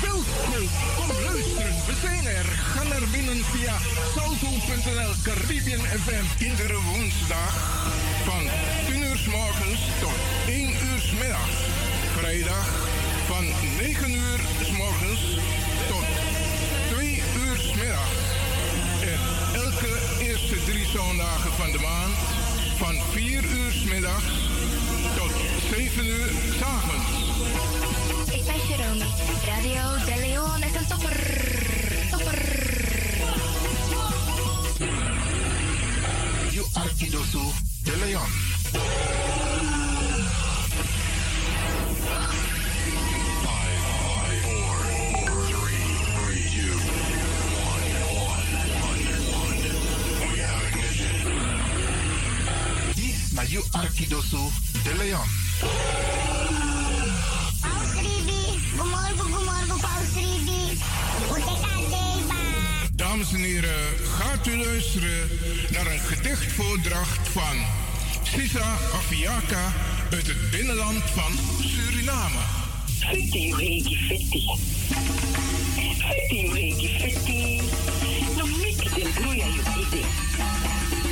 Wildkoop. Kom luisteren, we zijn er. Ga naar binnen via salto.nl Caribbean FM. Iedere woensdag van 10 uur s morgens tot 1 uur s middags. Vrijdag van 9 uur s morgens tot 2 uur s middags. En elke eerste drie zondagen van de maand van 4 uur s middags tot 7 uur s avonds. Radio De Leon is een topper. Topper. You Arkidosu de Leon. You Arkidosu de Leon. Dames en heren, gaat u luisteren naar een gedichtvoordracht van Sisa Afiaka uit het binnenland van Suriname. Fitti, regi, fitti. Fitti, regi, fitti. No miki den gloria you ide.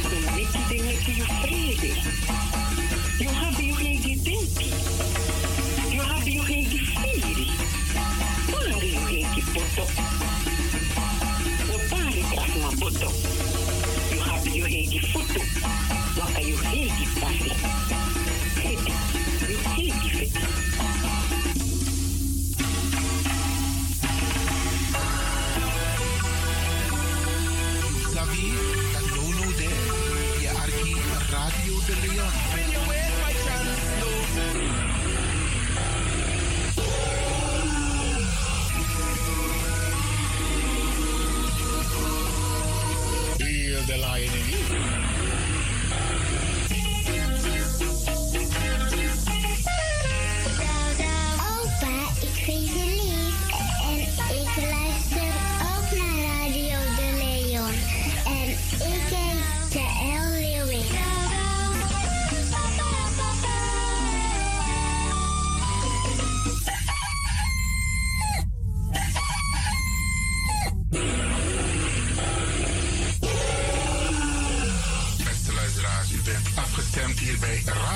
No miki den you vrede. Have you regi futu. Waka you regi pasi. Fitti. You regi fitti. Sabi, dat Nono de, je Arki Radio de Leon. Heel de lion in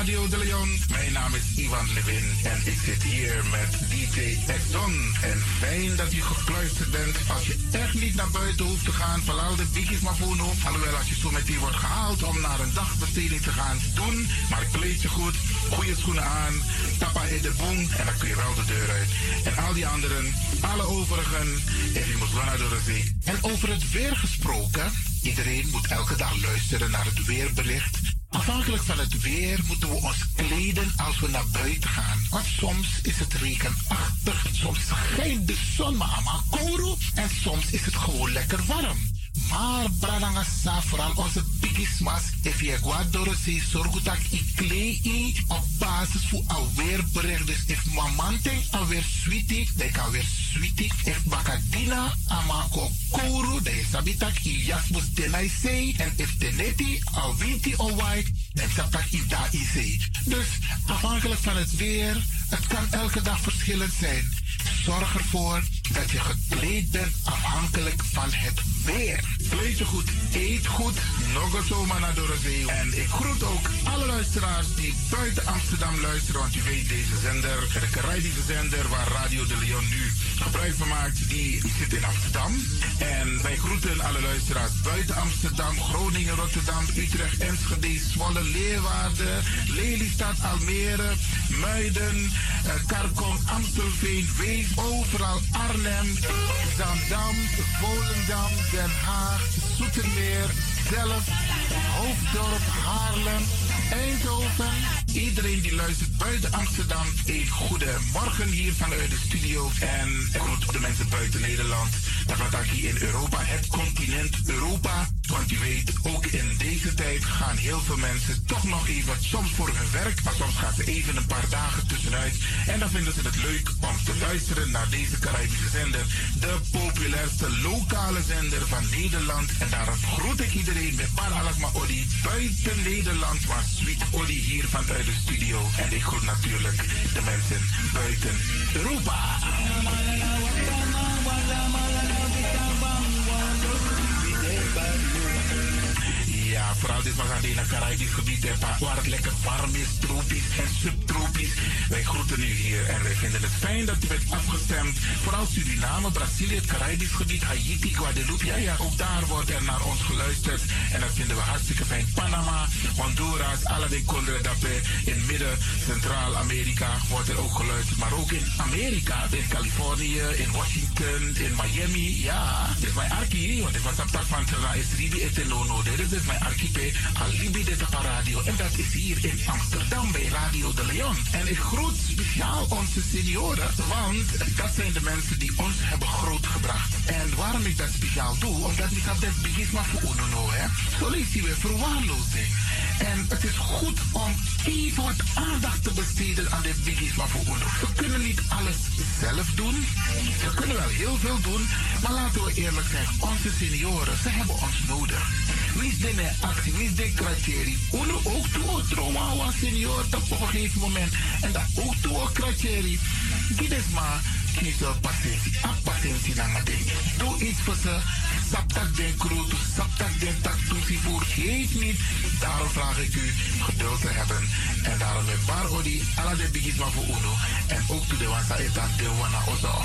Radio de Leon. Mijn naam is Ivan Levin en ik zit hier met DJ Exxon. En fijn dat u gekluisterd bent. Als je echt niet naar buiten hoeft te gaan, verlaal de biggies maar voor nu. Alhoewel, als je zo meteen wordt gehaald om naar een dagbesteding te gaan, doen. Maar kleed je goed, goede schoenen aan, tappa in de boom en dan kun je wel de deur uit. En al die anderen, alle overigen, en je moet wel naar de zee. En over het weer gesproken, iedereen moet elke dag luisteren naar het weerbericht. Afhankelijk van het weer moeten we ons kleden als we naar buiten gaan. Want soms is het regenachtig, soms schijnt de zon maar allemaal kouro en soms is het gewoon lekker warm. Maar Bradangasa, vooral onze bigismas, if je guadoro se sorgutak i klei op basis voor alweer bericht. Dus if mamante alweer sweetie, dan kan weer sweetie. If bakadina amako kouru, dan sabitak i jasmus denai sei. En if teneti al winti o white, dan sabitak i da i sei. Dus afhankelijk van het weer, het kan elke dag verschillend zijn. Zorg ervoor dat je gekleed bent afhankelijk van het weer. Kleed je goed, eet goed, nog zomaar naar Dorozee. En ik groet ook alle luisteraars die buiten Amsterdam luisteren. Want u weet, deze zender, de Caribische zender waar Radio de Leon nu gebruik van maakt, die zit in Amsterdam. En wij groeten alle luisteraars buiten Amsterdam, Groningen, Rotterdam, Utrecht, Enschede, Zwolle, Leeuwarden, Lelystad, Almere, Muiden, eh, Karkong, Amstelveen, Wees, overal Arnhem, Zandam, Volendam, Den Haag, Zoetermeer, Delft, Hoofddorp, Haarlem, Eindhoven. Iedereen die luistert buiten Amsterdam, een goede morgen hier vanuit de studio. En groet de mensen buiten Nederland. Dat wat hier in Europa, het continent Europa. Want u weet, ook in deze tijd gaan heel veel mensen toch nog even, soms voor hun werk, maar soms gaan ze even een paar dagen tussenuit. En dan vinden ze het leuk om te luisteren naar deze Caribische zender. De populairste lokale zender van Nederland. En daarom groet ik iedereen met Paralasma Olly buiten Nederland, maar Sweet Olly hier vanuit de studio. En ik groet natuurlijk de mensen buiten Europa. Vooral dit was aan het Caribisch gebied, waar het lekker warm is, tropisch en subtropisch. Wij groeten u hier en wij vinden het fijn dat u bent afgestemd. Vooral Suriname, Brazilië, het Caribisch gebied, Haiti, Guadeloupe. Ja, ja, ook daar wordt er naar ons geluisterd. En dat vinden we hartstikke fijn. Panama, Honduras, alle de Dape, in midden, Centraal-Amerika wordt er ook geluisterd. Maar ook in Amerika, in Californië, in Washington, in Miami. Ja, dit is mijn archie, want dit was tak van Terra is Ribi Etelono. Dit is mijn archie Alibi de radio. En dat is hier in Amsterdam bij Radio de Leon. En ik groet speciaal onze senioren, want dat zijn de mensen die ons hebben grootgebracht. En waarom ik dat speciaal doe, omdat ik dat begin maar voor UNO, hè. Zo lees je weer verwaarlozing. En het is goed om even wat aandacht te besteden aan dit Bigisma voor UNO. We kunnen niet alles zelf doen. We kunnen wel heel veel doen, maar laten we eerlijk zijn, onze senioren, ze hebben ons nodig. Wie is de actie, wie is de criteria? UNO ook toe, trauma was senior op een gegeven moment. En dat ook toe, criteria. Dit is maar niet zo patiëntie. Ah, patiëntie naar mijn ding. Doe iets voor ze. Saptak den kroot, saptak den tak voor. Geef niet. Daarom vraag ik u geduld te hebben. En daarom met bar odi, ala de bigis maar voor uno. En ook toe de wansa etan de wana ozo.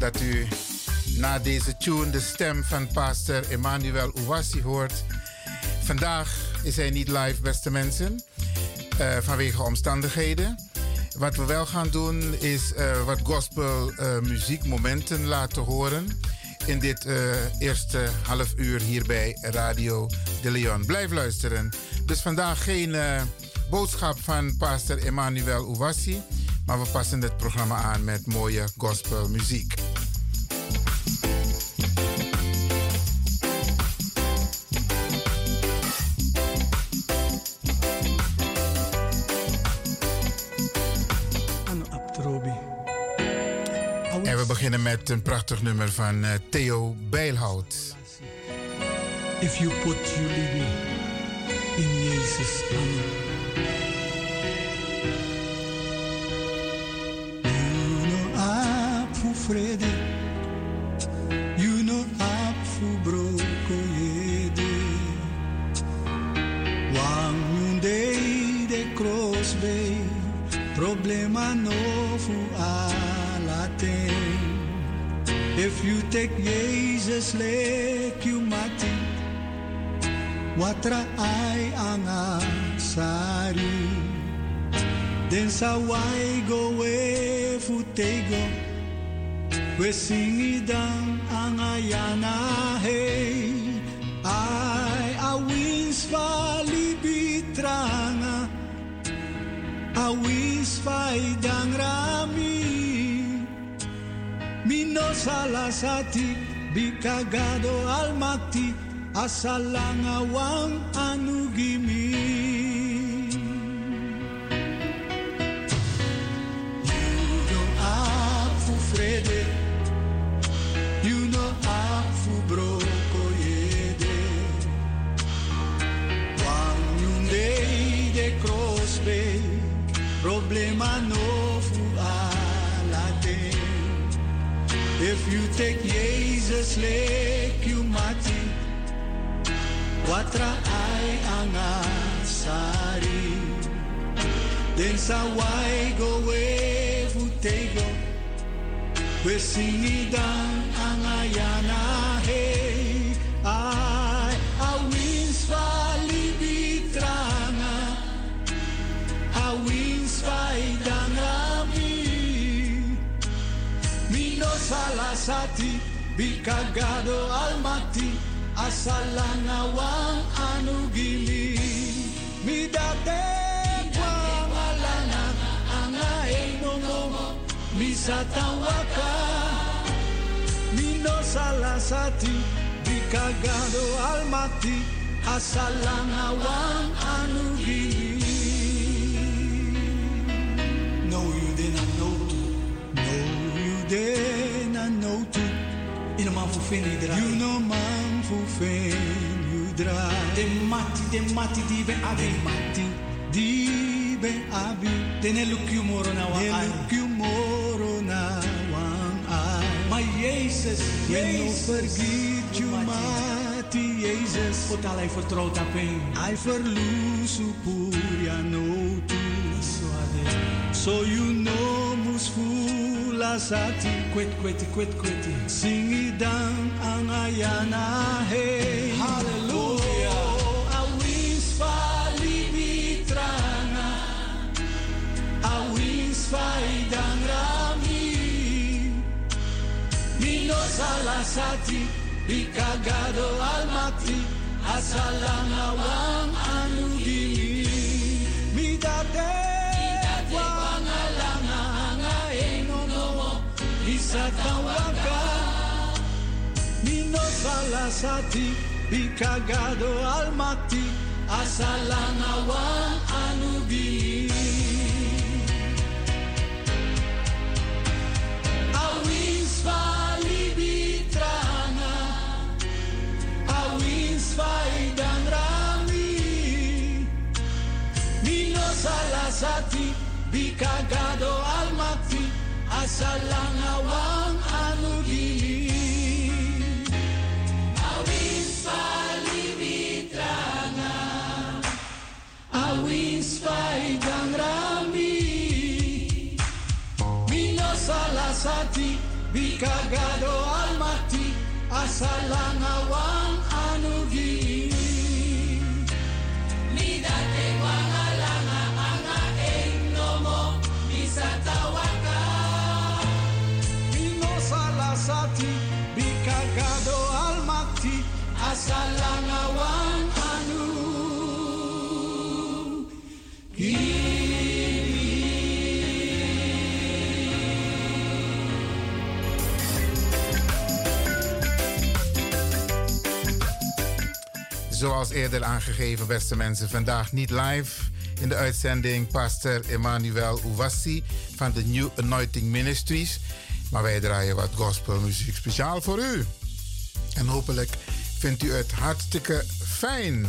dat u na deze tune de stem van pastor Emmanuel Ouassi hoort. Vandaag is hij niet live, beste mensen, uh, vanwege omstandigheden. Wat we wel gaan doen is uh, wat gospel uh, muziekmomenten laten horen in dit eerste half uur hier bij Radio de Leon. Blijf luisteren. Dus vandaag geen boodschap van pastor Emmanuel Ouassi. Maar we passen het programma aan met mooie gospelmuziek. En we beginnen met een prachtig nummer van uh, Theo Bijlhout. If you put you lead me in Jezus' naam. vrede, Juno afubroco yede. Wang yundei de crossbay, problema novo ala tem. If you take Jesus lek you mati, watra ai angasari. Densa wai go we futego. We singidang ang ayana hey Ay awins falibitranga Awins faidang rami Mino salasati bikagado almati asalangawang anugimi If you take Jesus lek you mati. Watra ay ang asari Den sa go we futego We singidang ang ayana Mino salasati bikagado almati asalangawang anugili. Midate kwamalana anga enomo misatawaka mino salasati bikagado almati asalangawang anugili. No you didn't know to no you didn't know to In een man voor vinden iedereen. You know man fu fen you dra De mati, de mati di be abi. de mati di be abi De ne look you moro na wa de ai. look you moro na wang ai Maar Jezus, When no Jezus. forget you mati Jesus Voor al hij vertrouwt op hem. I verlusu puria no tu Zo ade. so you know mus fula sati Kwet, kweti, kwet, kweti. Singidang ang ayana hey Hallelujah. oh, awis falibitrana Awis faidang rami Mino salasati Bikagado almati. Asalangawang anugili Midate satan waka minosalasati bikagado almati asalanawa anubi. Awins falibitrana awins faidanrami minosalasati bikagado almati Bikagado almati Asalangawang anugili Awins falibitrana Awins faidang rami Mino salasati Bikagado almati Asalangawang anugili Midate wangalanga anga enomo Misatawaka Bikagado almati Asalangawang Zoals eerder aangegeven, beste mensen, vandaag niet live in de uitzending Pastor Emmanuel Ouassi van de New Anointing Ministries. Maar wij draaien wat gospelmuziek speciaal voor u. En hopelijk vindt u het hartstikke fijn.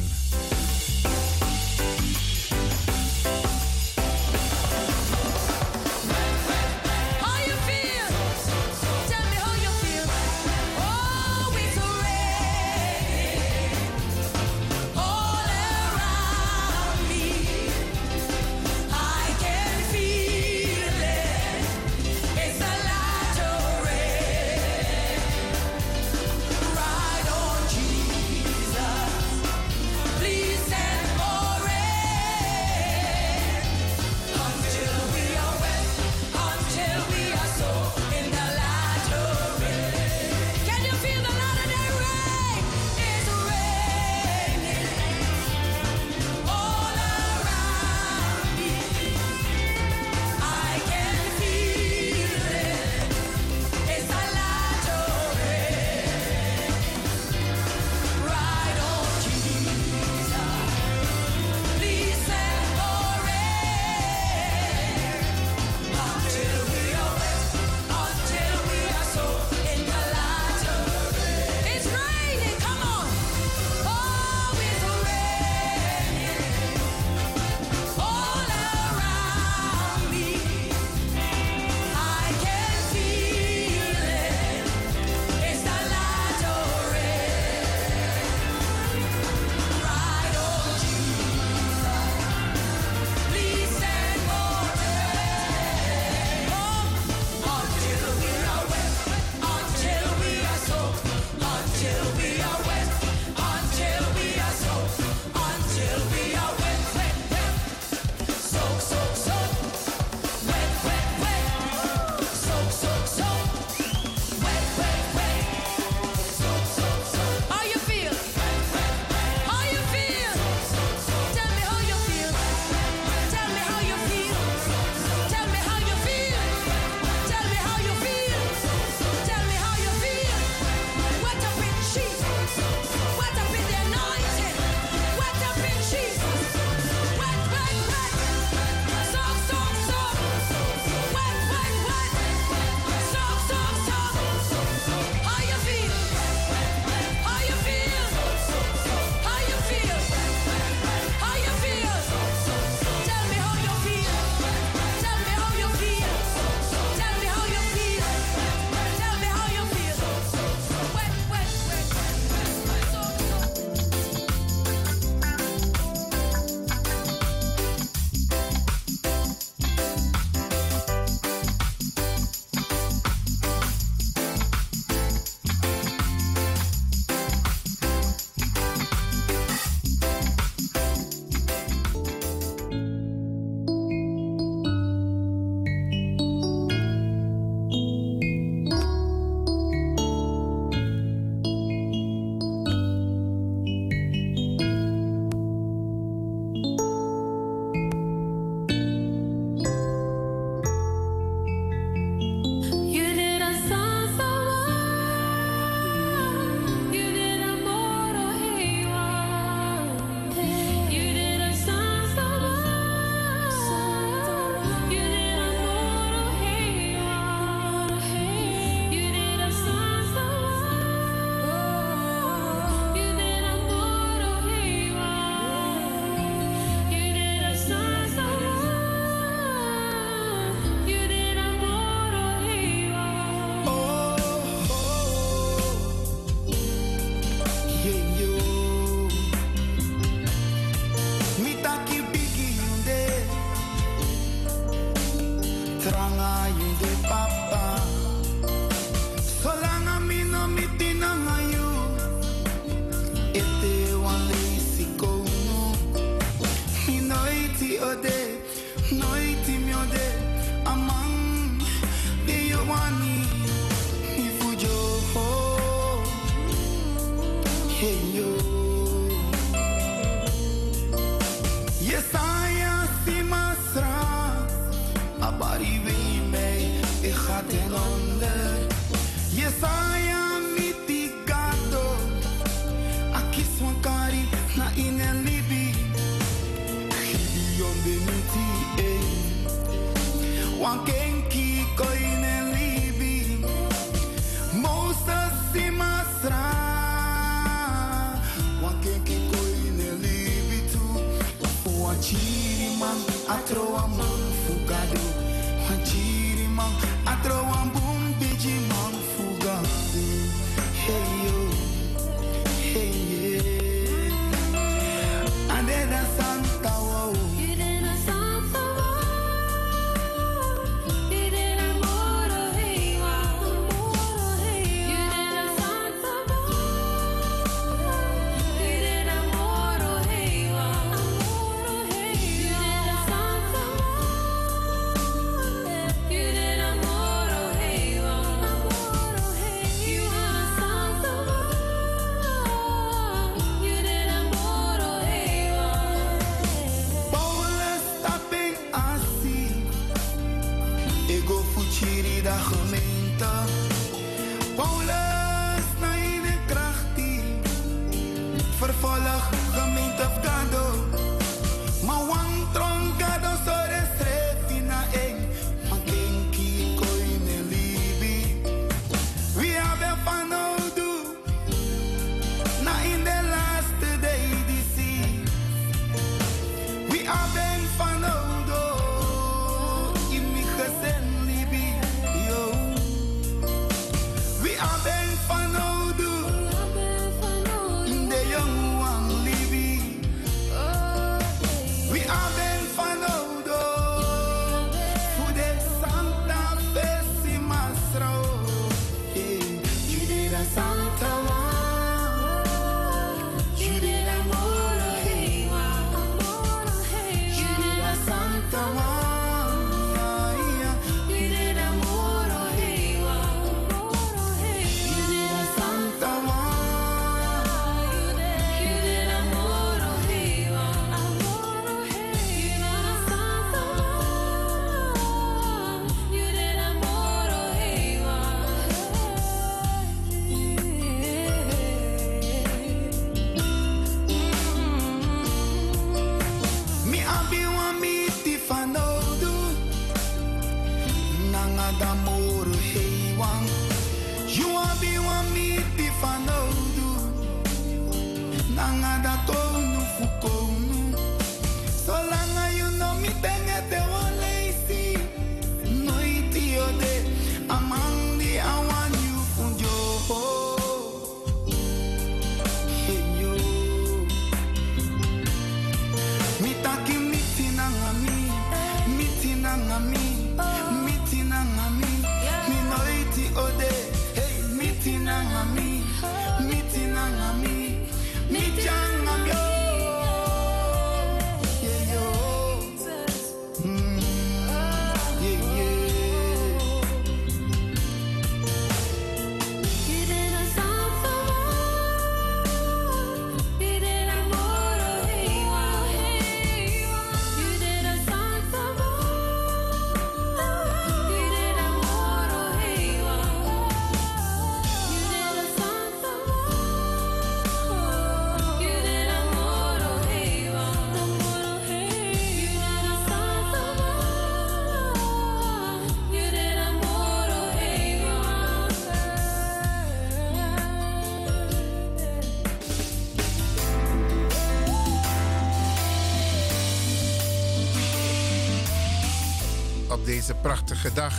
deze prachtige dag.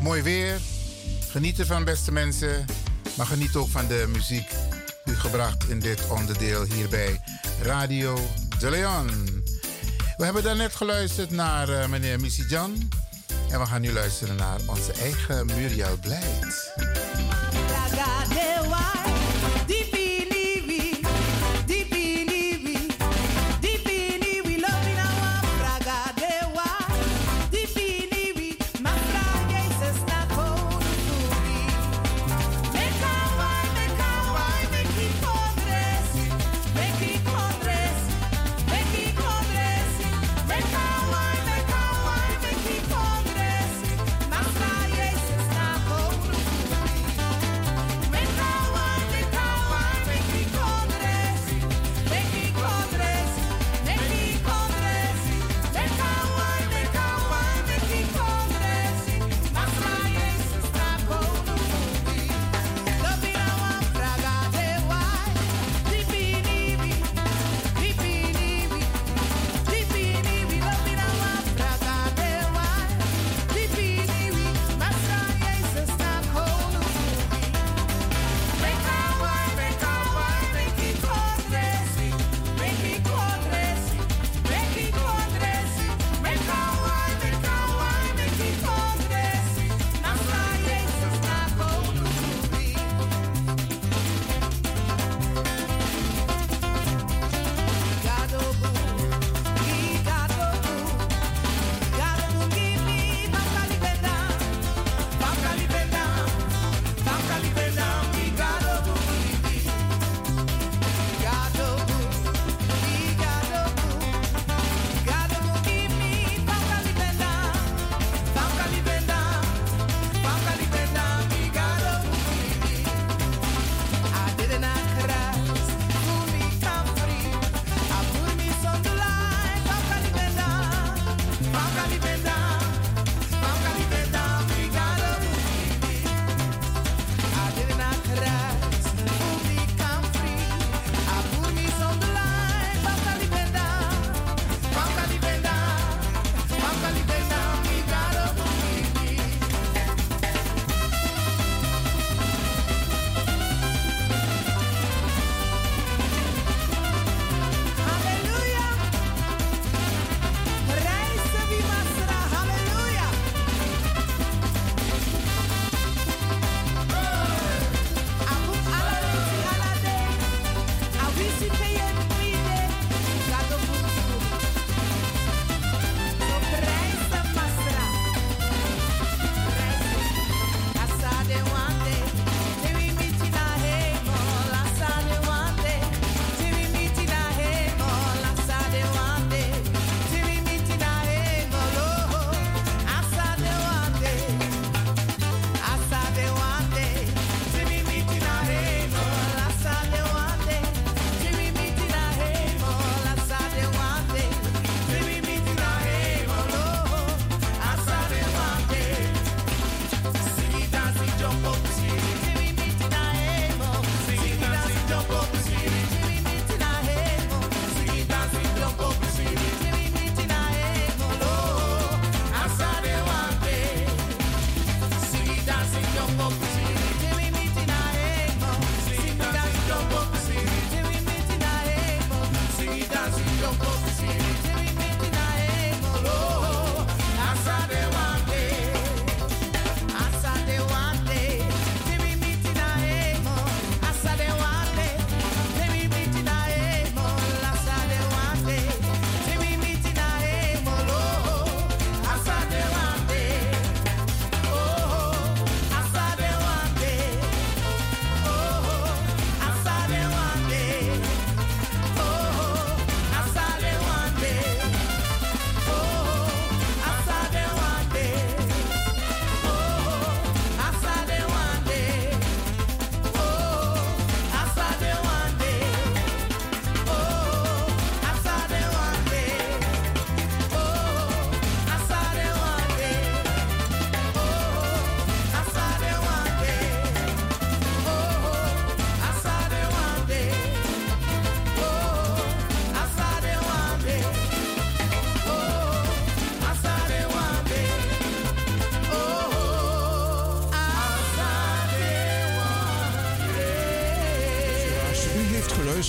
Mooi weer. Geniet ervan, beste mensen. Maar geniet ook van de muziek u gebracht in dit onderdeel hier bij Radio de Leon. We hebben daarnet geluisterd naar eh, meneer Missy Jan. En we gaan nu luisteren naar onze eigen Muriel Blijd.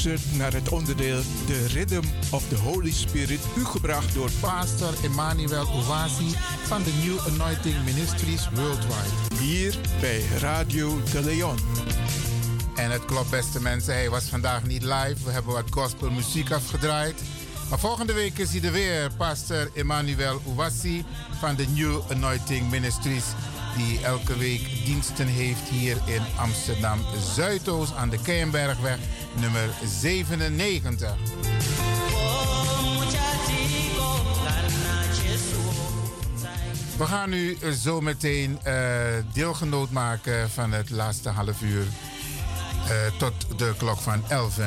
Naar het onderdeel The Rhythm of the Holy Spirit, u gebracht door Pastor Emmanuel Owasi van de New Anointing Ministries Worldwide. hier bij Radio de Leon. En het klopt, beste mensen, hij was vandaag niet live. We hebben wat gospelmuziek afgedraaid. Maar volgende week is hij er weer, Pastor Emmanuel Owasi van de New Anointing Ministries. Die elke week diensten heeft hier in Amsterdam Zuidoost aan de Keienbergweg nummer 97. We gaan nu eh, zo meteen eh, deelgenoot maken van het laatste half uur eh, tot de klok van 11.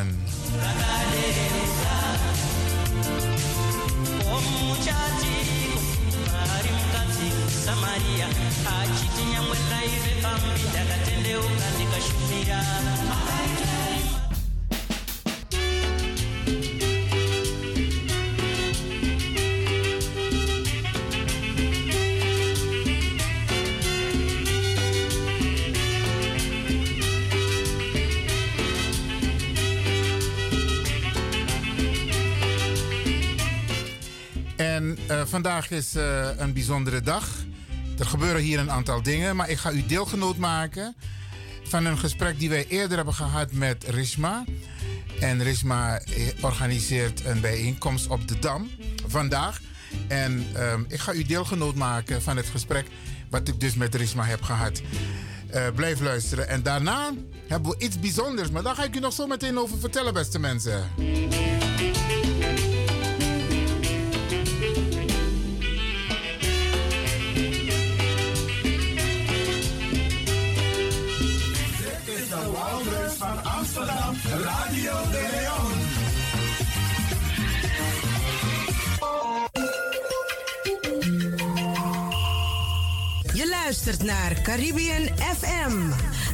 samaria achiti nyangwe ndaive pambi ndakatendeuka ndikashumira vandaag is eh, een bijzondere dag. Er gebeuren hier een aantal dingen, maar ik ga u deelgenoot maken van een gesprek die wij eerder hebben gehad met Rishma. En Rishma eh, organiseert een bijeenkomst op de Dam vandaag. En ehm, ik ga u deelgenoot maken van het gesprek wat ik dus met Rishma heb gehad. Eh, blijf luisteren. En daarna hebben we iets bijzonders, maar daar ga ik u nog zo meteen over vertellen, beste mensen. Luistert naar Caribbean FM,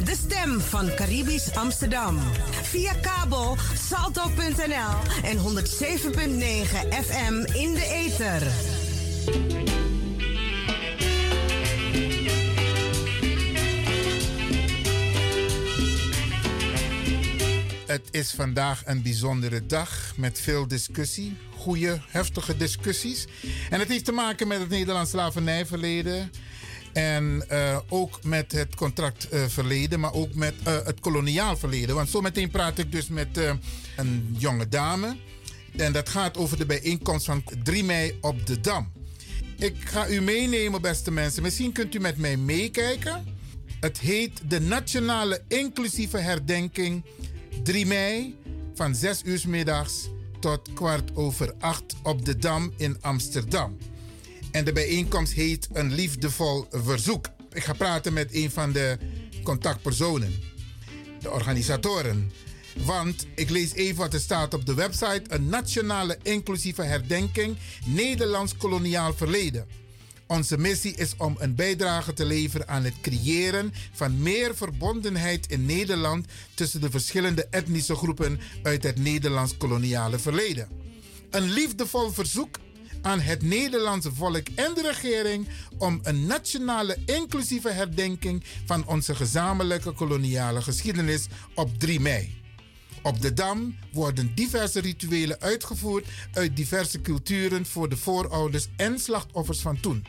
de stem van Caribisch Amsterdam. Via kabel salto.nl en 107.9 FM in de ether. Het is vandaag een bijzondere dag met veel discussie, goede, heftige discussies. En het heeft te maken met het Nederlands slavernijverleden. En eh, ook met het contractverleden, maar ook met eh, het koloniaal verleden. Want zometeen praat ik dus met eh, een jonge dame. En dat gaat over de bijeenkomst van 3 mei op de Dam. Ik ga u meenemen, beste mensen. Misschien kunt u met mij meekijken. Het heet de Nationale Inclusieve Herdenking 3 mei van 6 uur middags tot kwart over 8 op de Dam in Amsterdam. En de bijeenkomst heet Een Liefdevol Verzoek. Ik ga praten met een van de contactpersonen, de organisatoren. Want ik lees even wat er staat op de website: Een nationale inclusieve herdenking Nederlands koloniaal verleden. Onze missie is om een bijdrage te leveren aan het creëren van meer verbondenheid in Nederland tussen de verschillende etnische groepen uit het Nederlands koloniale verleden. Een liefdevol verzoek aan het Nederlandse volk en de regering om een nationale inclusieve herdenking van onze gezamenlijke koloniale geschiedenis op 3 mei. Op de Dam worden diverse rituelen uitgevoerd uit diverse culturen voor de voorouders en slachtoffers van toen.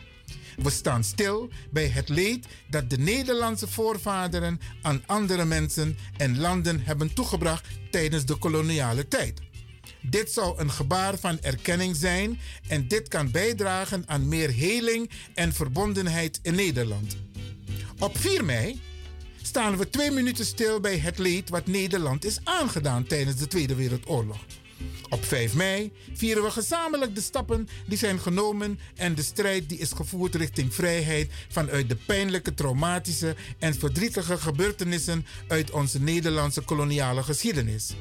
We staan stil bij het leed dat de Nederlandse voorvaderen aan andere mensen en landen hebben toegebracht tijdens de koloniale tijd. Dit zou een gebaar van erkenning zijn en dit kan bijdragen aan meer heling en verbondenheid in Nederland. Op 4 mei staan we twee minuten stil bij het leed wat Nederland is aangedaan tijdens de Tweede Wereldoorlog. Op 5 mei vieren we gezamenlijk de stappen die zijn genomen en de strijd die is gevoerd richting vrijheid vanuit de pijnlijke, traumatische en verdrietige gebeurtenissen uit onze Nederlandse koloniale geschiedenis.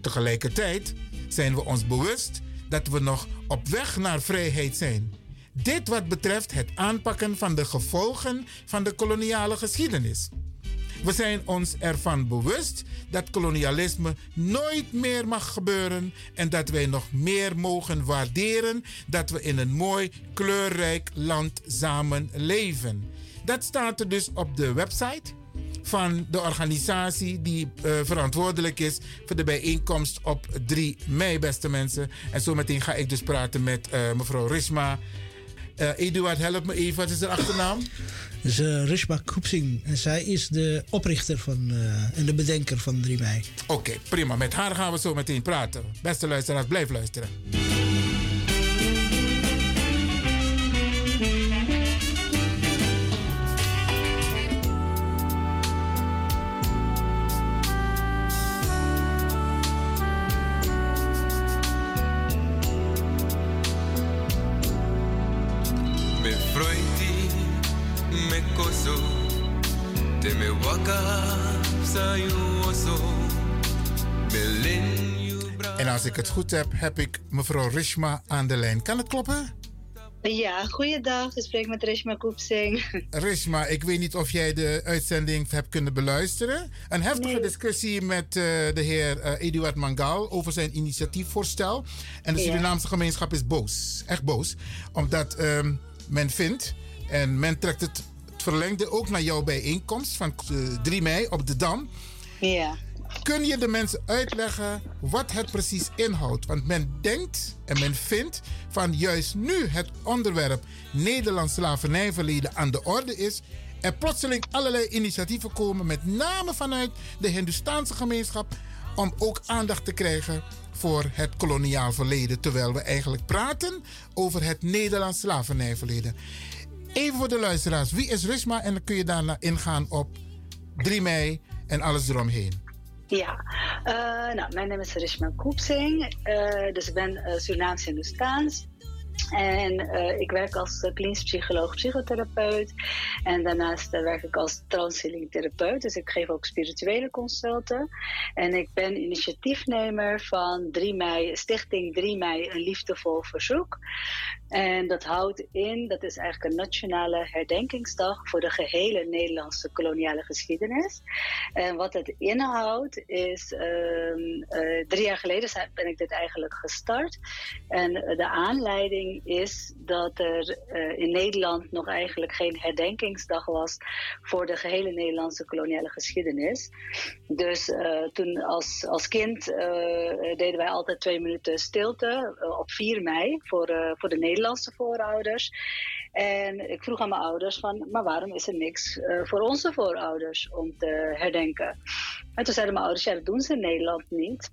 Tegelijkertijd zijn we ons bewust dat we nog op weg naar vrijheid zijn. Dit wat betreft het aanpakken van de gevolgen van de koloniale geschiedenis. We zijn ons ervan bewust dat kolonialisme nooit meer mag gebeuren en dat wij nog meer mogen waarderen dat we in een mooi, kleurrijk land samen leven. Dat staat er dus op de website van de organisatie die eh, verantwoordelijk is voor de bijeenkomst op 3 mei, beste mensen. En zometeen ga ik dus praten met eh, mevrouw Risma. Eh, Eduard, help me even. Wat is de achternaam? Dus uh, Rishma Koepsing. En zij is de oprichter van, uh, en de bedenker van 3 mei. Oké, prima. Met haar gaan we zo meteen praten. Beste luisteraars, blijf luisteren. Als ik het goed heb, heb ik mevrouw Rishma aan de lijn. Kan het kloppen? Ja, goeiedag. Ik spreek met Rishma Koepsing. Rishma, ik weet niet of jij de uitzending hebt kunnen beluisteren. Een heftige Nee. discussie met eh, de heer eh, Eduard Mangal over zijn initiatiefvoorstel. En de Ja. Surinaamse gemeenschap is boos. Echt boos. Omdat ehm, men vindt, en men trekt het, verlengde ook naar jouw bijeenkomst van eh, 3 mei op de Dam. Ja. Kun je de mensen uitleggen wat het precies inhoudt? Want men denkt en men vindt van juist nu het onderwerp Nederlands slavernijverleden aan de orde is, er plotseling allerlei initiatieven komen, met name vanuit de Hindoestaanse gemeenschap, om ook aandacht te krijgen voor het koloniaal verleden, terwijl we eigenlijk praten over het Nederlands slavernijverleden. Even voor de luisteraars, wie is Risma? En dan kun je daarna ingaan op 3 mei en alles eromheen. Ja, eh, nou, mijn naam is Rishma Koepsing. Eh, dus ik ben uh, Surinaams Hindoestaans. En ik werk als klinisch psycholoog, psychotherapeut. En daarnaast werk ik als transhealing therapeut. Dus ik geef ook spirituele consulten. En ik ben initiatiefnemer van 3 mei, Stichting 3 mei, een liefdevol verzoek. En dat houdt in, dat is eigenlijk een nationale herdenkingsdag voor de gehele Nederlandse koloniale geschiedenis. En wat het inhoudt is, uh, drie jaar geleden ben ik dit eigenlijk gestart. En de aanleiding is dat er uh, in Nederland nog eigenlijk geen herdenkingsdag was voor de gehele Nederlandse koloniale geschiedenis. Dus toen als, als kind deden wij altijd twee minuten stilte op 4 mei voor, voor de Nederlandse voorouders. En ik vroeg aan mijn ouders van, maar waarom is er niks uh, voor onze voorouders om te herdenken? En toen zeiden mijn ouders, ja, dat doen ze in Nederland niet.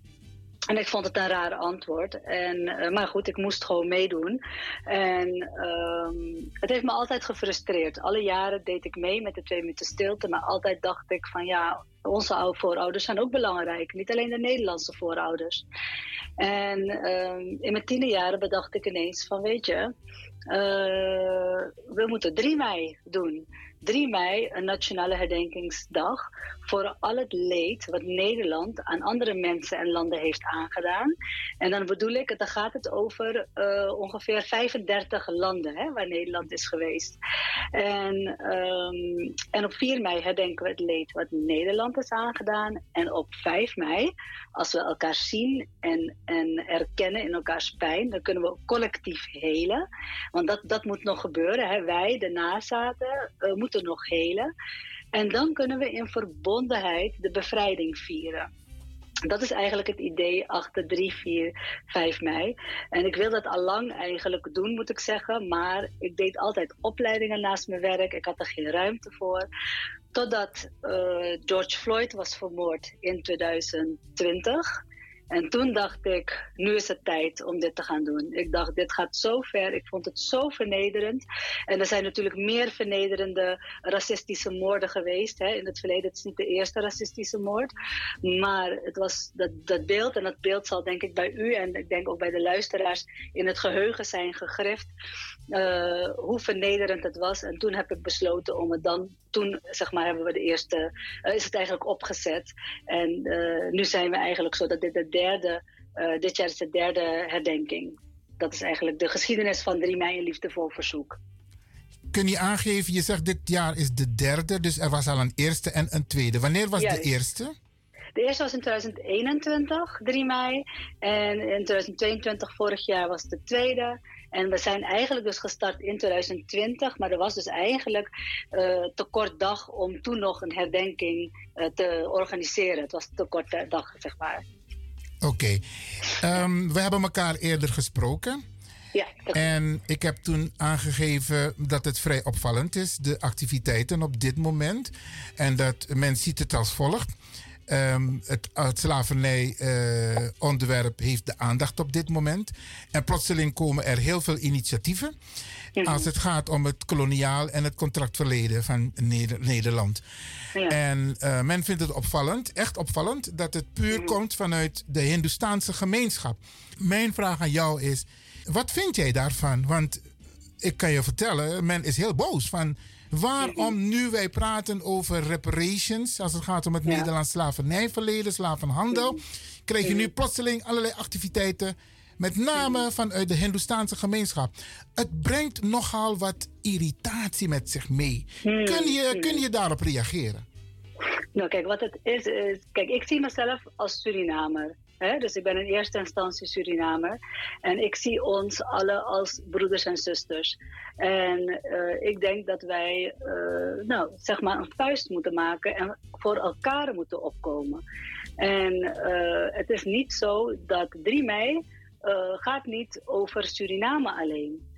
En ik vond het een raar antwoord. En, uh, maar goed, ik moest gewoon meedoen. En um, het heeft me altijd gefrustreerd. Alle jaren deed ik mee met de twee minuten stilte. Maar altijd dacht ik van ja, onze oude voorouders zijn ook belangrijk. Niet alleen de Nederlandse voorouders. En um, in mijn tienerjaren bedacht ik ineens van weet je... Uh, we moeten 3 mei doen. 3 mei, een nationale herdenkingsdag voor al het leed wat Nederland aan andere mensen en landen heeft aangedaan. En dan bedoel ik, dan gaat het over uh, ongeveer 35 landen hè, waar Nederland is geweest. En, um, en op 4 mei herdenken we het leed wat Nederland is aangedaan. En op 5 mei, als we elkaar zien en, en erkennen in elkaars pijn, dan kunnen we collectief helen. Want dat, dat moet nog gebeuren. Hè. Wij, de nazaten, uh, moeten nog helen. En dan kunnen we in verbondenheid de bevrijding vieren. Dat is eigenlijk het idee achter 3, 4, 5 mei. En ik wil dat al lang eigenlijk doen, moet ik zeggen. Maar ik deed altijd opleidingen naast mijn werk. Ik had er geen ruimte voor. Totdat uh, George Floyd was vermoord in 2020. En toen dacht ik, nu is het tijd om dit te gaan doen. Ik dacht, dit gaat zo ver. Ik vond het zo vernederend. En er zijn natuurlijk meer vernederende racistische moorden geweest. Hè. In het verleden, het is niet de eerste racistische moord. Maar het was dat, dat beeld, en dat beeld zal denk ik bij u en ik denk ook bij de luisteraars in het geheugen zijn gegrift. Uh, hoe vernederend het was. En toen heb ik besloten om het dan, toen zeg maar hebben we de eerste, uh, is het eigenlijk opgezet. En uh, nu zijn we eigenlijk zo dat dit de derde, uh, dit jaar is de derde herdenking. Dat is eigenlijk de geschiedenis van 3 mei en liefdevol verzoek. Kun je aangeven, je zegt dit jaar is de derde, dus er was al een eerste en een tweede. Wanneer was Juist. de eerste? De eerste was in 2021, 3 mei. En in 2022, vorig jaar, was de tweede. En we zijn eigenlijk dus gestart in 2020, maar er was dus eigenlijk eh, te kort dag om toen nog een herdenking eh, te organiseren. Het was te kort dag, zeg maar. Oké. Ehm, we hebben elkaar eerder gesproken. Ja, En ik heb toen aangegeven dat het vrij opvallend is, de activiteiten op dit moment. En dat men ziet het als volgt. Ehm, het, het slavernij-onderwerp heeft de aandacht op dit moment. En plotseling komen er heel veel initiatieven. Als het gaat om het koloniaal en het contractverleden van Neder- Nederland. En eh, men vindt het opvallend, echt opvallend, dat het puur komt vanuit de Hindoestaanse gemeenschap. Mijn vraag aan jou is: wat vind jij daarvan? Want ik kan je vertellen, men is heel boos van waarom nu wij praten over reparations als het gaat om het Nederlands slavernijverleden, slavenhandel, krijg je nu plotseling allerlei activiteiten, met name vanuit de Hindoestaanse gemeenschap. Het brengt nogal wat irritatie met zich mee. Kun je, kun je daarop reageren? Nou, kijk, wat het is, is. Kijk, ik zie mezelf als Surinamer. Hè? Dus ik ben in eerste instantie Surinamer. En ik zie ons alle als broeders en zusters. En eh, ik denk dat wij, eh, nou, zeg maar, een vuist moeten maken en voor elkaar moeten opkomen. En eh, het is niet zo dat 3 mei eh, gaat niet over Suriname alleen.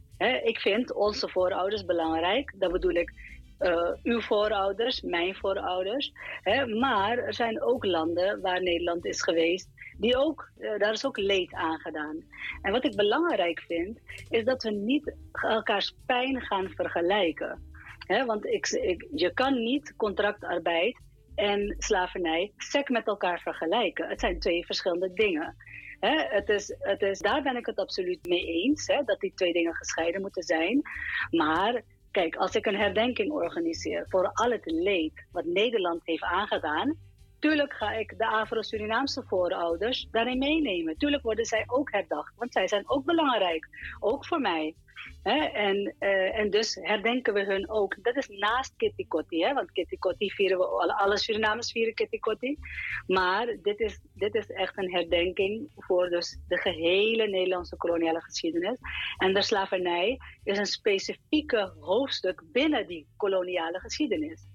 Ik vind onze voorouders belangrijk. Dat bedoel ik eh, uw voorouders, mijn voorouders. Maar er zijn ook landen waar Nederland is geweest. Die ook, eh, daar is ook leed aan gedaan. En wat ik belangrijk vind, is dat we niet elkaars pijn gaan vergelijken. Want ik, je kan niet contractarbeid en slavernij sec met elkaar vergelijken. Het zijn twee verschillende dingen. Het is, het is, daar ben ik het absoluut mee eens, dat die twee dingen gescheiden moeten zijn. Maar kijk, als ik een herdenking organiseer voor al het leed wat Nederland heeft aangedaan, tuurlijk ga ik de Afro-Surinaamse voorouders daarin meenemen. Tuurlijk worden zij ook herdacht, want zij zijn ook belangrijk, ook voor mij. Hè? En, eh, en dus herdenken we hun ook. Dat is naast Kitty Kotti, want Kitty Kotti vieren we, alle, Surinamers vieren Kitty Kotti. Maar dit is, dit is echt een herdenking voor dus de gehele Nederlandse koloniale geschiedenis. En de slavernij is een specifieke hoofdstuk binnen die koloniale geschiedenis.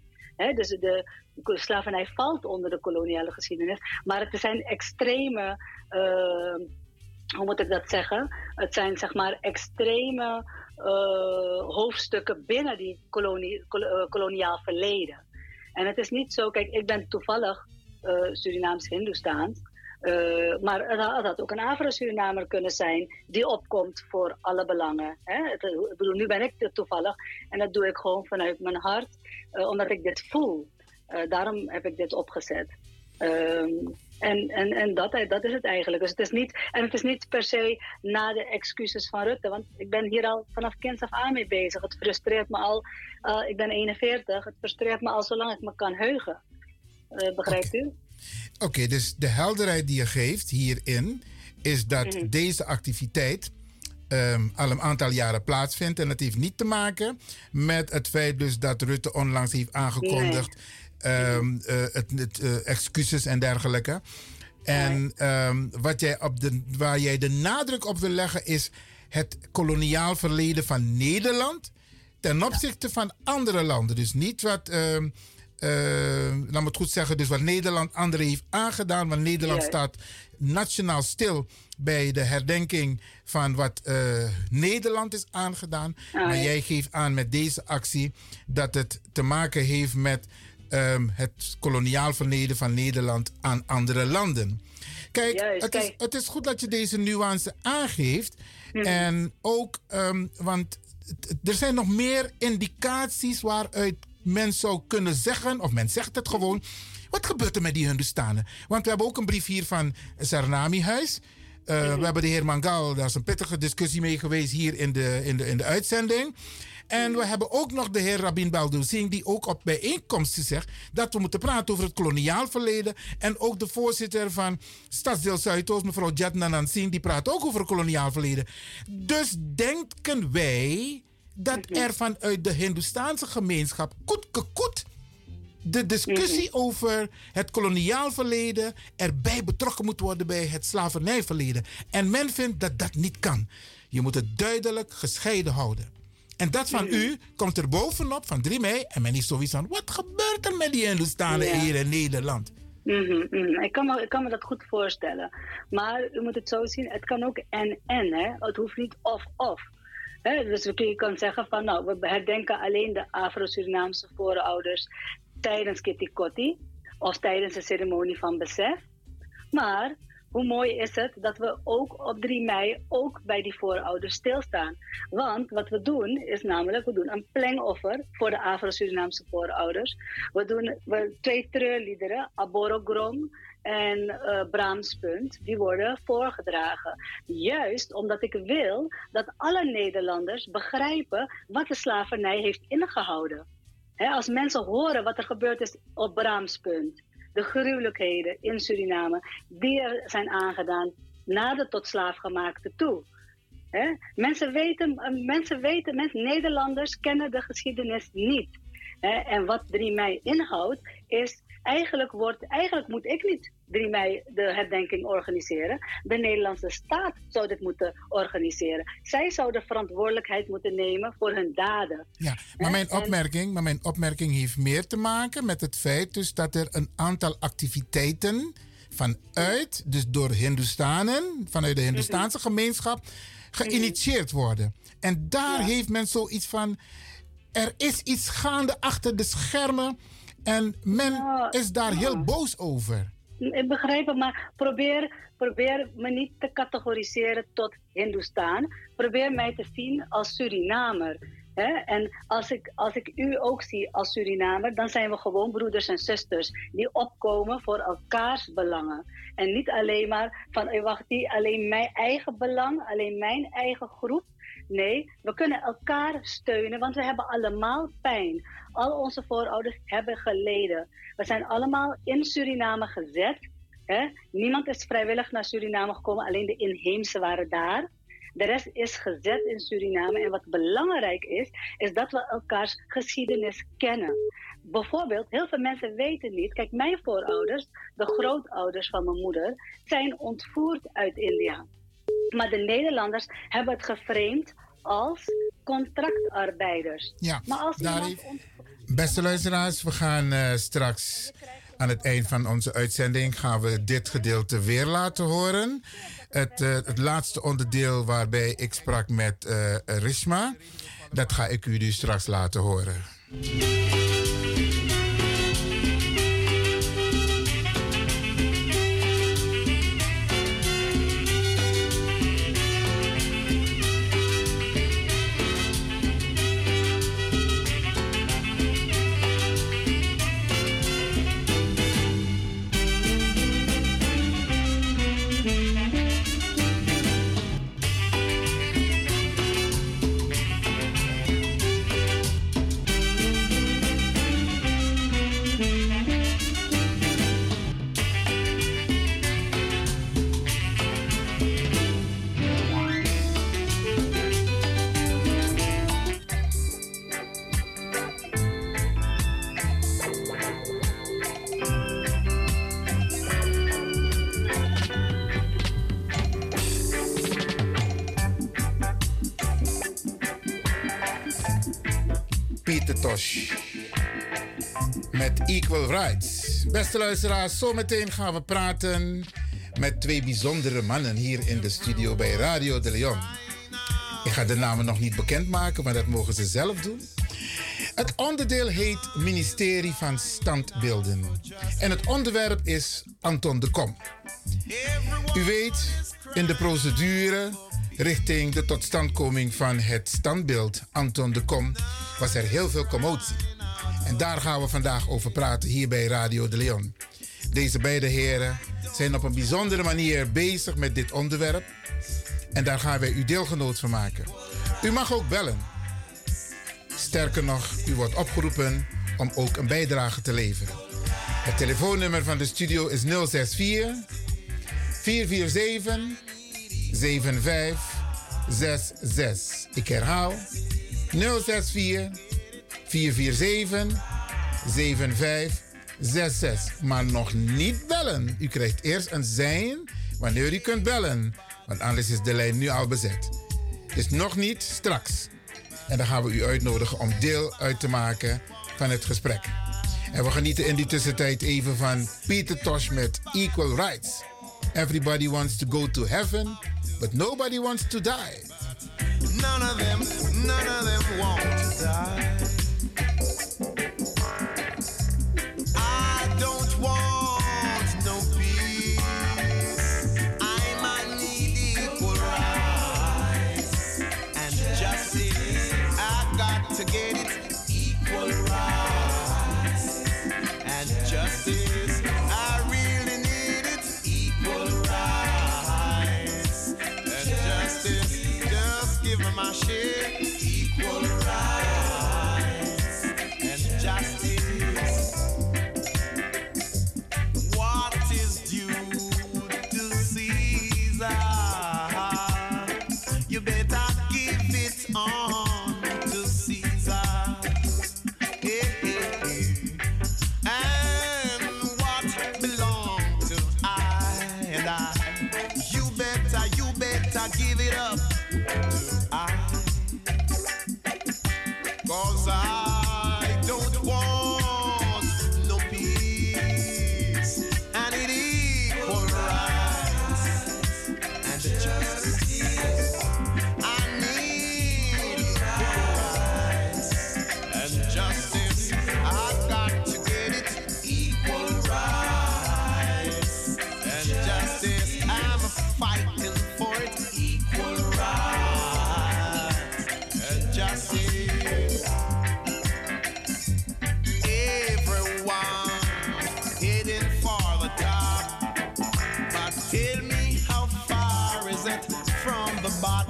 Dus de slavernij valt onder de koloniale geschiedenis, maar het zijn extreme, uh, hoe moet ik dat zeggen? Het zijn zeg maar extreme uh, hoofdstukken binnen die kolonie, kol, uh, koloniaal verleden. En het is niet zo, kijk, ik ben toevallig Surinaams-Hindoestaans. Uh, maar het had, het had ook een Afro-Surinamer kunnen zijn die opkomt voor alle belangen. Hè? Ik bedoel, nu ben ik toevallig en dat doe ik gewoon vanuit mijn hart, omdat ik dit voel. Daarom heb ik dit opgezet. Um, en en, en dat, dat is het eigenlijk. Dus het is niet, en het is niet per se na de excuses van Rutte, want ik ben hier al vanaf kinds af aan mee bezig. Het frustreert me al, ik ben 41, het frustreert me al zolang ik me kan heugen. begrijpt u? Oké, okay, dus de helderheid die je geeft hierin is dat Mhm. deze activiteit um, al een aantal jaren plaatsvindt. En het heeft niet te maken met het feit dus dat Rutte onlangs heeft aangekondigd nee. Um, uh, het, het uh, excuses en dergelijke. En um, wat jij op de, waar jij de nadruk op wil leggen is het koloniaal verleden van Nederland ten opzichte ja. van andere landen. Dus niet wat uh, laat me het goed zeggen, dus wat Nederland anderen heeft aangedaan. Want Nederland staat nationaal stil bij de herdenking van wat uh, Nederland is aangedaan. Oh, maar jij geeft aan met deze actie dat het te maken heeft met um, het koloniaal verleden van Nederland aan andere landen. Kijk, Juist, het, kijk. Is, het is goed dat je deze nuance aangeeft. Mm. En ook, um, want er zijn nog meer indicaties waaruit men zou kunnen zeggen, of men zegt het gewoon. Wat gebeurt er met die Hindustanen? Want we hebben ook een brief hier van Sarnami Huis. Uh, mm-hmm. We hebben de heer Mangal, daar is een pittige discussie mee geweest hier in de, in de, in de uitzending. En we hebben ook nog de heer Rabin Baldo Singh, die ook op bijeenkomsten zegt dat we moeten praten over het koloniaal verleden. En ook de voorzitter van Stadsdeel Zuidoost, mevrouw Jatnanan Singh, die praat ook over het koloniaal verleden. Dus denken wij dat er vanuit de Hindoestaanse gemeenschap koet koet de discussie mm-hmm. over het koloniaal verleden erbij betrokken moet worden bij het slavernijverleden. En men vindt dat dat niet kan. Je moet het duidelijk gescheiden houden. En dat van u komt er bovenop van 3 mei. En men is zoiets van: wat gebeurt er met die Hindustanen Ja. hier in Nederland? Mhm, mhm. Ik, kan me, ik kan me dat goed voorstellen. Maar u moet het zo zien, het kan ook en-en. hè. Het hoeft niet of-of. Dus je kan zeggen van, nou, we herdenken alleen de Afro-Surinaamse voorouders tijdens Kitty Kotti of tijdens de ceremonie van besef. Maar hoe mooi is het dat we ook op 3 mei ook bij die voorouders stilstaan. Want wat we doen is namelijk, we doen een plengoffer voor de Afro-Surinaamse voorouders. We doen we, twee treurliederen, Aborogrom en eh Brahmspunt, die worden voorgedragen. Juist omdat ik wil dat alle Nederlanders begrijpen wat de slavernij heeft ingehouden. Als mensen horen wat er gebeurd is op Brahmspunt, de gruwelijkheden in Suriname, die er zijn aangedaan na de tot slaafgemaakte toe. Hè? Mensen weten, eh, mensen weten, mensen, Nederlanders kennen de geschiedenis niet. En wat 3 mei inhoudt, is eigenlijk, wordt, eigenlijk moet ik niet 3 mei de herdenking organiseren. De Nederlandse staat zou dit moeten organiseren. Zij zou de verantwoordelijkheid moeten nemen voor hun daden. Ja, maar mijn, opmerking, maar mijn opmerking heeft meer te maken met het feit dus dat er een aantal activiteiten vanuit, dus door Hindustanen, vanuit de Hindustaanse gemeenschap, geïnitieerd worden. En daar heeft men zoiets van, er is iets gaande achter de schermen en men is daar heel boos over. Ik begrijp het, maar probeer, probeer me niet te categoriseren tot Hindoestaan. Probeer mij te zien als Surinamer. En als ik, als ik u ook zie als Surinamer, dan zijn we gewoon broeders en zusters die opkomen voor elkaars belangen. En niet alleen maar van, wacht, die, alleen mijn eigen belang, alleen mijn eigen groep. Nee, we kunnen elkaar steunen, want we hebben allemaal pijn. Al onze voorouders hebben geleden. We zijn allemaal in Suriname gezet. Hè? Niemand is vrijwillig naar Suriname gekomen, alleen de inheemse waren daar. De rest is gezet in Suriname. En wat belangrijk is, is dat we elkaars geschiedenis kennen. Bijvoorbeeld, heel veel mensen weten niet. Kijk, mijn voorouders, de grootouders van mijn moeder, zijn ontvoerd uit India. Maar de Nederlanders hebben het geframed als contractarbeiders. Ja, maar als iemand Beste luisteraars, we gaan eh, straks aan het eind van onze uitzending gaan we dit gedeelte weer laten horen. Het, eh, het laatste onderdeel waarbij ik sprak met Rishma, dat ga ik u nu straks laten horen. Luisteraars, zometeen gaan we praten met twee bijzondere mannen hier in de studio bij Radio de Leon. Ik ga de namen nog niet bekendmaken, maar dat mogen ze zelf doen. Het onderdeel heet Ministerie van Standbeelden. En het onderwerp is Anton de Kom. U weet, in de procedure richting de totstandkoming van het standbeeld Anton de Kom was er heel veel commotie. En daar gaan we vandaag over praten hier bij Radio de Leon. Deze beide heren zijn op een bijzondere manier bezig met dit onderwerp. En daar gaan wij u deelgenoot van maken. U mag ook bellen. Sterker nog, u wordt opgeroepen om ook een bijdrage te leveren. Het telefoonnummer van de studio is 064 447 7566. Ik herhaal 064 447 7566. Maar nog niet bellen. U krijgt eerst een zijn wanneer u kunt bellen. Want anders is de lijn nu al bezet. Is nog niet, straks. En dan gaan we u uitnodigen om deel uit te maken van het gesprek. En we genieten in die tussentijd even van Peter Tosh met Equal Rights. Everybody wants to go to heaven, but nobody wants to die. None of them, none of them want to die.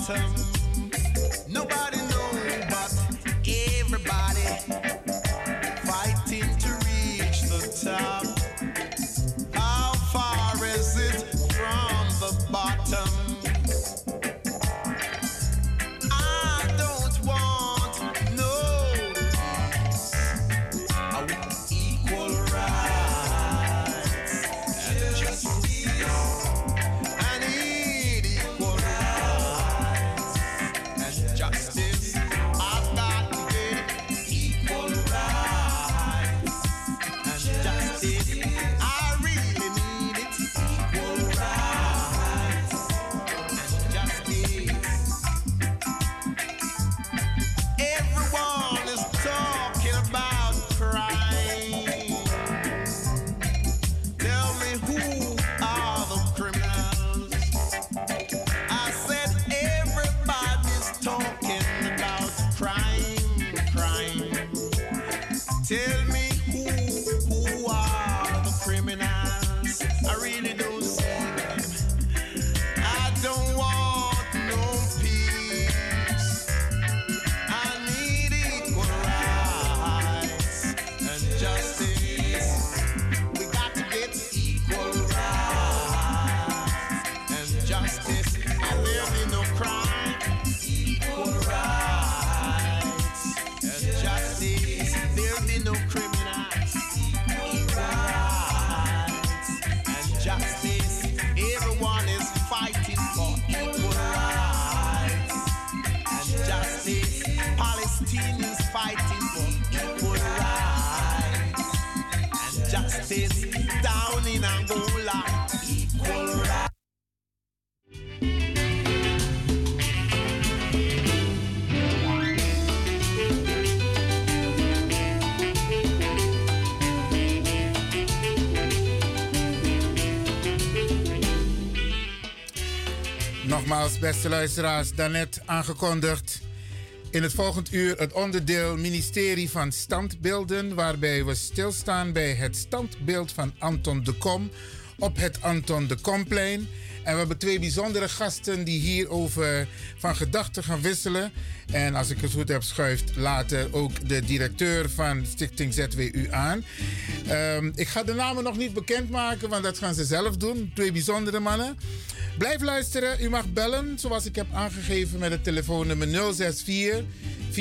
The Beste luisteraars, daarnet aangekondigd. In het volgend uur het onderdeel Ministerie van Standbeelden, waarbij we stilstaan bij het standbeeld van Anton de Kom op het Anton de Komplein. En we hebben twee bijzondere gasten die hierover van gedachten gaan wisselen. En als ik het goed heb, schuift later ook de directeur van Stichting ZWU aan. Ehm, ik ga de namen nog niet bekendmaken, want dat gaan ze zelf doen. Twee bijzondere mannen. Blijf luisteren. U mag bellen, zoals ik heb aangegeven, met het telefoonnummer 064 447-7566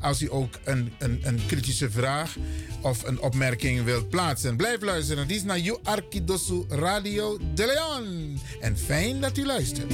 als u ook een, een, een kritische vraag of een opmerking wilt plaatsen. Blijf luisteren. Dit is naar You Arkidosu Radio de Leon. En fijn dat u luistert.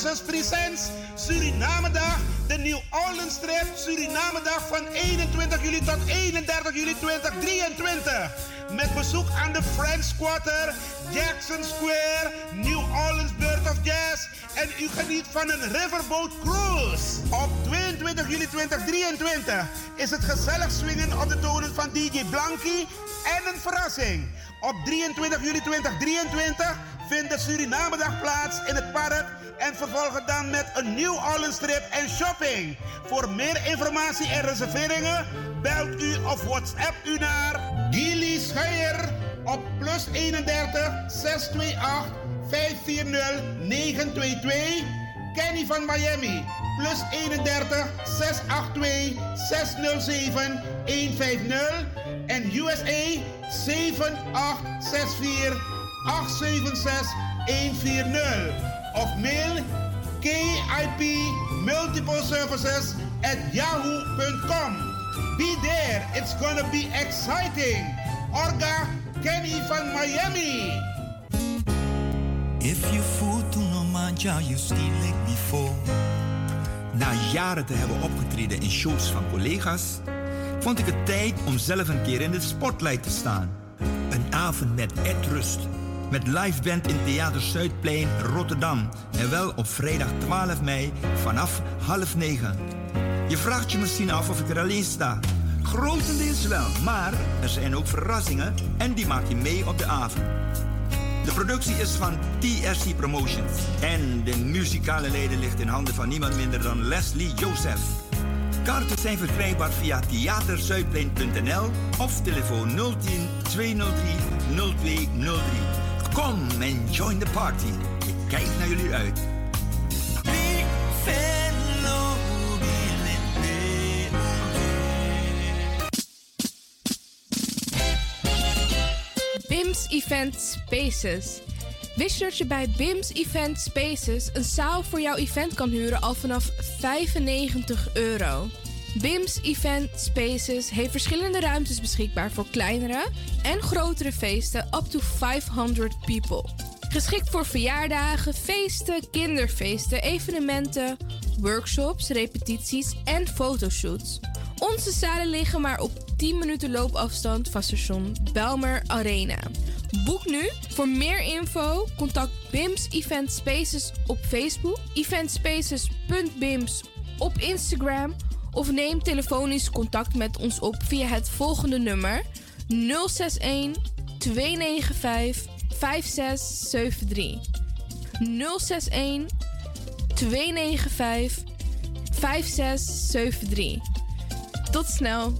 Services Presents Suriname Dag. De New Orleans Trip Suriname Dag van 21 juli tot 31 juli 2023. Met bezoek aan de French Quarter, Jackson Square, New Orleans Bird of Jazz. En u geniet van een Riverboat Cruise. Op 22 juli 2023 is het gezellig swingen op de tonen van DJ Blanky en een verrassing. Op 23 juli 2023 vindt de Surinamedag plaats in het park en dan met een New Orleans trip en shopping. Voor meer informatie en reserveringen belt u of WhatsApp u naar Gilly Scheier op plus 31 628 540 922. Kenny van Miami plus 31 682 607 150 en USA 7864 876 140 of mail KIP Multiple Services at yahoo.com. Be there, it's gonna be exciting. Orga Kenny van Miami. If you fool to no manja, you still like before. Na jaren te hebben opgetreden in shows van collega's, vond ik het tijd om zelf een keer in de spotlight te staan. Een avond met Ed Rust. Met live band in Theater Zuidplein Rotterdam. En wel op vrijdag 12 mei vanaf half negen. Je vraagt je misschien af of ik er alleen sta. Grotendeels wel, maar er zijn ook verrassingen en die maak je mee op de avond. De productie is van TSC Promotions en de muzikale leden ligt in handen van niemand minder dan Leslie Joseph. Kaarten zijn verkrijgbaar via theaterzuidplein.nl of telefoon 010 203 0203. Kom en join the party. Ik kijk naar jullie uit. BIMS Event Spaces. Wist je dat je bij BIMS Event Spaces een zaal voor jouw event kan huren al vanaf 95 euro? BIMS Event Spaces heeft verschillende ruimtes beschikbaar voor kleinere en grotere feesten up to 500 people. Geschikt voor verjaardagen, feesten, kinderfeesten, evenementen, workshops, repetities en fotoshoots. Onze zalen liggen maar op 10 minuten loopafstand van station Belmer Arena. Boek nu. Voor meer info contact BIMS Event Spaces op Facebook, eventspaces.bims op Instagram of neem telefonisch contact met ons op via het volgende nummer 061 295 5673. 061 295 5673. Tot snel.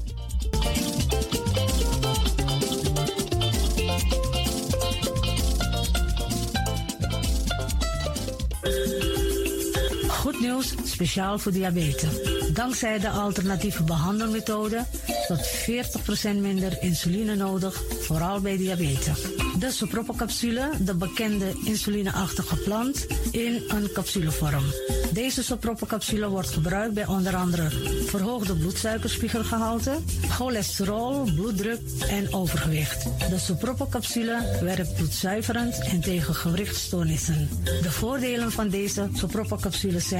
Nieuws, speciaal voor diabetes. Dankzij de alternatieve behandelmethode tot 40% minder insuline nodig, vooral bij diabetes. De sopropocapsule, de bekende insulineachtige plant, in een capsulevorm. Deze sopropocapsule wordt gebruikt bij onder andere verhoogde bloedsuikerspiegelgehalte, cholesterol, bloeddruk en overgewicht. De sopropocapsule werkt bloedzuiverend en tegen gewrichtstoornissen. De voordelen van deze sopropocapsule zijn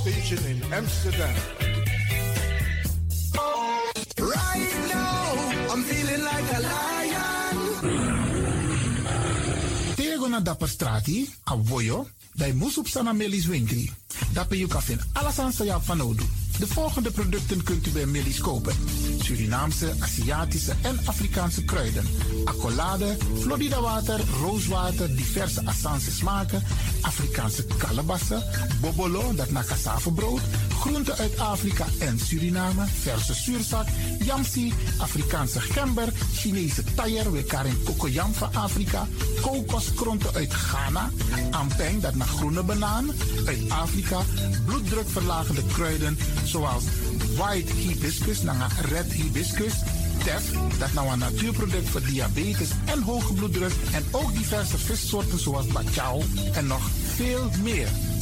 Station in Amsterdam. Right now, I'm feeling like a lion. Tego na dapper strati, a voyo, dai musup sana melis winkri. Dapper you alles aan sa van Odu. De volgende producten kunt u bij Millie's kopen. Surinaamse, Aziatische en Afrikaanse kruiden. Accolade, Florida water, rooswater, diverse Assange smaken. Afrikaanse kalebassen, bobolo, dat na cassavebrood. Groenten uit Afrika en Suriname, verse zuurzak, yamsi, Afrikaanse gember, Chinese taier, we karin kokoyam van Afrika. Kokoskronten uit Ghana, ampeng, dat naar groene banaan, uit Afrika. Bloeddrukverlagende kruiden, zoals white hibiscus, naar red hibiscus. Tef, dat nou een natuurproduct voor diabetes en hoge bloeddruk. En ook diverse vissoorten zoals bachao en nog veel meer.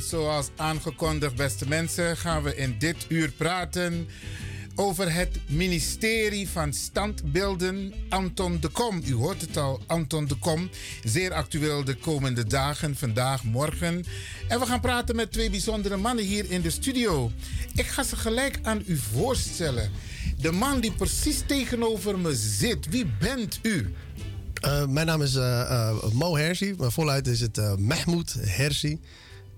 Zoals aangekondigd, beste mensen, gaan we in dit uur praten over het ministerie van Standbeelden Anton de Kom. U hoort het al, Anton de Kom. Zeer actueel de komende dagen, vandaag, morgen. En we gaan praten met twee bijzondere mannen hier in de studio. Ik ga ze gelijk aan u voorstellen. De man die precies tegenover me zit, wie bent u? Uh, mijn naam is uh, uh, Mo Hersi. Mijn voluit is het Mahmoud Hersi.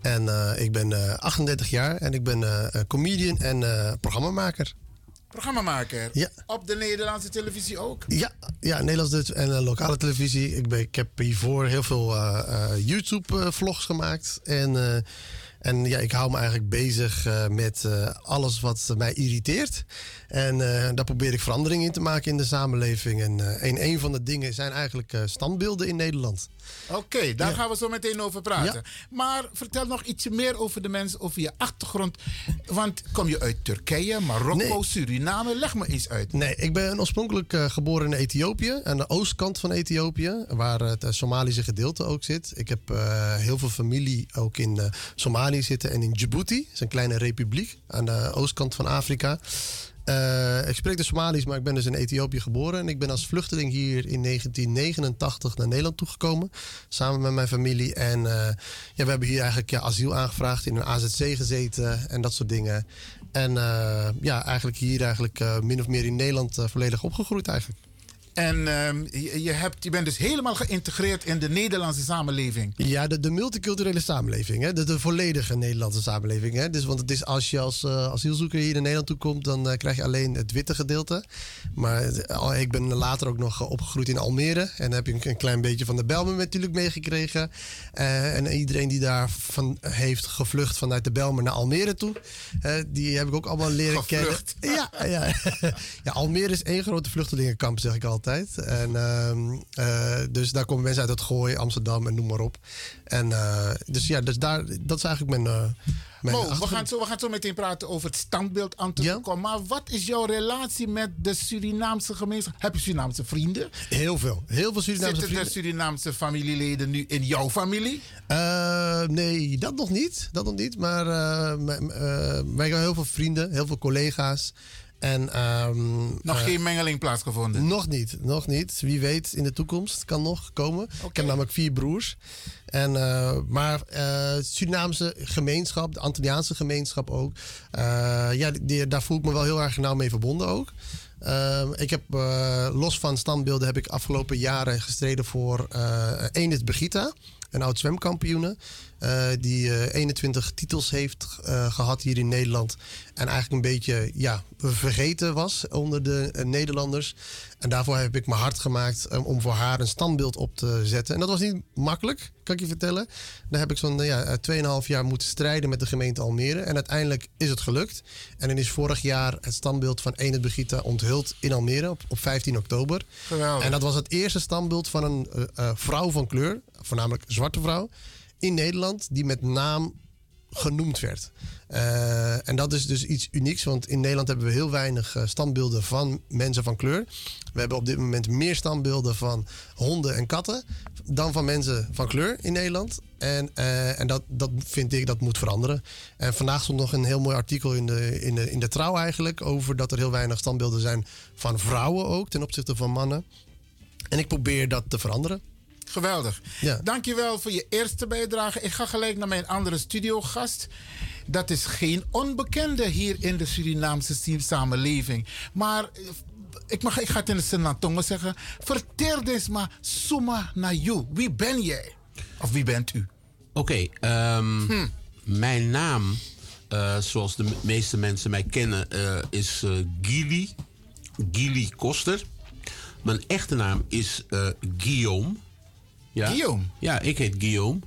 En ik ben 38 jaar en ik ben comedian en programmamaker. Programmamaker? Ja. Op de Nederlandse televisie ook? Ja, ja Nederlandse en lokale televisie. Ik, ben, ik heb hiervoor heel veel YouTube-vlogs gemaakt. En, en ja, ik hou me eigenlijk bezig met alles wat mij irriteert. En uh, daar probeer ik verandering in te maken in de samenleving. En uh, een, een van de dingen zijn eigenlijk uh, standbeelden in Nederland. Oké, okay, daar ja. gaan we zo meteen over praten. Ja. Maar vertel nog ietsje meer over de mensen, over je achtergrond. Want kom je uit Turkije, Marokko, nee. Suriname? Leg me eens uit. Nee, ik ben oorspronkelijk geboren in Ethiopië, aan de oostkant van Ethiopië, waar het Somalische gedeelte ook zit. Ik heb heel veel familie ook in Somalië zitten en in Djibouti, dat is een kleine republiek aan de oostkant van Afrika. Uh, ik spreek de Somalisch, maar ik ben dus in Ethiopië geboren. En ik ben als vluchteling hier in 1989 naar Nederland toegekomen. Samen met mijn familie. En uh, ja, we hebben hier eigenlijk ja, asiel aangevraagd, in een AZC gezeten en dat soort dingen. En uh, ja, eigenlijk hier eigenlijk min of meer in Nederland volledig opgegroeid eigenlijk. En uh, je, hebt, je bent dus helemaal geïntegreerd in de Nederlandse samenleving. Ja, de, de multiculturele samenleving. Hè? De, de volledige Nederlandse samenleving. Hè? Dus, want het is als je als uh, asielzoeker hier in Nederland toe komt, dan uh, krijg je alleen het witte gedeelte. Maar uh, ik ben later ook nog opgegroeid in Almere. En dan heb je een, een klein beetje van de Belmen natuurlijk meegekregen. en iedereen die daar van heeft gevlucht vanuit de Belmen naar Almere toe, die heb ik ook allemaal leren gevlucht. kennen. Ja, ja. ja, Almere is één grote vluchtelingenkamp, zeg ik altijd. En, uh, uh, dus daar komen mensen uit het Gooi, Amsterdam en noem maar op. En uh, dus ja, dus daar, dat is eigenlijk mijn. eh, mijn Mo, we, gaan zo, we gaan zo meteen praten over het standbeeld ja? Maar wat is jouw relatie met de Surinaamse gemeenschap? Heb je Surinaamse vrienden? Heel veel. Heel veel Surinaamse Zitten vrienden. de Surinaamse familieleden nu in jouw familie? Nee, dat nog niet. Dat nog niet. Maar wij hebben heel veel vrienden, heel veel collega's. En, um, nog uh, geen mengeling plaatsgevonden? Nog niet, nog niet. Wie weet in de toekomst kan nog komen. Okay. Ik heb namelijk vier broers. En, uh, maar uh, Surinaamse gemeenschap, de Antilliaanse gemeenschap ook. ja, die, daar voel ik me wel heel erg nauw mee verbonden ook. ik heb los van standbeelden heb ik afgelopen jaren gestreden voor Enid Brigita, een oud zwemkampioene. Uh, die uh, 21 titels heeft uh, gehad hier in Nederland. En eigenlijk een beetje ja, vergeten was onder de Nederlanders. En daarvoor heb ik me hard gemaakt um, om voor haar een standbeeld op te zetten. En dat was niet makkelijk, kan ik je vertellen. Daar heb ik zo'n ja, 2,5 jaar moeten strijden met de gemeente Almere. En uiteindelijk is het gelukt. En dan is vorig jaar het standbeeld van Enid Brigitte onthuld in Almere op, op 15 oktober. Geweldig. En dat was het eerste standbeeld van een vrouw van kleur, voornamelijk zwarte vrouw in Nederland die met naam genoemd werd. Uh, en dat is dus iets unieks, want in Nederland hebben we heel weinig uh, standbeelden van mensen van kleur. We hebben op dit moment meer standbeelden van honden en katten dan van mensen van kleur in Nederland. En, uh, en dat, dat vind ik, dat moet veranderen. En vandaag stond nog een heel mooi artikel in de, in, de, in de trouw eigenlijk over dat er heel weinig standbeelden zijn van vrouwen ook ten opzichte van mannen. En ik probeer dat te veranderen. Geweldig. Ja. Dankjewel voor je eerste bijdrage. Ik ga gelijk naar mijn andere studiogast. Dat is geen onbekende hier in de Surinaamse samenleving. Maar ik, mag, ik ga het in de Senatongo zeggen. Vertel eens maar, suma naar you. Wie ben jij? Of wie bent u? Oké, okay, um, hm. mijn naam, uh, zoals de meeste mensen mij kennen, uh, is uh, Gili. Gili Koster. Mijn echte naam is Guillaume. Ja. Guillaume? Ja, ik heet Guillaume.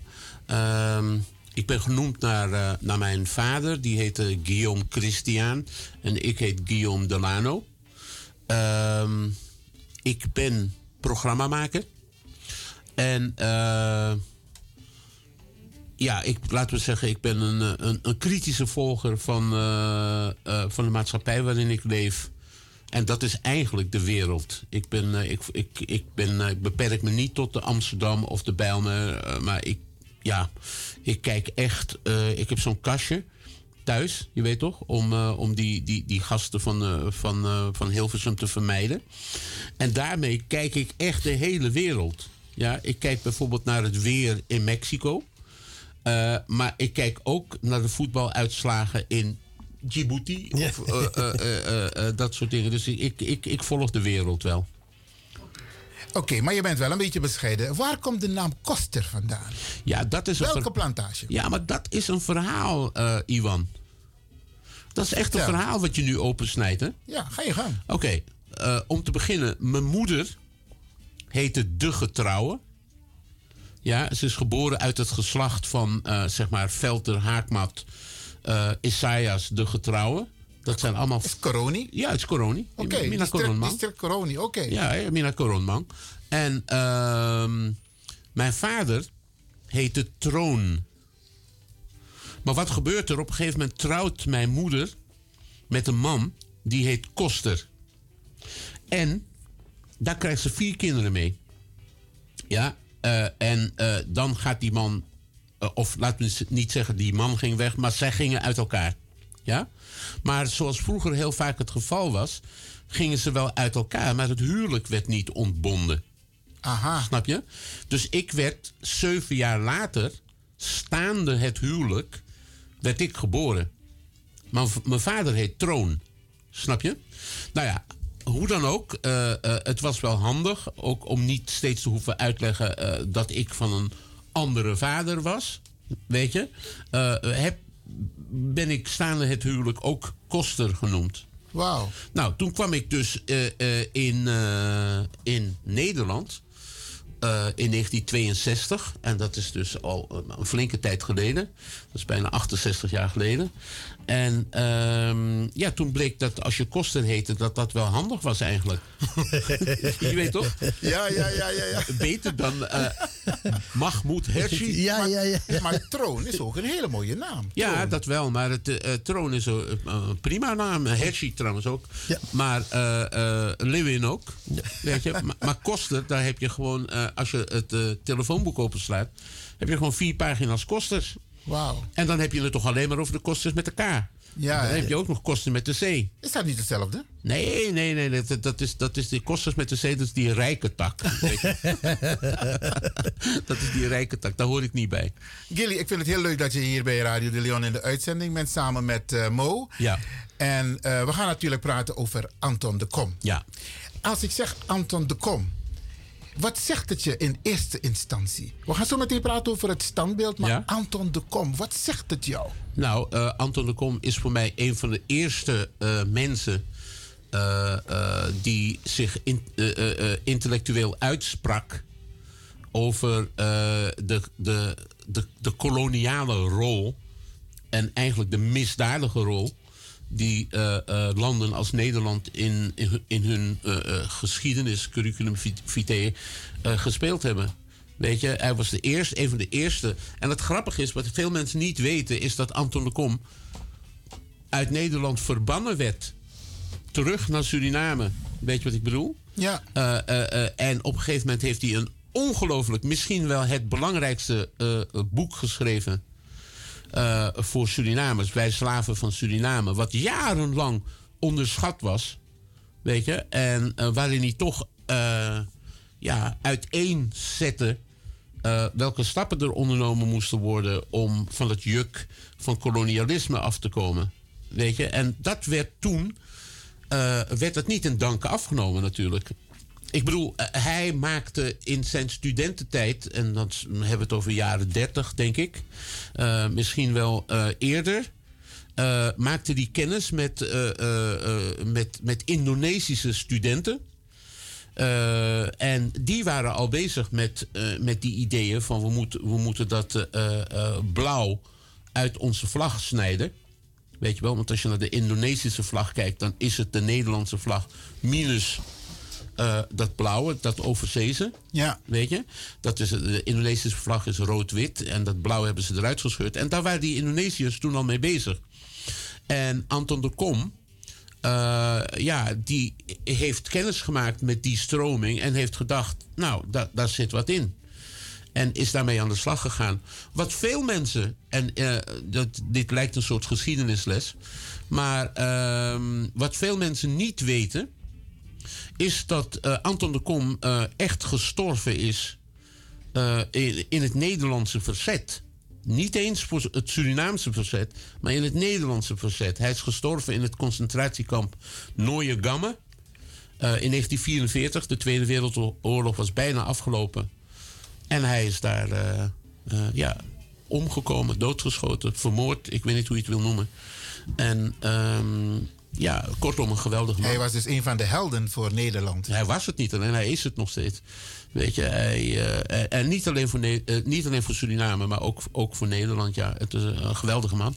Um, ik ben genoemd naar, uh, naar mijn vader. Die heette Guillaume Christian. En ik heet Guillaume Delano. Um, ik ben programmamaker. En uh, ja, ik, laten we zeggen, ik ben een, een, een kritische volger van, uh, van de maatschappij waarin ik leef. En dat is eigenlijk de wereld. Ik, ben, uh, ik, ik, ik, ben, uh, ik beperk me niet tot de Amsterdam of de Bijlmer, uh, maar ik, ja, ik kijk echt. eh, ik heb zo'n kastje thuis, je weet toch? Om, eh, om die, die, die gasten van, eh, van, eh, van Hilversum te vermijden. En daarmee kijk ik echt de hele wereld. Ja, ik kijk bijvoorbeeld naar het weer in Mexico. Eh, maar ik kijk ook naar de voetbaluitslagen in Djibouti. Of eh, eh, eh, dat soort dingen. Dus ik, ik, ik volg de wereld wel. Oké, maar je bent wel een beetje bescheiden. Waar komt de naam Koster vandaan? Ja, dat is Welke plantage? Ja, maar dat is een verhaal, eh, Iwan. Dat is echt een verhaal wat je nu opensnijdt, hè? Ja, ga je gang. Oké, om te beginnen. Mijn moeder heette De Getrouwe. Ja, ze is geboren uit het geslacht van, zeg maar, Velter, Haakmat, eh Isaias De Getrouwe. Dat zijn allemaal... Is Coroni? Ja, het is Coroni. Oké, Mina district, Coronman. district Coroni, oké. Ja, Mina Coronman. En ehm, mijn vader heette Troon. Maar wat gebeurt er? Op een gegeven moment trouwt mijn moeder met een man die heet Koster. En daar krijgt ze vier kinderen mee. Ja, eh, en eh, dan gaat die man, of laat me niet zeggen die man ging weg, maar zij gingen uit elkaar. Ja? Maar zoals vroeger heel vaak het geval was, gingen ze wel uit elkaar, maar het huwelijk werd niet ontbonden. Aha. Snap je? Dus ik werd zeven jaar later, staande het huwelijk, werd ik geboren. Maar mijn vader heet Troon. Snap je? Nou ja, hoe dan ook, eh, eh, het was wel handig. Ook om niet steeds te hoeven uitleggen eh, dat ik van een andere vader was. Weet je? Eh, heb, ben ik staande het huwelijk ook Koster genoemd. Wauw. Nou, toen kwam ik dus eh, eh, in, in Nederland. in 1962. En dat is dus al een, een flinke tijd geleden. Dat is bijna 68 jaar geleden. En ehm, ja, toen bleek dat als je Koster heette, dat dat wel handig was eigenlijk. je weet toch? Ja, ja, ja, ja. ja. Beter dan eh Mahmoud Hershi. Ja, ja, ja. Maar Troon is ook een hele mooie naam. Ja, dat wel. Maar het eh, troon is een, prima naam. Hershey trouwens ook. Maar eh Lewin ook. Weet je? Maar, maar Koster, daar heb je gewoon... als je het telefoonboek openslaat... heb je gewoon vier pagina's kosters. Wauw. En dan heb je het toch alleen maar over de kosters met de K. Ja, dan heb je ook nog kosten met de C. Is dat niet hetzelfde? Nee, nee, nee. Dat, dat, is, dat is die kosters met de C. Dat is die rijke tak. dat is die rijke tak. Daar hoor ik niet bij. Gilly, ik vind het heel leuk dat je hier bij Radio de Leon in de uitzending bent samen met eh, Mo. Ja. En eh, we gaan natuurlijk praten over Anton de Kom. Ja. Als ik zeg Anton de Kom, wat zegt het je in eerste instantie? We gaan zo meteen praten over het standbeeld, maar Ja. Anton de Kom, wat zegt het jou? Nou, eh, Anton de Kom is voor mij een van de eerste eh, mensen eh, die zich in- intellectueel uitsprak over de, de, de, de koloniale rol en eigenlijk de misdadige rol die eh, eh, landen als Nederland in, in, hun- in hun eh, geschiedenis, curriculum vitae, gespeeld hebben. Weet je, hij was de eerste, een van de eerste. En het grappige is, wat veel mensen niet weten, is dat Anton de Kom uit Nederland verbannen werd. Terug naar Suriname. Weet je wat ik bedoel? Ja. En op een gegeven moment heeft hij een ongelooflijk, misschien wel het belangrijkste boek geschreven. Eh, voor Surinamers, wij slaven van Suriname. Wat jarenlang onderschat was. Weet je? En eh, waarin hij toch eh ja, uiteenzette. welke stappen er ondernomen moesten worden. om van het juk van kolonialisme af te komen. Weet je? En dat werd toen. werd het niet in danken afgenomen, natuurlijk. Ik bedoel, eh, hij maakte in zijn studententijd, en dan hebben we het over jaren 30, denk ik, eh, misschien wel eh, eerder, maakte die kennis met, met, met Indonesische studenten. En die waren al bezig met, met die ideeën van we moeten, we moeten dat blauw uit onze vlag snijden. Weet je wel, want als je naar de Indonesische vlag kijkt, dan is het de Nederlandse vlag minus eh, dat blauwe, dat overzeese. Ja. Weet je? Dat is, de Indonesische vlag is rood-wit en dat blauw hebben ze eruit gescheurd. En daar waren die Indonesiërs toen al mee bezig. En Anton de Kom, eh, ja, die heeft kennis gemaakt met die stroming en heeft gedacht, nou, da- daar zit wat in. En is daarmee aan de slag gegaan. Wat veel mensen, en eh, dat, dit lijkt een soort geschiedenisles. Maar ehm, wat veel mensen niet weten. Is dat eh, Anton de Kom eh, echt gestorven is. eh, in, het Nederlandse verzet. Niet eens voor het Surinaamse verzet, maar in het Nederlandse verzet. Hij is gestorven in het concentratiekamp Nooie-Gamme. Eh, in 1944, de Tweede Wereldoorlog was bijna afgelopen. En hij is daar ja, omgekomen, doodgeschoten, vermoord. Ik weet niet hoe je het wil noemen. En ehm, ja, kortom, een geweldig man. Hij was dus een van de helden voor Nederland. Hij was het niet alleen, hij is het nog steeds. Weet je, hij, eh, en- niet alleen, voor Ne- eh, niet alleen voor Suriname, maar ook, ook voor Nederland. Ja, het is een geweldige man.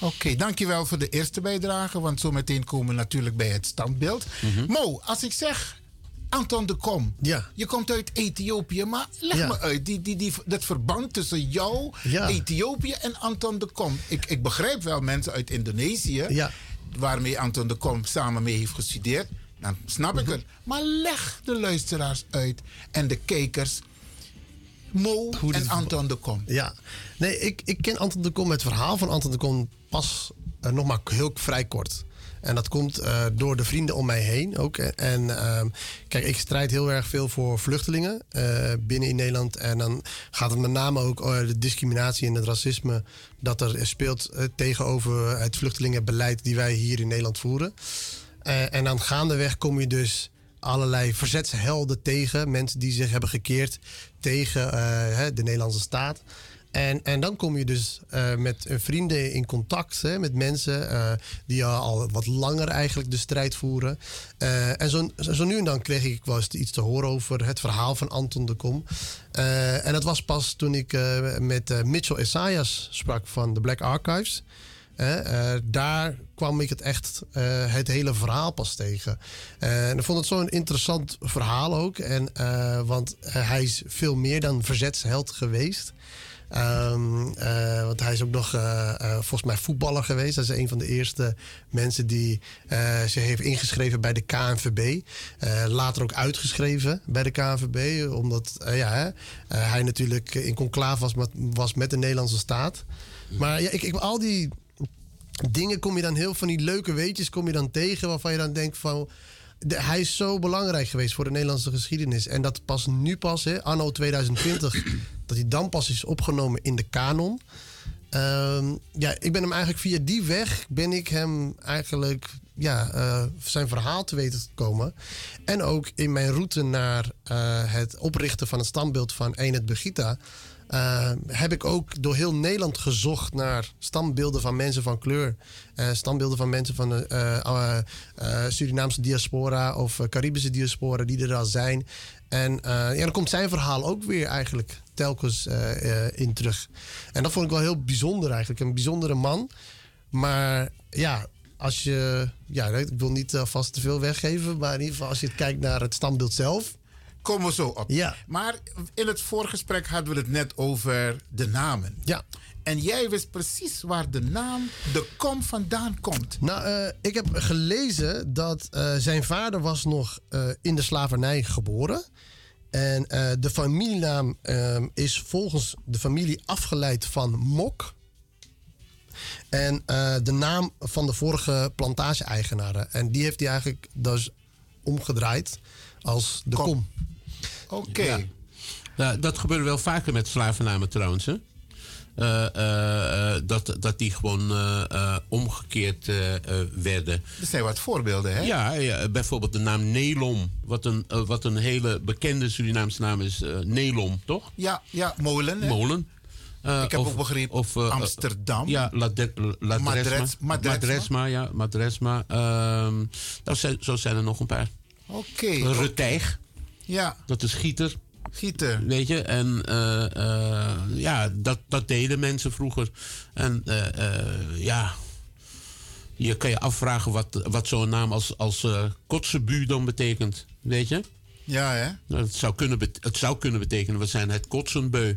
Oké, dankjewel voor de eerste bijdrage. Want zometeen komen we natuurlijk bij het standbeeld. Mhm. Mo, als ik zeg Anton de Kom. Ja. Je komt uit Ethiopië, maar leg Ja. me uit. Die, die, die, dat verband tussen jou, Ja. Ethiopië en Anton de Kom. Ik, ik begrijp wel mensen uit Indonesië... Waarmee Anton de Kom samen mee heeft gestudeerd. Dan snap Mhm. ik het. Maar leg de luisteraars uit en de kijkers... Mo en Anton de Kom. Ja, nee, ik, ik ken Anton de Kom, het verhaal van Anton de Kom pas eh, nog maar heel vrij kort. En dat komt eh, door de vrienden om mij heen ook. En, ehm, kijk, ik strijd heel erg veel voor vluchtelingen eh, binnen in Nederland. En dan gaat het met name ook over de discriminatie en het racisme dat er speelt eh, tegenover het vluchtelingenbeleid die wij hier in Nederland voeren. Eh, en dan gaandeweg kom je dus allerlei verzetshelden tegen. Mensen die zich hebben gekeerd tegen eh, de Nederlandse staat. En, en dan kom je dus eh, met eh, vrienden in contact, hè, met mensen eh, die al, wat langer eigenlijk de strijd voeren. En zo, zo nu en dan kreeg ik wel iets te horen over het verhaal van Anton de Kom. En dat was pas toen ik met Mitchell Esaias sprak van de Black Archives. Daar kwam ik het echt, het hele verhaal pas tegen. En ik vond het zo'n interessant verhaal ook. En, want hij is veel meer dan verzetsheld geweest. Ehm, eh, want hij is ook nog eh, eh, volgens mij voetballer geweest. Hij is een van de eerste mensen die zich heeft ingeschreven bij de KNVB. Later ook uitgeschreven bij de KNVB. Omdat ja, hij natuurlijk in conclave was met, was met de Nederlandse staat. Maar ja, ik, ik, al die dingen kom je dan heel van die leuke weetjes kom je dan tegen waarvan je dan denkt van de- hij is zo belangrijk geweest voor de Nederlandse geschiedenis en dat pas nu pas hè, anno 2020 dat hij dan pas is opgenomen in de kanon. Ehm, ja, ik ben hem eigenlijk via die weg ben ik hem eigenlijk ja, eh, zijn verhaal te weten gekomen. En ook in mijn route naar eh, het oprichten van het standbeeld van Eenet Begita. eh, heb ik ook door heel Nederland gezocht naar standbeelden van mensen van kleur. eh, standbeelden van mensen van de Surinaamse diaspora of Caribische diaspora die er al zijn. En eh, ja, dan komt zijn verhaal ook weer eigenlijk telkens eh, eh, in terug. En dat vond ik wel heel bijzonder eigenlijk. Een bijzondere man. Maar ja, als je. Ja, ik wil niet vast te veel weggeven. Maar in ieder geval, als je kijkt naar het standbeeld zelf. Komen we zo op. Ja. Maar in het voorgesprek hadden we het net over de namen. Ja. En jij wist precies waar de naam de kom vandaan komt. Nou, eh, ik heb gelezen dat eh, zijn vader was nog eh, in de slavernij geboren. En eh, de familienaam is volgens de familie afgeleid van Mok. En eh, de naam van de vorige plantage-eigenaren. En die heeft hij eigenlijk dus omgedraaid als de kom. Oké. Ja. Ja, dat gebeurde wel vaker met slavennamen trouwens. Hè? Eh, eh, eh, dat, dat die gewoon omgekeerd werden. Er zijn wat voorbeelden, hè? Ja, ja, bijvoorbeeld de naam Nelom. Wat een, wat een hele bekende Surinaamse naam is. Nelom, toch? Ja, ja molen. hè? Molen. Ik heb of- ook begrepen of, Amsterdam. Ja, La Madres-. Madresma. Madresma, ja, Madresma. Ehm, nou, zijn, zo zijn er nog een paar. Oké. Retijg, Ja, dat is gieter. Gieter. Weet je, en eh, eh, ja, dat, dat deden mensen vroeger. En eh, eh, ja, je kan je afvragen wat, wat zo'n naam als, als eh Kotzebu dan betekent. Weet je? Ja, hè? Nou, het, zou kunnen bet- het zou kunnen betekenen, we zijn het Kotsenbeu.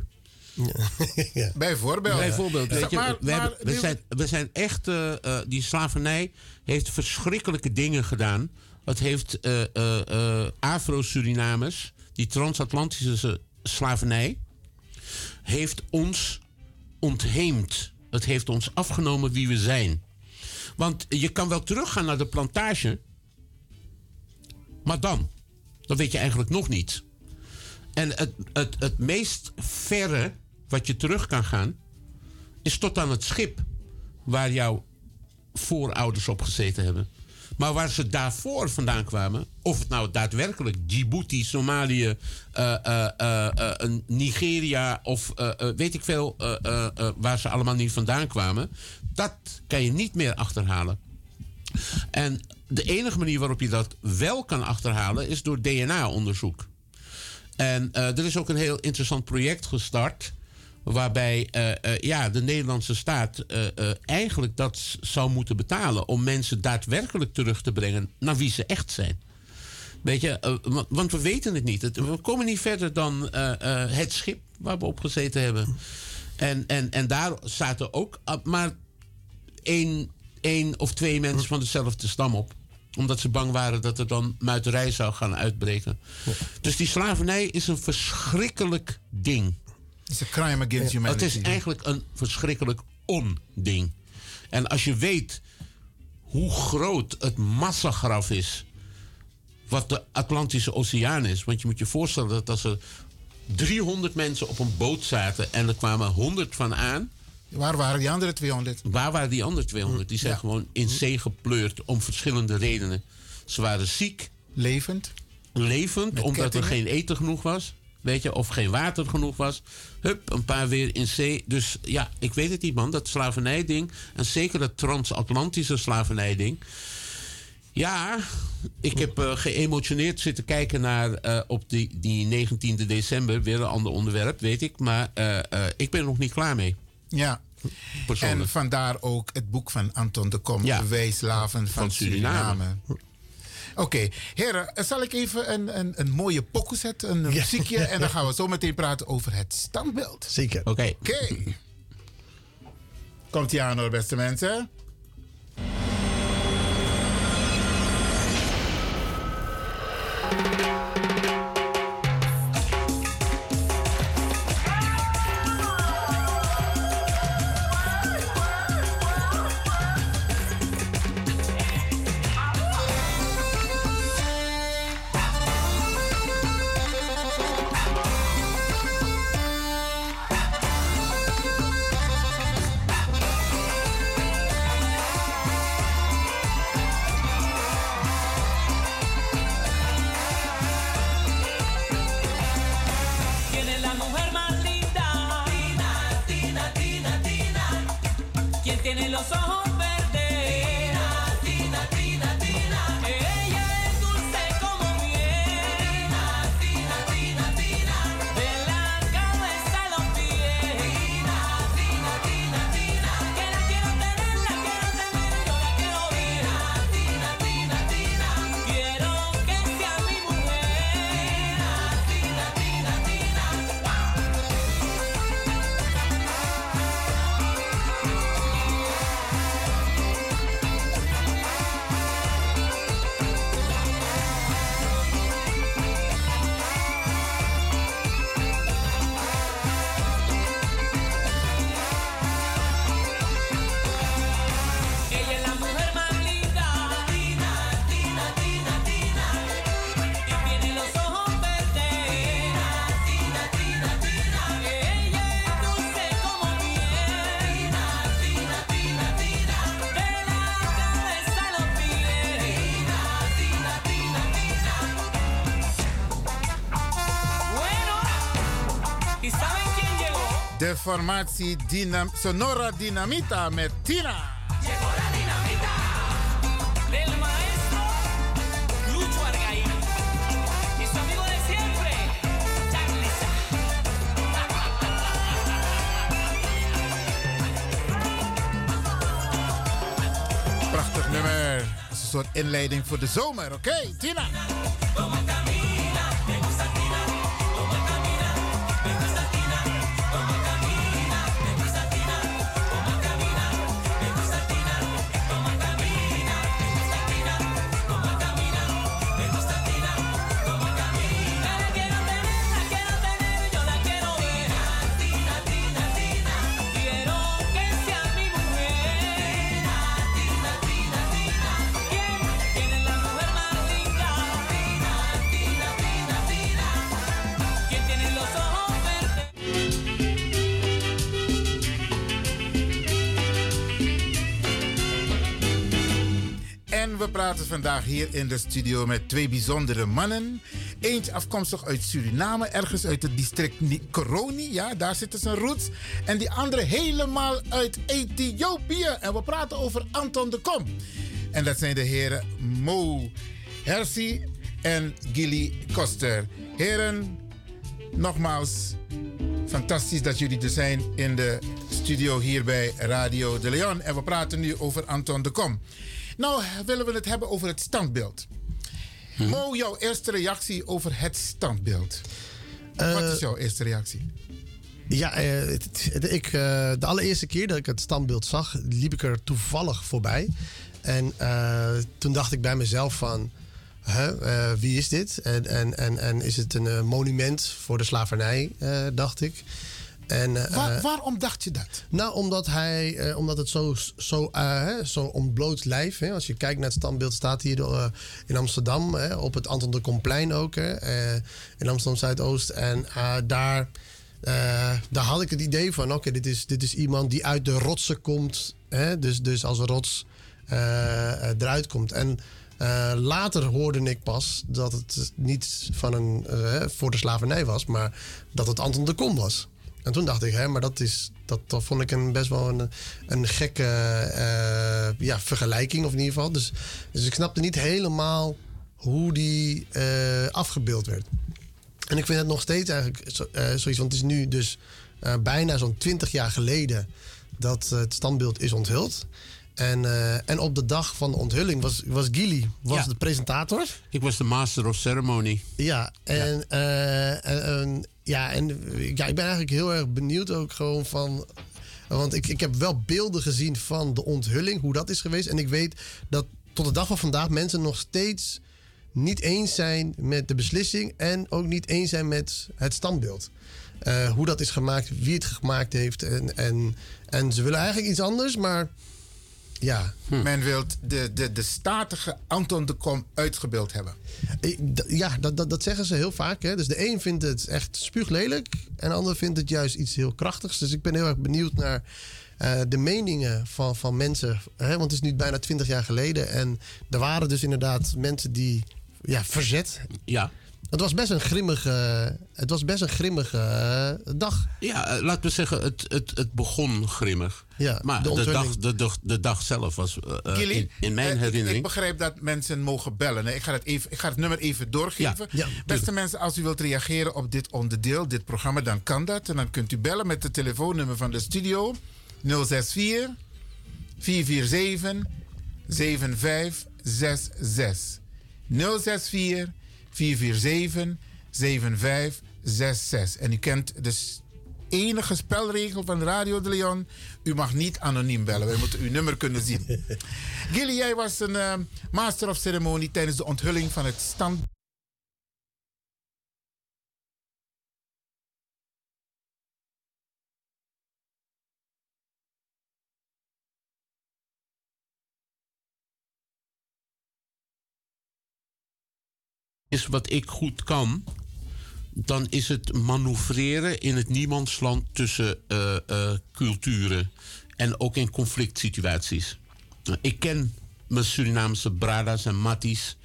Bijvoorbeeld. Bijvoorbeeld, weet je, Maar- we, maar hebben- we, zijn, we zijn echt, eh, eh, die slavernij heeft verschrikkelijke dingen gedaan. Het heeft eh, eh, eh, Afro-Surinamers, die transatlantische slavernij, heeft ons ontheemd. Het heeft ons afgenomen wie we zijn. Want je kan wel teruggaan naar de plantage. Maar dan? Dan weet je eigenlijk nog niet. En het, het, het meest verre wat je terug kan gaan, is tot aan het schip waar jouw voorouders op gezeten hebben. Maar waar ze daarvoor vandaan kwamen, of het nou daadwerkelijk Djibouti, Somalië, eh, eh, Nigeria of weet ik veel waar ze allemaal niet vandaan kwamen, dat kan je niet meer achterhalen. En de enige manier waarop je dat wel kan achterhalen is door DNA-onderzoek. En er is ook een heel interessant project gestart. Waarbij eh, eh, ja, de Nederlandse staat eh, eigenlijk dat zou moeten betalen. om mensen daadwerkelijk terug te brengen naar wie ze echt zijn. Weet je, wa- want we weten het niet. We komen niet verder dan het schip waar we op gezeten hebben. En, en, en daar zaten ook ah, maar één, één of twee mensen van dezelfde stam op omdat ze bang waren dat er dan muiterij zou gaan uitbreken. Dus die slavernij is een verschrikkelijk ding. Het is een crime against humanity. Het is eigenlijk een verschrikkelijk onding. En als je weet hoe groot het massagraf is. wat de Atlantische Oceaan is. Want je moet je voorstellen dat als er 300 mensen op een boot zaten. en er kwamen 100 van aan. Waar waren die andere 200? Waar waren die andere 200? Die zijn gewoon in zee gepleurd om verschillende redenen. Ze waren ziek. Levend. Levend, Met omdat er geen eten genoeg was. Weet je, of geen water genoeg was. Hup, een paar weer in zee. Dus ja, ik weet het niet, man. Dat slavernijding. En zeker dat transatlantische slavernijding. Ja, ik heb eh, geëmotioneerd zitten kijken naar eh, op die, die 19e december. Weer een ander onderwerp, weet ik. Maar eh, ik ben er nog niet klaar mee. Ja. Persoonlijk. En vandaar ook het boek van Anton de Kom, Ja. Wij slaven van, Van Suriname. Suriname. Oké, heren, eh, zal ik even een, een, een mooie pokoe zetten, een muziekje, en dan gaan we zo meteen praten over het standbeeld. Zeker. Oké. Oké. Komt ie aan hoor, beste mensen. Formatie Sonora Dynamita met Tina. Dinamita. Prachtig nummer. Dat is een soort inleiding voor de zomer. Oké, Tina. Vandaag hier in de studio met twee bijzondere mannen. Eentje afkomstig uit Suriname, ergens uit het district Ni- Koroni. Ja, daar zitten zijn roots. En die andere helemaal uit Ethiopië. En we praten over Anton de Kom. En dat zijn de heren Mo Hersi en Gilly Koster. Heren, nogmaals, fantastisch dat jullie er zijn in de studio hier bij Radio de Leon. En we praten nu over Anton de Kom. Nou willen we het hebben over het standbeeld. Mo, jouw eerste reactie over het standbeeld. Wat is jouw eerste reactie? Ja, eh, het- het- ik, eh, de allereerste keer dat ik het standbeeld zag, liep ik er toevallig voorbij. En eh, toen dacht ik bij mezelf van, eh, wie is dit? En, en, en, en is het een eh, monument voor de slavernij, eh, dacht ik. En, eh, Waar- waarom dacht je dat? Nou, omdat, hij, eh, omdat het zo, zo, eh, hè, zo ontbloot lijf. Hè, als je kijkt naar het standbeeld, staat hier eh, in Amsterdam. Hè, op het Anton de Komplein ook. Hè, eh, in Amsterdam Zuidoost. En eh, daar, eh, daar had ik het idee van: oké, dit, is, dit is iemand die uit de rotsen komt. Hè, dus, dus als een rots eh, eh, eruit komt. En. eh, later hoorde ik pas dat het niet van een, eh, voor de slavernij was, maar dat het Anton de Kom was. En toen dacht ik, hè, maar dat, is, dat, dat vond ik een, best wel een, een gekke eh, ja, vergelijking, of in ieder geval. Dus, dus ik snapte niet helemaal hoe die eh, afgebeeld werd. En ik vind het nog steeds eigenlijk zo, eh, zoiets, want het is nu dus bijna zo'n 20 jaar geleden dat het standbeeld is onthuld. En, en op de dag van de onthulling was, was Gilly was Ja. de presentator. Ik was de master of ceremony. Ja, en, en, en- ja, en ja, ik ben eigenlijk heel erg benieuwd ook gewoon van. Want ik, ik heb wel beelden gezien van de onthulling, hoe dat is geweest. En ik weet dat tot de dag van vandaag mensen nog steeds niet eens zijn met de beslissing. En ook niet eens zijn met het standbeeld. Eh, hoe dat is gemaakt, wie het gemaakt heeft. En, en, en ze willen eigenlijk iets anders, maar ja. Men wil de, de, de statige Anton de Kom uitgebeeld hebben. Eh, Ja, dat, dat, dat zeggen ze heel vaak. Hè? Dus de een vindt het echt spuuglelijk en de ander vindt het juist iets heel krachtigs. Dus ik ben heel erg benieuwd naar eh, de meningen van, van mensen. Hè? Want het is nu bijna twintig jaar geleden. En er waren dus inderdaad mensen die ja, verzet. Ja. Het was best een grimmige, het was best een grimmige eh, dag. Ja, eh, laten we zeggen, het, het, het begon grimmig. Ja, maar de de, dag, de, dag, de dag zelf was eh, in, in mijn eh, ik- Ik, herinnering. begrijp dat mensen mogen bellen. hè. Ik ga het, even, ik ga het nummer even doorgeven. Ja, ja, Beste mensen, als u wilt reageren op dit onderdeel, dit programma, dan kan dat. En dan kunt u bellen met het telefoonnummer van de studio 064 447 7566. 064 447 7566. En u kent de enige spelregel van Radio de Leon. U mag niet anoniem bellen. Wij moeten uw nummer kunnen zien. Gilly, jij was een eh, master of ceremonie tijdens de onthulling van het stand. Wat ik goed kan, dan is het manoeuvreren in het niemandsland tussen eh, eh, culturen en ook in conflict situaties. Nou, Ik ken mijn Surinaamse brada's en matties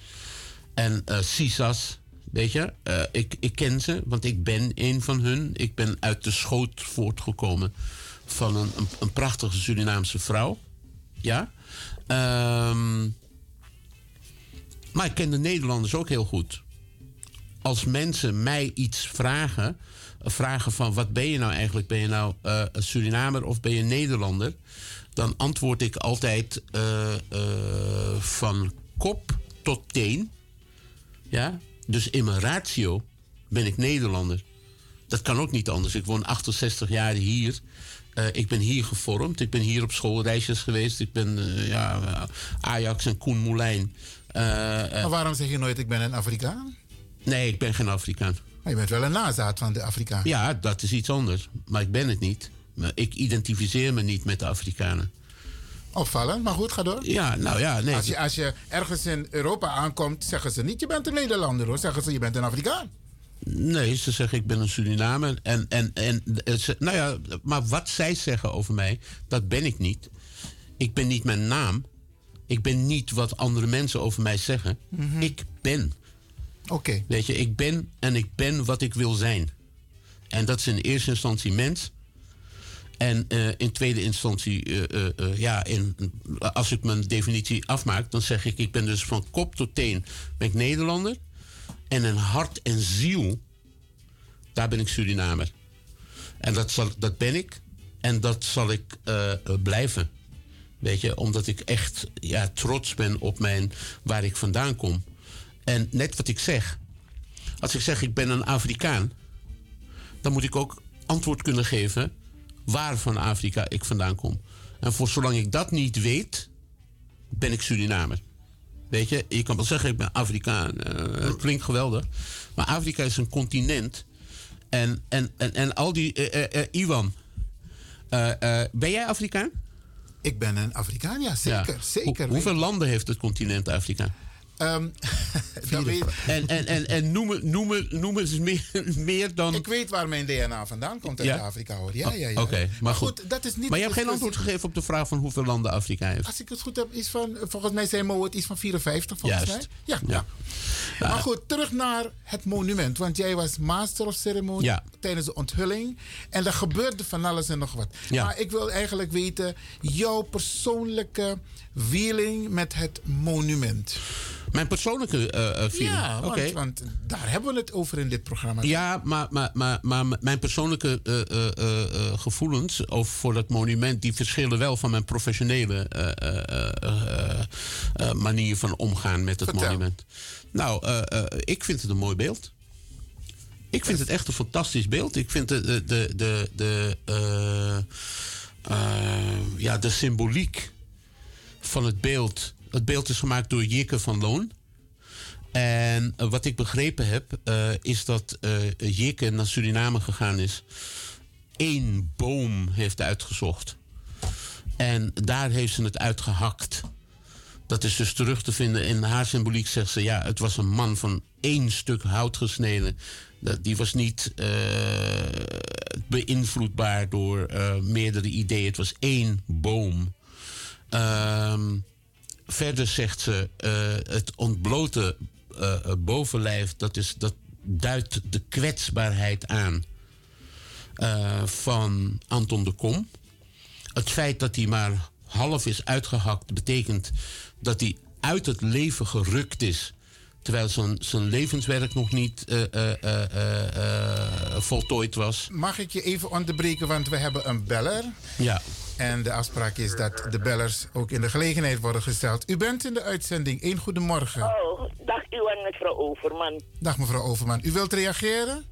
en eh sisas. Weet je, ik, ik ken ze, want ik ben een van hun. Ik ben uit de schoot voortgekomen van een, een, een prachtige Surinaamse vrouw. Ja. Ehm, maar ik ken de Nederlanders ook heel goed. Als mensen mij iets vragen, vragen van wat ben je nou eigenlijk? Ben je nou een Surinamer of ben je Nederlander? Dan antwoord ik altijd eh, eh, van kop tot teen. Ja? Dus in mijn ratio ben ik Nederlander. Dat kan ook niet anders. Ik woon 68 jaar hier. Ik ben hier gevormd. Ik ben hier op schoolreisjes geweest. Ik ben ja, Ajax en Koen Moulijn. Maar waarom zeg je nooit ik ben een Afrikaan? Nee, ik ben geen Afrikaan. Maar je bent wel een nazaat van de Afrikaan. Ja, dat is iets anders. Maar ik ben het niet. Maar ik identificeer me niet met de Afrikanen. Opvallend, maar goed, ga door. Ja, nou ja, nee. Als je, als je ergens in Europa aankomt, zeggen ze niet je bent een Nederlander hoor. Zeggen ze je bent een Afrikaan. Nee, ze zeggen ik ben een Surinamer. En, en, en, eh, ze- nou ja, maar wat zij zeggen over mij, dat ben ik niet. Ik ben niet mijn naam. Ik ben niet wat andere mensen over mij zeggen. Mhm. Ik ben. Oké. Weet je, ik ben en ik ben wat ik wil zijn. En dat is in eerste instantie mens. En eh, in tweede instantie, eh, eh, ja, in, als ik mijn definitie afmaak, dan zeg ik: ik ben dus van kop tot teen ben ik Nederlander. En in hart en ziel, daar ben ik Surinamer. En dat, zal, dat ben ik. En dat zal ik blijven. Weet je, omdat ik echt ja, trots ben op mijn, waar ik vandaan kom. En net wat ik zeg. Als ik zeg ik ben een Afrikaan, dan moet ik ook antwoord kunnen geven waar van Afrika ik vandaan kom. En voor zolang ik dat niet weet, ben ik Surinamer. Weet je, je kan wel zeggen ik ben Afrikaan. eh, het klinkt geweldig. Maar Afrika is een continent. En, en, en, en al die. eh, eh, Iwan, ben jij Afrikaan? Ik ben een Afrikaan, ja, zeker. Ja. zeker. Hoe- hoeveel landen heeft het continent Afrika? Weet, En, en, en, en meer, meer dan. ik weet waar mijn DNA vandaan komt uit Ja? Afrika hoor. Ja, ja, ja. Oh, Oké, maar goed. dat is niet maar je hebt geen antwoord gegeven op de vraag van hoeveel landen Afrika heeft. Als ik het goed heb, is van, volgens mij zei Mo het iets van 54, volgens Juist. mij. Ja, ja. Maar goed, terug naar het monument. Want jij was master of ceremony Ja. tijdens de onthulling. En er gebeurde van alles en nog wat. Ja. Maar ik wil eigenlijk weten, jouw persoonlijke feeling met het monument. Mijn persoonlijke eh, eh, feeling. Ja, want, want daar hebben we het over in dit programma. Ja, maar, maar, maar, maar mijn persoonlijke eh, eh, eh, eh, gevoelens over voor dat monument... die verschillen wel van mijn professionele eh, eh, eh, eh, eh, manier van omgaan met het Vertel. monument. Nou, eh, eh, ik vind het een mooi beeld. Ik vind het echt een fantastisch beeld. Ik vind de, de, de, de, de, eh, eh, ja, de symboliek van het beeld... Het beeld is gemaakt door Jikke van Loon. En eh, wat ik begrepen heb, eh, is dat eh Jikke naar Suriname gegaan is. één boom heeft uitgezocht. En daar heeft ze het uitgehakt. Dat is dus terug te vinden. In haar symboliek zegt ze, ja, het was een man van één stuk hout gesneden. Die was niet beïnvloedbaar door meerdere ideeën. Het was één boom. Ehm, verder zegt ze, eh, het ontblote eh, eh, bovenlijf, dat, is, dat duidt de kwetsbaarheid aan van Anton de Kom. Het feit dat hij maar half is uitgehakt, betekent dat hij uit het leven gerukt is. Terwijl zijn, zijn levenswerk nog niet voltooid was. Mag ik je even onderbreken, want we hebben een beller. Ja. En de afspraak is dat de bellers ook in de gelegenheid worden gesteld. U bent in de uitzending. Eén goedemorgen. Oh, dag Iwan mevrouw Overman. Dag mevrouw Overman. U wilt reageren?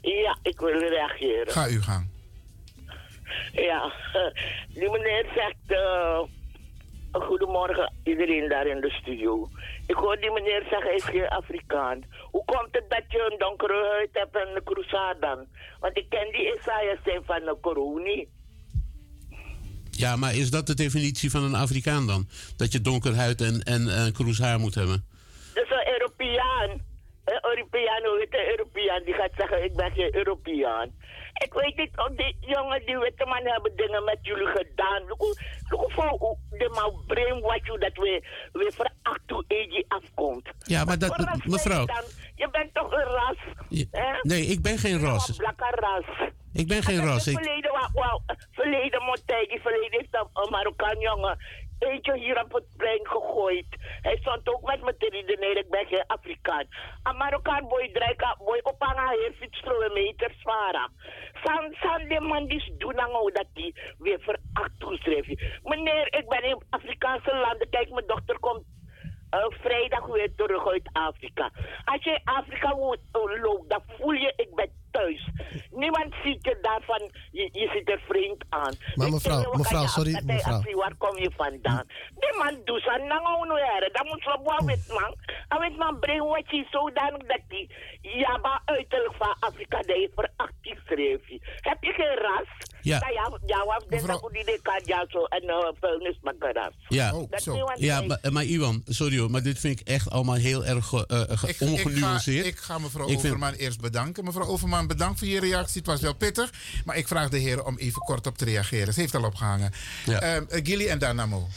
Ja, ik wil reageren. Ga uw gang. Ja, die meneer zegt... eh, goedemorgen iedereen daar in de studio. Ik hoor die meneer zeggen, hij is geen Afrikaan. Hoe komt het dat je een donkere huid hebt en een dan? Want ik ken die Isaiah zijn van de Coroni. Ja, maar is dat de definitie van een Afrikaan dan? Dat je donker huid en, en eh, kroeshaar moet hebben? Dus een Europeaan. Een Europeaan, hoe heet een Europeaan? Die gaat zeggen, ik ben geen Europeaan. Ik weet niet, of die jongen, die witte man hebben dingen met jullie gedaan. Look hoe de man brainwash dat we, we veracht hoe afkomt. Ja, maar dat, ben mevrouw. dan? Je bent toch een ras? Je- hè? nee, ik ben geen ras. Een blakke ras. Ik ben geen En ras. Ik, verleden, wou- wou- verleden Montaigne, verleden heeft een, een Marokkaan jongen eentje hier op het plein gegooid. Hij stond ook met me te redeneren, ik ben geen Afrikaan. Een Marokkaan boy drijka, boy ophangen hier fietstroe meters varen. San, san de man die doen nou dat die weer veracht toeschrijft. Meneer, ik ben in Afrikaanse landen, kijk mijn dochter komt eh, vrijdag weer terug uit Afrika. Als je Afrika woont, eh, loopt, dan voel je, ik ben thuis. Niemand ziet je daarvan, je, je ziet er vreemd aan. Maar Ik mevrouw, "Wat mevrouw, je sorry, dat mevrouw. Waar kom je vandaan? Niemand doet aan nou nou heren. Dan moet je wel weten man. En weet man, brainwash is zodanig dat die, ja maar uiterlijk van Afrika, dat je verachting schreef. Heb je geen ras? Ja. Nou ja, ja, wat is dat hoe die de kan ja zo en uh, vuilnisbakkeras. ja, Dat niemand ja weet. maar, maar Iwan, sorry hoor, maar dit vind ik echt allemaal heel erg eh, eh, ge- Ik, ga, ongenuanceerd. ik ga mevrouw Ik vind- Overman eerst bedanken. Mevrouw Overman, bedankt voor je reactie. Het was wel pittig. Maar ik vraag de heren om even kort op te reageren. Ze heeft al opgehangen. Ja. Ehm, eh, Gilly en daarna Mo.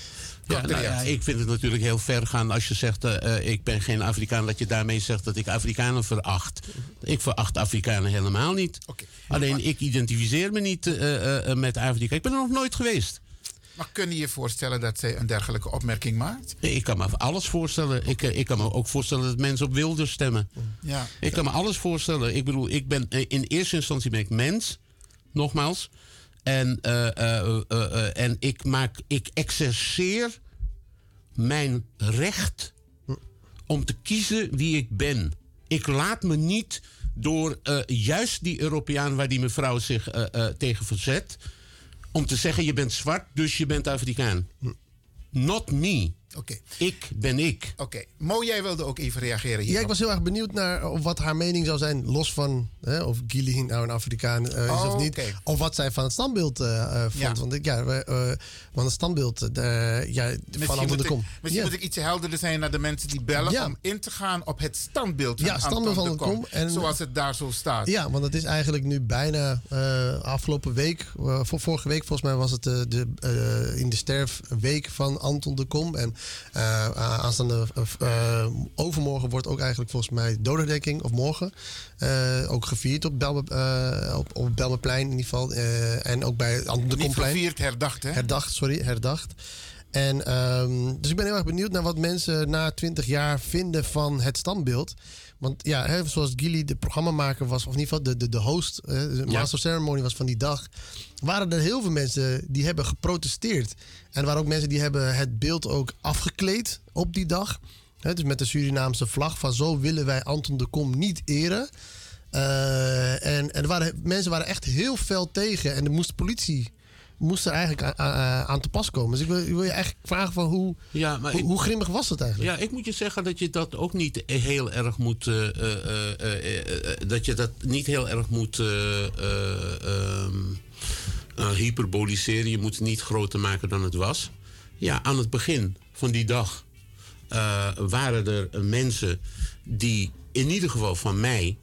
Ja, nou ja, ik vind het natuurlijk heel ver gaan als je zegt: eh, ik ben geen Afrikaan, dat je daarmee zegt dat ik Afrikanen veracht. Ik veracht Afrikanen helemaal niet. Alleen ik identificeer me niet eh, met Afrika. Ik ben er nog nooit geweest. Maar kun je je voorstellen dat zij een dergelijke opmerking maakt? Ik kan me alles voorstellen. Ik, ik kan me ook voorstellen dat mensen op wilde stemmen. Ja. Ik kan me alles voorstellen. Ik bedoel, ik ben, in eerste instantie ben ik mens, nogmaals. En, eh, eh, eh, en ik, maak, ik exerceer mijn recht om te kiezen wie ik ben. Ik laat me niet door juist die Europeaan waar die mevrouw zich tegen verzet, om te zeggen je bent zwart, dus je bent Afrikaan. Not me. Oké. Ik ben ik. Oké. Mo, jij wilde ook even reageren hier. Ja, ik was heel erg benieuwd naar of wat haar mening zou zijn, los van hè, of Gili nou een Afrikaan eh, is Oh, of niet. oké. Of wat zij van het standbeeld eh, eh, vond. Ja. Want ik, ja, we, eh, van het standbeeld eh, ja, van Anton de ik, Kom. misschien Ja. moet ik iets helderder zijn naar de mensen die bellen Ja. om in te gaan op het standbeeld van Ja, standbeeld Anton van de Kom. En- zoals het daar zo staat. Ja, want het is eigenlijk nu bijna eh, afgelopen week, eh, voor vorige week volgens mij was het eh, de, eh, in de sterfweek van Anton de Kom. En eh, aanstaande eh, overmorgen wordt ook eigenlijk volgens mij dodenherdenking, of morgen, eh, ook gevierd op, Belme, eh, op, op Belmeplein in ieder geval. eh, en ook bij Anton de Niet Komplein. gevierd, herdacht, hè? Herdacht, sorry, herdacht. En, ehm, dus ik ben heel erg benieuwd naar wat mensen na 20 jaar vinden van het standbeeld. Want ja, hè, zoals Gilly de programmamaker was, of in ieder geval de, de, de host, eh, de master ceremony was van die dag, waren er heel veel mensen die hebben geprotesteerd. En er waren ook mensen die hebben het beeld ook afgekleed op die dag. Hè, dus met de Surinaamse vlag van zo willen wij Anton de Kom niet eren. Eh, en en er waren, mensen waren echt heel fel tegen. En er moest de politie moest er eigenlijk aan, te pas komen. Dus ik wil, ik wil je eigenlijk vragen van hoe, Ja, maar hoe, ik- hoe grimmig was het eigenlijk? Ja, ik moet je zeggen dat je dat ook niet heel erg moet. eh, eh, eh, dat je dat niet heel erg moet. eh, eh, ehm, eh, hyperboliseren. Je moet het niet groter maken dan het was. Ja, aan het begin van die dag waren er mensen die in ieder geval van mij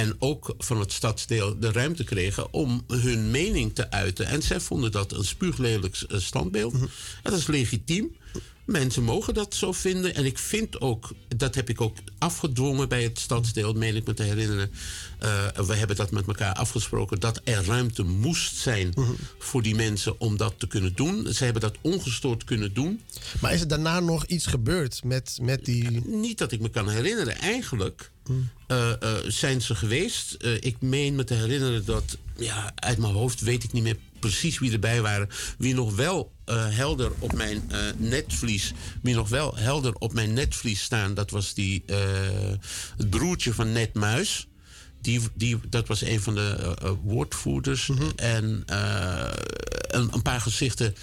en ook van het stadsdeel de ruimte kregen om hun mening te uiten. En zij vonden dat een spuuglelijk eh, standbeeld. Dat is legitiem. Mensen mogen dat zo vinden. En ik vind ook, dat heb ik ook afgedwongen bij het stadsdeel, meen ik me te herinneren. Eh, we hebben dat met elkaar afgesproken, dat er ruimte moest zijn voor die mensen om dat te kunnen doen. Ze hebben dat ongestoord kunnen doen. Maar is er daarna nog iets gebeurd met, met die... Niet dat ik me kan herinneren. Eigenlijk eh, eh, zijn ze geweest. Eh, ik meen me te herinneren dat... Ja, uit mijn hoofd weet ik niet meer precies wie erbij waren. Wie nog wel eh, helder op mijn eh, netvlies... Wie nog wel helder op mijn netvlies staan... Dat was die, eh, het broertje van Net Muis. Die, die, dat was een van de woordvoerders. En eh, een, een paar gezichten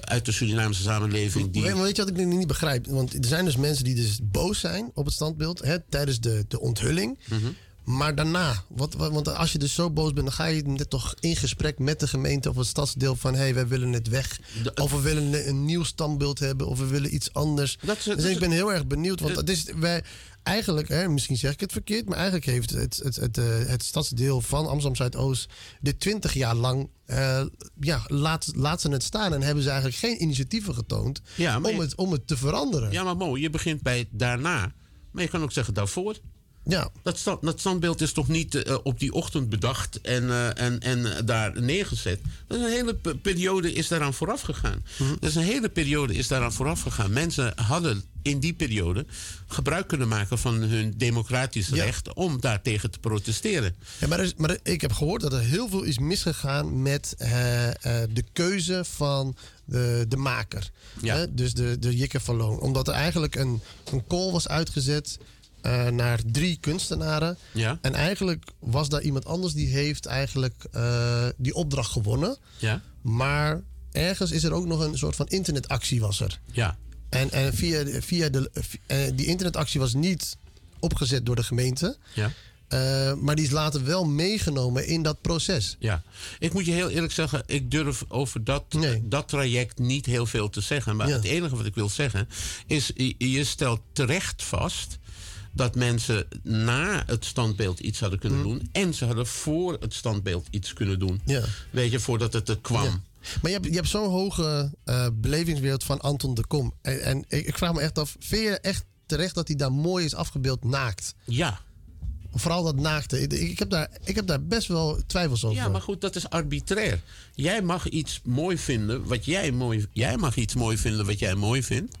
uit de Surinaamse samenleving. Die, Weet, maar weet je wat ik nu niet begrijp? Want er zijn dus mensen die dus boos zijn op het standbeeld hè, tijdens de, de onthulling. Mhm. Maar daarna, wat, wat- want als je dus zo boos bent, dan ga je net toch in gesprek met de gemeente of het stadsdeel van hé, hey, wij willen het weg. of we willen een, nieuw standbeeld hebben, of we willen iets anders. Dat is- dus dat ik is- ben heel erg benieuwd, want het is, wij, eigenlijk, hè, misschien zeg ik het verkeerd, maar eigenlijk heeft het, het, het, eh, het stadsdeel van Amsterdam Zuidoost dit 20 jaar lang, eh, ja, laat, laat ze het staan en hebben ze eigenlijk geen initiatieven getoond Ja, om, je- het, om het te veranderen. Ja, maar Mo, je begint bij daarna. Maar je kan ook zeggen daarvoor. Ja. Dat, stand, dat standbeeld is toch niet eh, op die ochtend bedacht en, eh, en, en daar neergezet. Dat is een hele pe- periode is daaraan vooraf gegaan. Dus een hele periode is daaraan vooraf gegaan. Mensen hadden in die periode gebruik kunnen maken van hun democratisch recht om daartegen te protesteren. Ja, maar, is- maar ik heb gehoord dat er heel veel is misgegaan met eh, de keuze van de, de maker. Ja. Dus de, de Jikke van Loon. Omdat er eigenlijk een, een call was uitgezet eh, naar drie kunstenaren. Ja. En eigenlijk was daar iemand anders die heeft eigenlijk eh, die opdracht gewonnen. Ja? Maar ergens is er ook nog een soort van internetactie was er. Ja. En, en via, via de, eh, die internetactie was niet opgezet door de gemeente. Ja. Maar die is later wel meegenomen in dat proces. Ja, ik moet je heel eerlijk zeggen, ik durf over dat, dat traject niet heel veel te zeggen. Maar het enige wat ik wil zeggen is, je stelt terecht vast dat mensen na het standbeeld iets hadden kunnen doen. En ze hadden voor het standbeeld iets kunnen doen. Ja. Weet je, voordat het er kwam. Maar je hebt, je hebt zo'n hoge eh, belevingswereld van Anton de Kom. En, en ik, ik vraag me echt af, vind je echt terecht dat hij daar mooi is afgebeeld naakt? Ja. Vooral dat naakte. Ik, ik heb daar, ik heb daar best wel twijfels over. Ja, maar goed, dat is arbitrair. Jij mag iets mooi vinden wat jij mooi... Jij mag iets mooi vinden wat jij mooi vindt.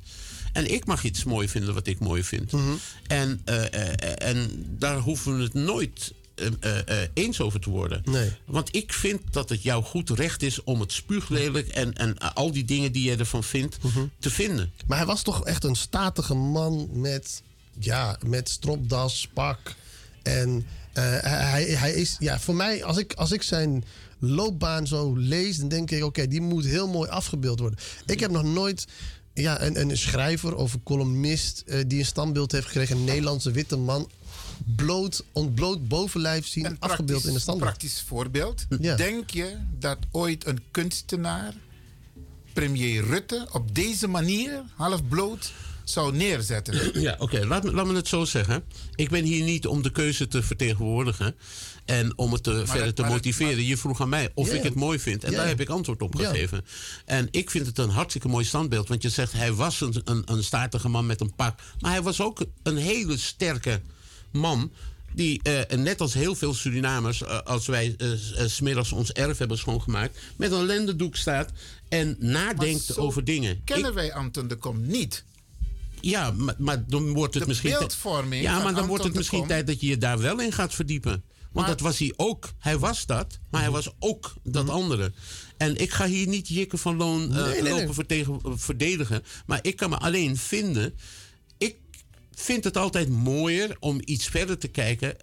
En ik mag iets mooi vinden wat ik mooi vind. Mhm. en, eh, eh, en daar hoeven we het nooit eh, eens over te worden. Nee. Want ik vind dat het jouw goed recht is om het spuuglelijk... en, en al die dingen die je ervan vindt, te vinden. Maar hij was toch echt een statige man met, ja, met stropdas, pak. En hij, hij is, ja, voor mij, als ik, als ik zijn loopbaan zo lees, dan denk ik, oké, die moet heel mooi afgebeeld worden. Ik heb nog nooit ja, een, een schrijver of een columnist eh, die een standbeeld heeft gekregen, een Nederlandse witte man, bloot, ontbloot bovenlijf zien afgebeeld in de Een standbeeld. praktisch voorbeeld. Ja. Denk je dat ooit een kunstenaar premier Rutte op deze manier, half bloot, zou neerzetten? Ja, oké, laat, me, laat me het zo zeggen. Ik ben hier niet om de keuze te vertegenwoordigen en om het te, verder dat- te dat- motiveren. je vroeg aan mij of ik het mooi vind. En daar heb ik antwoord op gegeven. En ik vind het een hartstikke mooi standbeeld. Want je zegt, hij was een, een, een statige man met een pak. Maar hij was ook een hele sterke man. Die, eh, net als heel veel Surinamers, eh, als wij eh, s- eh, 's smiddags ons erf hebben schoongemaakt, met een lendendoek staat en nadenkt over dingen. Kennen wij Anton de Kom niet? Ja, maar, maar dan wordt het De misschien. beeldvorming Ja, maar dan wordt het misschien tijd dat je je daar wel in gaat verdiepen. Want Maar- Mhm. dat was hij ook. Hij was dat, maar hij was ook dat andere. En ik ga hier niet Jikke van Loon eh, Nee, nee, nee. lopen vertegen- verdedigen. Maar ik kan me alleen vinden. Ik vind het altijd mooier om iets verder te kijken.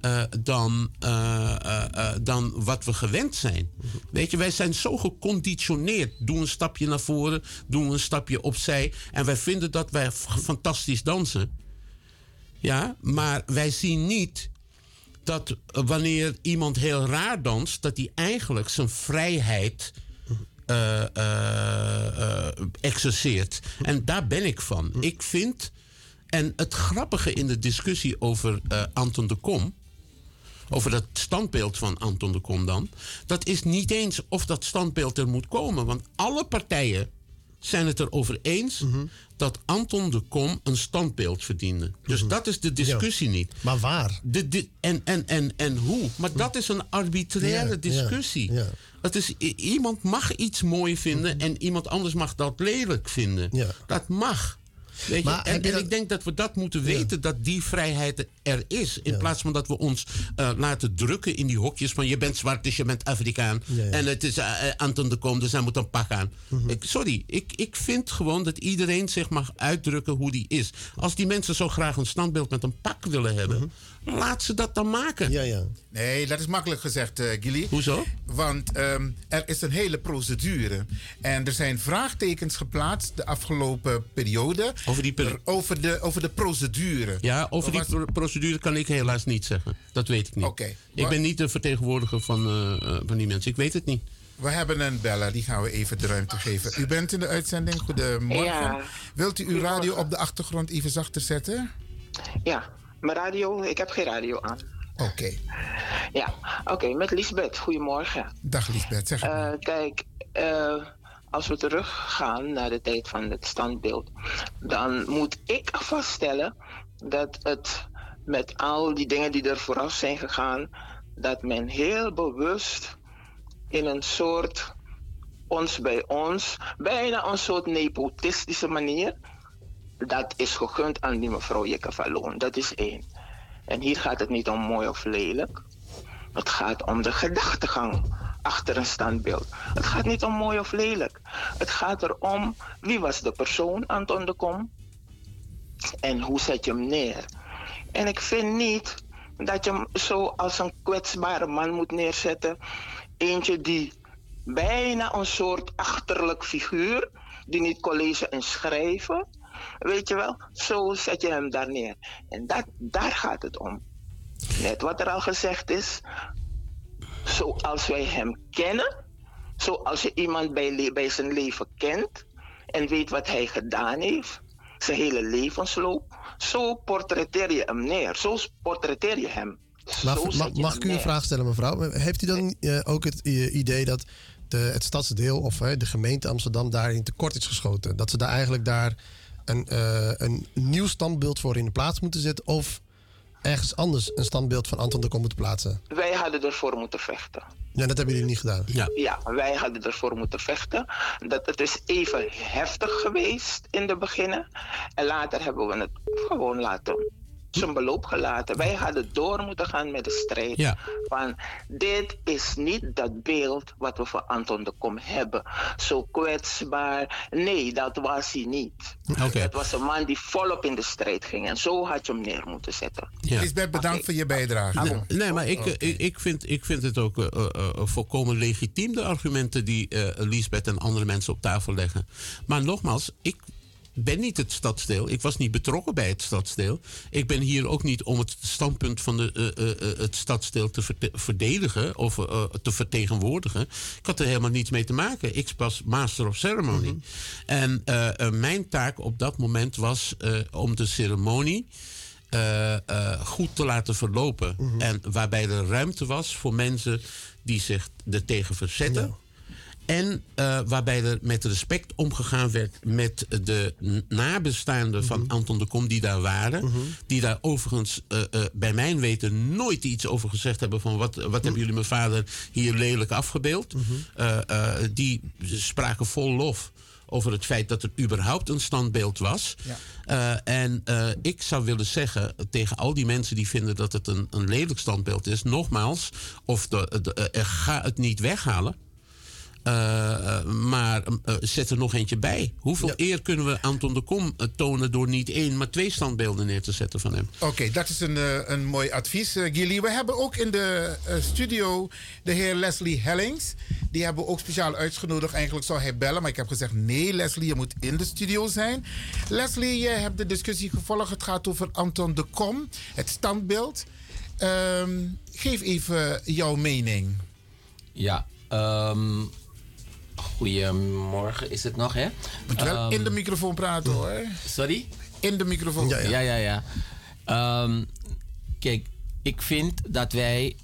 eh, dan, eh, dan wat we gewend zijn. Weet je, wij zijn zo geconditioneerd. Doe een stapje naar voren, doe een stapje opzij. En wij vinden dat wij fantastisch dansen. Ja, maar wij zien niet dat wanneer iemand heel raar danst, dat hij eigenlijk zijn vrijheid eh, eh, eh, exerceert. En daar ben ik van. Ik vind, en het grappige in de discussie over Anton de Kom, over dat standbeeld van Anton de Kom dan, dat is niet eens of dat standbeeld er moet komen. Want alle partijen zijn het erover eens dat Anton de Kom een standbeeld verdiende. Dus dat is de discussie niet. Maar waar? De, de, en, en, en, en hoe? Maar dat is een arbitraire Ja, discussie. ja. Het is, iemand mag iets mooi vinden en iemand anders mag dat lelijk vinden. Dat mag. Weet je? Maar En, dat- ik denk dat we dat moeten weten, dat die vrijheid er is. In plaats van dat we ons eh, laten drukken in die hokjes van je bent zwart, dus je bent Afrikaan. Ja, ja. En het is eh, eh, Anton de Kom, dus hij moet een pak aan. Mhm. ik, sorry, ik, ik vind gewoon dat iedereen zich mag uitdrukken hoe die is. Als die mensen zo graag een standbeeld met een pak willen hebben, laat ze dat dan maken. Ja, ja. Nee, dat is makkelijk gezegd, eh Gilly. Hoezo? Want ehm, er is een hele procedure. En er zijn vraagtekens geplaatst de afgelopen periode. Over die over, de, over de procedure. Ja, over die Was- pro- procedure kan ik helaas niet zeggen. Dat weet ik niet. Oké. Ik ben niet de vertegenwoordiger van, eh, eh, van die mensen. Ik weet het niet. We hebben een beller, die gaan we even de ruimte geven. U bent in de uitzending, goedemorgen. Ja. Wilt u uw radio op de achtergrond even zachter zetten? Ja, mijn radio, ik heb geen radio aan. Oké. Ja, oké, met Lisbeth, goedemorgen. Dag Lisbeth, zeg het Eh, kijk, eh, als we teruggaan naar de tijd van het standbeeld, dan moet ik vaststellen dat het met al die dingen die er vooraf zijn gegaan, dat men heel bewust in een soort ons bij ons, bijna een soort nepotistische manier, dat is gegund aan die mevrouw Jekke van Loon. Dat is één. En hier gaat het niet om mooi of lelijk. Het gaat om de gedachtegang achter een standbeeld. Het gaat niet om mooi of lelijk. Het gaat erom wie was de persoon, Anton de Kom, en hoe zet je hem neer. En ik vind niet dat je hem zo als een kwetsbare man moet neerzetten. Eentje die bijna een soort achterlijk figuur, die niet kon lezen en schrijven. Weet je wel, zo zet je hem daar neer. En dat, daar gaat het om. Net wat er al gezegd is, zoals wij hem kennen, zoals je iemand bij, bij zijn leven kent en weet wat hij gedaan heeft, zijn hele levensloop, zo portretteer je hem neer. Zo portretteer je hem. Mag hem ik u een vraag stellen, mevrouw? Heeft u dan eh, ook het eh, idee dat de, het stadsdeel of de gemeente Amsterdam daarin tekort is geschoten. Dat ze daar eigenlijk daar een, eh, een nieuw standbeeld voor in de plaats moeten zetten. Of ergens anders een standbeeld van Anton de Kom moeten plaatsen. Wij hadden ervoor moeten vechten. Ja, dat hebben jullie niet gedaan. Ja. Ja, wij hadden ervoor moeten vechten. Dat, het is even heftig geweest in de beginnen. En later hebben we het gewoon laten zijn beloop gelaten. Wij hadden door moeten gaan met de strijd. Ja. Van dit is niet dat beeld wat we van Anton de Kom hebben. Zo kwetsbaar. Nee, dat was hij niet. Oké. Het was een man die volop in de strijd ging. En zo had je hem neer moeten zetten. Ja. Lisbeth, bedankt voor je bijdrage. Nee, nee, maar ik, ik, ik, vind, ik vind het ook eh, volkomen legitiem, de argumenten die eh Lisbeth en andere mensen op tafel leggen. Maar nogmaals, ik ben niet het stadsdeel. Ik was niet betrokken bij het stadsdeel. Ik ben hier ook niet om het standpunt van de, eh, eh, eh, het stadsdeel te verdedigen of te vertegenwoordigen. Ik had er helemaal niets mee te maken. Ik was master of ceremony. En eh, eh, mijn taak op dat moment was om de ceremonie goed te laten verlopen. En waarbij er ruimte was voor mensen die zich er tegen verzetten. En eh, waarbij er met respect omgegaan werd met de nabestaanden van Anton de Kom die daar waren. Die daar overigens eh, eh, bij mijn weten nooit iets over gezegd hebben van wat, wat hebben jullie mijn vader hier lelijk afgebeeld. Die spraken vol lof over het feit dat er überhaupt een standbeeld was. Ja. En ik zou willen zeggen tegen al die mensen die vinden dat het een, een lelijk standbeeld is, nogmaals, of de, de, ga het niet weghalen. Eh, eh, maar eh, zet er nog eentje bij. Hoeveel eer kunnen we Anton de Kom tonen door niet één, maar twee standbeelden neer te zetten van hem? Oké, dat is een, een mooi advies, Gilly. We hebben ook in de studio de heer Leslie Hellings. Die hebben we ook speciaal uitgenodigd. Eigenlijk zou hij bellen, maar ik heb gezegd... nee, Leslie, je moet in de studio zijn. Leslie, je hebt de discussie gevolgd. Het gaat over Anton de Kom, het standbeeld. Ehm, geef even jouw mening. Ja, ehm goedemorgen is het nog, hè? Moet wel Ehm, in de microfoon praten, hoor. Sorry? In de microfoon. Ja, ja, ja. ja. Ehm, kijk, ik vind dat wij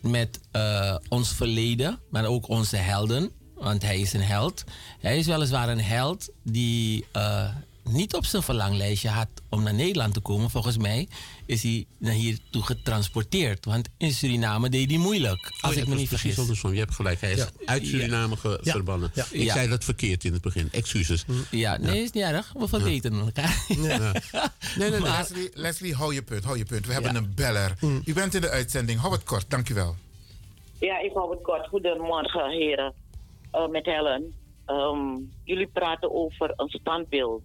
met eh, ons verleden, maar ook onze helden, want hij is een held. Hij is weliswaar een held die eh, niet op zijn verlanglijstje had om naar Nederland te komen. Volgens mij is hij naar hier toe getransporteerd. Want in Suriname deed hij moeilijk, als Oh, ik ja, me niet vergis. andersom. Je hebt gelijk. Hij is Ja. uit Suriname Ja. verbannen. Ja. Ik Ja. zei dat verkeerd in het begin. Excuses. Ja, nee, is niet erg. We verbeteren elkaar. Ja. Nee, nee, nee. Maar- Leslie, Leslie, hou je punt, hou je punt. We hebben een beller. U bent in de uitzending. Hou het kort, dankjewel. Ja, ik hou het kort. Goedemorgen, heren. Eh, met Helen. Ehm, jullie praten over een standbeeld.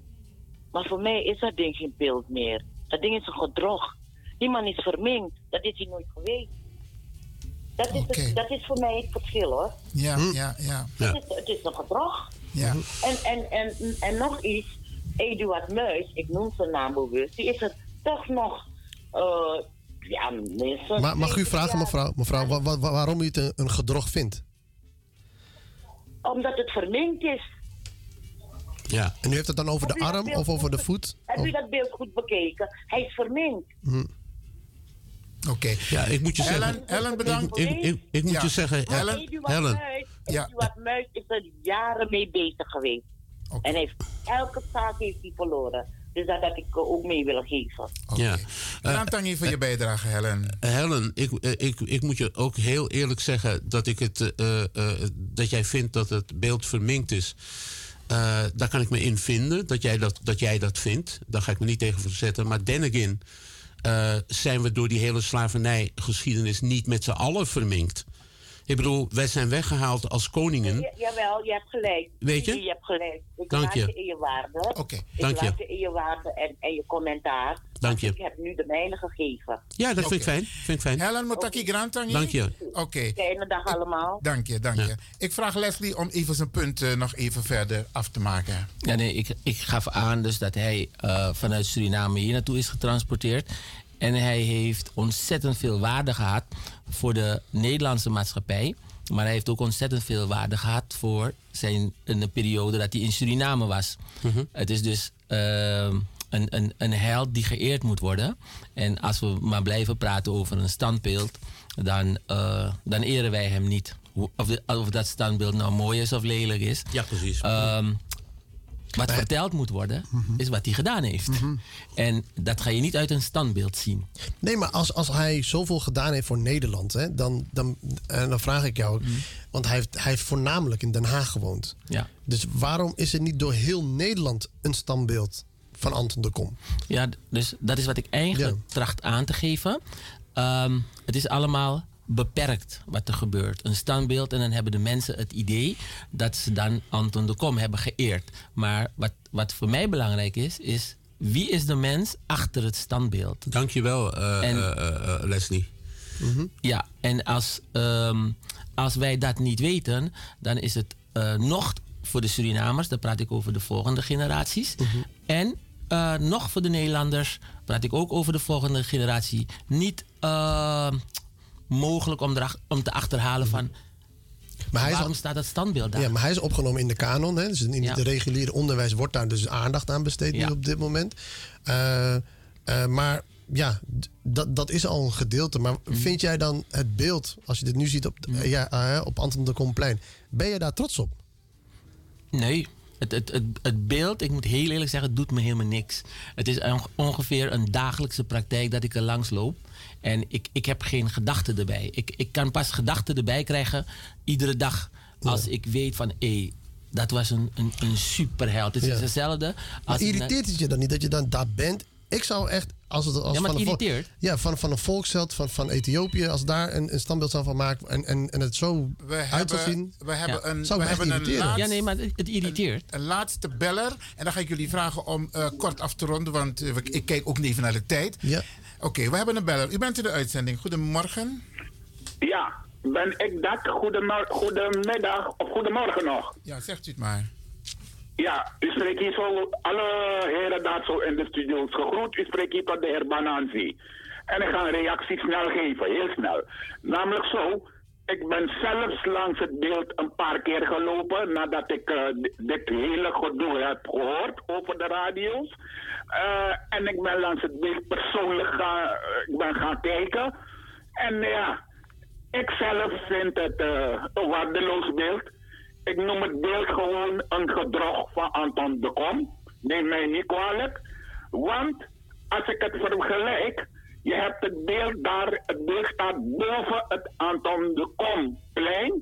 Maar voor mij is dat ding geen beeld meer. Dat ding is een gedrocht. Die man is verminkt. Dat is hij nooit geweest. Dat is, het- dat is voor mij het verschil hoor. Ja, ja, ja. Het, is, het is een gedrocht. Ja. En, en, en, en nog iets. Eduard Muis, ik noem zijn naam bewust, die is er toch nog. eh ja, minstens. Maar mag u 20 vragen, mevrouw, mevrouw wa- wa- wa- waarom u het een, een gedrocht vindt? Omdat het verminkt is. Ja. En u heeft het dan over de Heb arm of over de voet? Heb u dat beeld goed bekeken? Hij is verminkt. Hm. Oké. Ja, ik moet je Helen, zeggen. Helen, bedankt. Ik, ik, ik, ik moet Ja. je zeggen. Helen. Helen. Muis, Ja. Eduard Muis is er jaren mee bezig geweest. En hij heeft, elke zaak heeft hij verloren. Dus dat had ik eh, ook mee willen geven. Ja. Bedankt Tangi voor je bijdrage, Helen. Helen, ik, eh, ik, ik moet je ook heel eerlijk zeggen dat, ik het, eh, eh, dat jij vindt dat het beeld verminkt is. Eh, daar kan ik me in vinden, dat jij dat, dat jij dat vindt. Daar ga ik me niet tegen verzetten. Maar then eh, zijn we door die hele slavernijgeschiedenis niet met z'n allen verminkt. Ik bedoel, wij zijn weggehaald als koningen. Ja, jawel, je hebt gelijk. Weet je? Je hebt gelijk. Ik Dank laat je. je in je waarde. Oké. Ik Dank je. laat je in je waarde en, en je commentaar. Dank je. Ik heb nu de mijne gegeven. Ja, dat vind ik fijn. Vind ik fijn. Helen Motaki Grant, Tangi. Dank je. Oké. Fijne dag allemaal. Dank je, dank je. Ik vraag Leslie om even zijn punt eh, nog even verder af te maken. Ja, nee, ik, ik gaf aan dus dat hij eh, vanuit Suriname hier naartoe is getransporteerd. En hij heeft ontzettend veel waarde gehad voor de Nederlandse maatschappij. Maar hij heeft ook ontzettend veel waarde gehad voor zijn, in de periode dat hij in Suriname was. Het is dus ehm, een, een, een held die geëerd moet worden. En als we maar blijven praten over een standbeeld, dan, eh, dan eren wij hem niet. of, de- of dat standbeeld nou mooi is of lelijk is. Ja, precies. Ehm, wat verteld moet worden, is wat hij gedaan heeft. En dat ga je niet uit een standbeeld zien. Nee, maar als, als hij zoveel gedaan heeft voor Nederland, hè, dan, dan, en dan vraag ik jou ook. Want hij heeft, hij heeft voornamelijk in Den Haag gewoond. Ja. Dus waarom is er niet door heel Nederland een standbeeld van Anton de Kom? Ja, dus dat is wat ik eigenlijk tracht aan te geven. Ehm, het is allemaal beperkt wat er gebeurt. Een standbeeld en dan hebben de mensen het idee dat ze dan Anton de Kom hebben geëerd. Maar wat, wat voor mij belangrijk is, is wie is de mens achter het standbeeld? Dankjewel, eh En- eh, eh, Leslie. Ja, en als, ehm, als wij dat niet weten, dan is het eh, nog voor de Surinamers, dan praat ik over de volgende generaties. En eh, nog voor de Nederlanders, praat ik ook over de volgende generatie, niet mogelijk om, om te achterhalen van. Maar hij is waarom al- staat dat standbeeld daar? Ja, maar hij is opgenomen in de kanon. Hè? Dus in Ja. het reguliere onderwijs wordt daar dus aandacht aan besteed nu op dit moment. Eh, eh, maar ja, dat, dat is al een gedeelte. Maar Mhm. vind jij dan het beeld, als je dit nu ziet op, eh, ja, eh, op Anton de Komplein, ben je daar trots op? Nee. Het, het, het, het beeld, ik moet heel eerlijk zeggen, doet me helemaal niks. Het is onge- ongeveer een dagelijkse praktijk dat ik er langs loop. En ik, ik heb geen gedachten erbij. Ik, ik kan pas gedachten erbij krijgen iedere dag. Als ik weet van, hé, dat was een, een, een superheld. Het is Ja. hetzelfde Maar als... irriteert het je dan niet dat je dan daar bent? Ik zou echt, als het als Ja, maar van, het een, ja, van, van een volksheld van, van Ethiopië, als daar een, een standbeeld zou van maken en, en, en het zo We uit zou hebben, zien, we hebben een, zou we hebben een laatste, Ja, nee, maar het, het irriteert. Een, een laatste beller. En dan ga ik jullie vragen om eh, kort af te ronden, want eh, ik kijk ook even naar de tijd. Ja. Oké, we hebben een beller. U bent in de uitzending. Goedemorgen. Ja, ben ik dat? Goedemor- Goedemiddag of goedemorgen nog. Ja, zegt u het maar. Ja, u spreekt hier zo, alle heren daar zo in de studio's gegroet. U spreekt hier tot de heer Bananzi. En ik ga een reactie snel geven, heel snel. Namelijk zo, ik ben zelfs langs het beeld een paar keer gelopen nadat ik eh, di- dit hele gedoe heb gehoord over de radio's. Eh, en ik ben langs het beeld persoonlijk gaan, ik ben gaan kijken. En ja, ik zelf vind het eh, een waardeloos beeld. Ik noem het beeld gewoon een gedrog van Anton de Kom. Neem mij niet kwalijk. Want als ik het vergelijk, je hebt het beeld daar, het beeld staat boven het Anton de Komplein.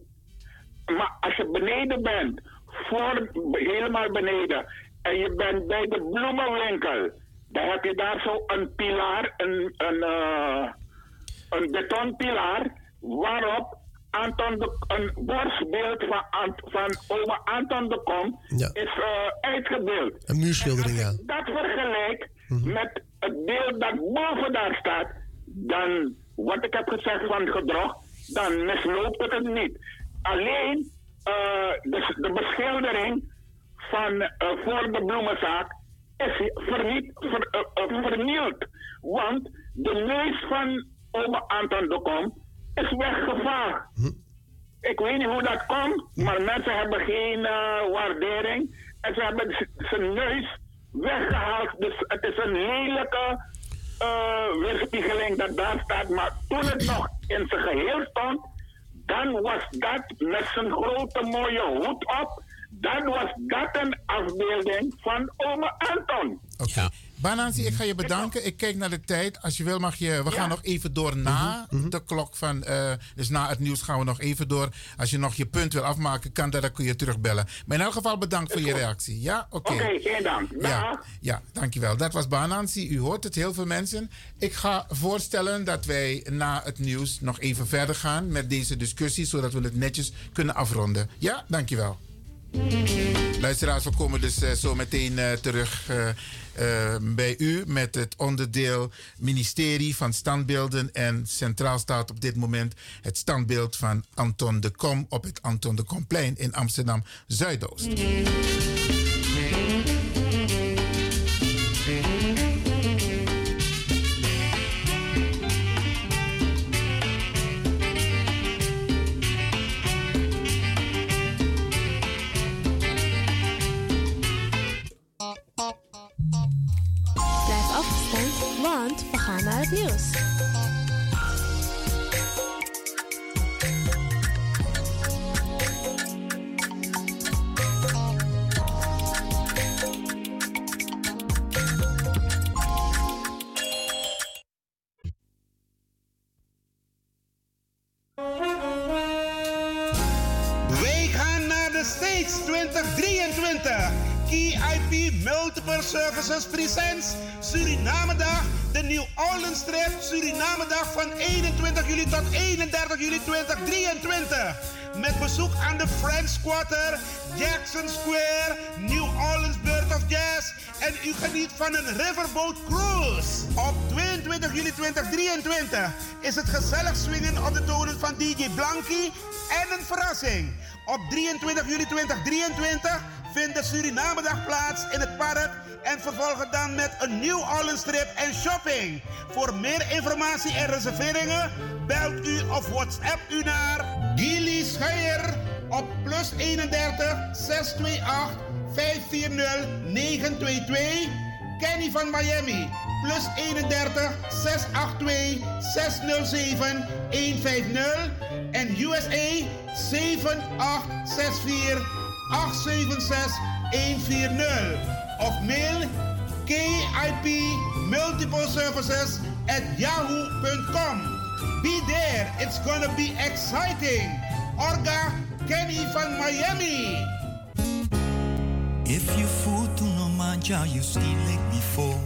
Maar als je beneden bent, voor, helemaal beneden, en je bent bij de bloemenwinkel, dan heb je daar zo een pilaar, een, een, eh, een betonpilaar, waarop Anton de, een borstbeeld van, van oma Anton de Kom Ja. is eh, uitgebeeld. Een muurschildering, ja. Dat vergelijk met het beeld dat boven daar staat, dan, wat ik heb gezegd van gedrog, dan misloopt het het niet. Alleen eh, de, de beschildering van eh, voor de bloemenzaak is verniet, ver, eh, vernield. Want de neus van oma Anton de Kom is weggevaagd. Ik weet niet hoe dat komt, maar mensen hebben geen waardering. En ze hebben zijn neus weggehaald. Dus het is een lelijke eh, weerspiegeling dat daar staat. Maar toen het nog in zijn geheel stond, dan was dat met zijn grote mooie hoed op. Dan was dat een afbeelding van oma Anton. Oké. Banansi, ik ga je bedanken. Ik kijk naar de tijd. Als je wil mag je... We gaan nog even door na de klok van... eh, dus na het nieuws gaan we nog even door. Als je nog je punt wil afmaken, kan dat. Dan kun je terugbellen. Maar in elk geval bedankt voor je reactie. Ja? Oké. Oké, geen dank. Ja, Dag. ja, dankjewel. Dat was Banansi. U hoort het, heel veel mensen. Ik ga voorstellen dat wij na het nieuws nog even verder gaan met deze discussie, zodat we het netjes kunnen afronden. Ja, dankjewel. Luisteraars, we komen dus eh, zo meteen eh, terug eh, bij u met het onderdeel ministerie van standbeelden. En centraal staat op dit moment het standbeeld van Anton de Kom op het Anton de Komplein in Amsterdam Zuidoost. We Services Presents Surinamedag. De Nieuw Orleans Trip Surinamedag van 21 juli tot 31 juli 2023. Met bezoek aan de French Quarter, Jackson Square, New Orleans Bird of Jazz. En u geniet van een riverboat cruise. Op 22 juli 2023 is het gezellig swingen op de tonen van DJ Blanky en een verrassing. Op 23 juli 2023 vindt de Surinamedag plaats in het park en vervolgen dan met een New Orleans trip en shopping. Voor meer informatie en reserveringen belt u of WhatsApp u naar Gilly Scheier op plus 31 628 540 922. Kenny van Miami plus 31 682 607 150 en USA 7864 876 140 of mail KIP Multiple Services at yahoo.com. Be there, it's gonna be exciting. Orga Kenny van Miami. If you manja, you before.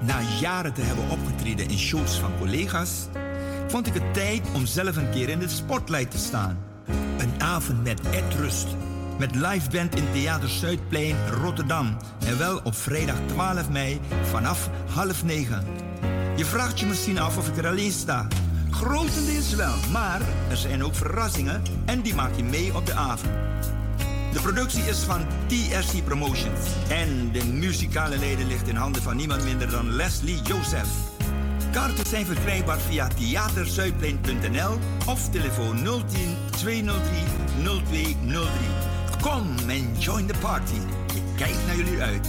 Na jaren te hebben opgetreden in shows van collega's, vond ik het tijd om zelf een keer in de spotlight te staan. Een avond met Ed Rust. Met live band in Theater Zuidplein, Rotterdam. En wel op vrijdag 12 mei vanaf half negen. Je vraagt je misschien af of ik er alleen sta. Grotendeels wel, maar er zijn ook verrassingen en die maak je mee op de avond. De productie is van TRC Promotions. En de muzikale leden ligt in handen van niemand minder dan Leslie Joseph. Kaarten zijn verkrijgbaar via theaterzuidplein.nl of telefoon 010 203 0203. Kom en join the party. Ik kijk naar jullie uit.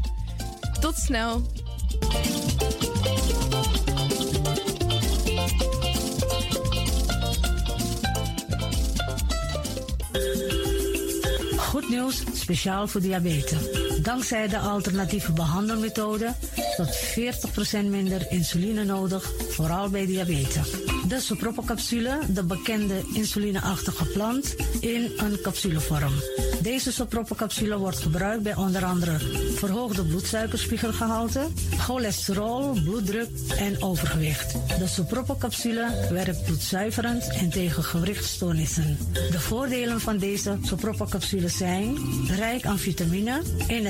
Tot snel. Goed nieuws, speciaal voor diabetes. Dankzij de alternatieve behandelmethode tot 40% minder insuline nodig, vooral bij diabetes. De soproppencapsule, de bekende insulineachtige plant, in een capsulevorm. Deze soproppencapsule wordt gebruikt bij onder andere verhoogde bloedsuikerspiegelgehalte, cholesterol, bloeddruk en overgewicht. De soproppencapsule werkt bloedzuiverend en tegen gewrichtstoornissen. De voordelen van deze soproppencapsule zijn rijk aan vitamine, energie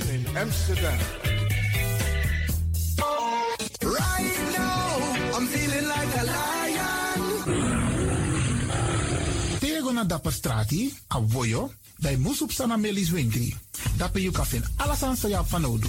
Station in Amsterdam. Right now, I'm feeling like a lion. Tego na dapper strati, a voyo, bij Moesop Sana Melis Winkri. Dapper you kan vinden alles aan sa van nodu.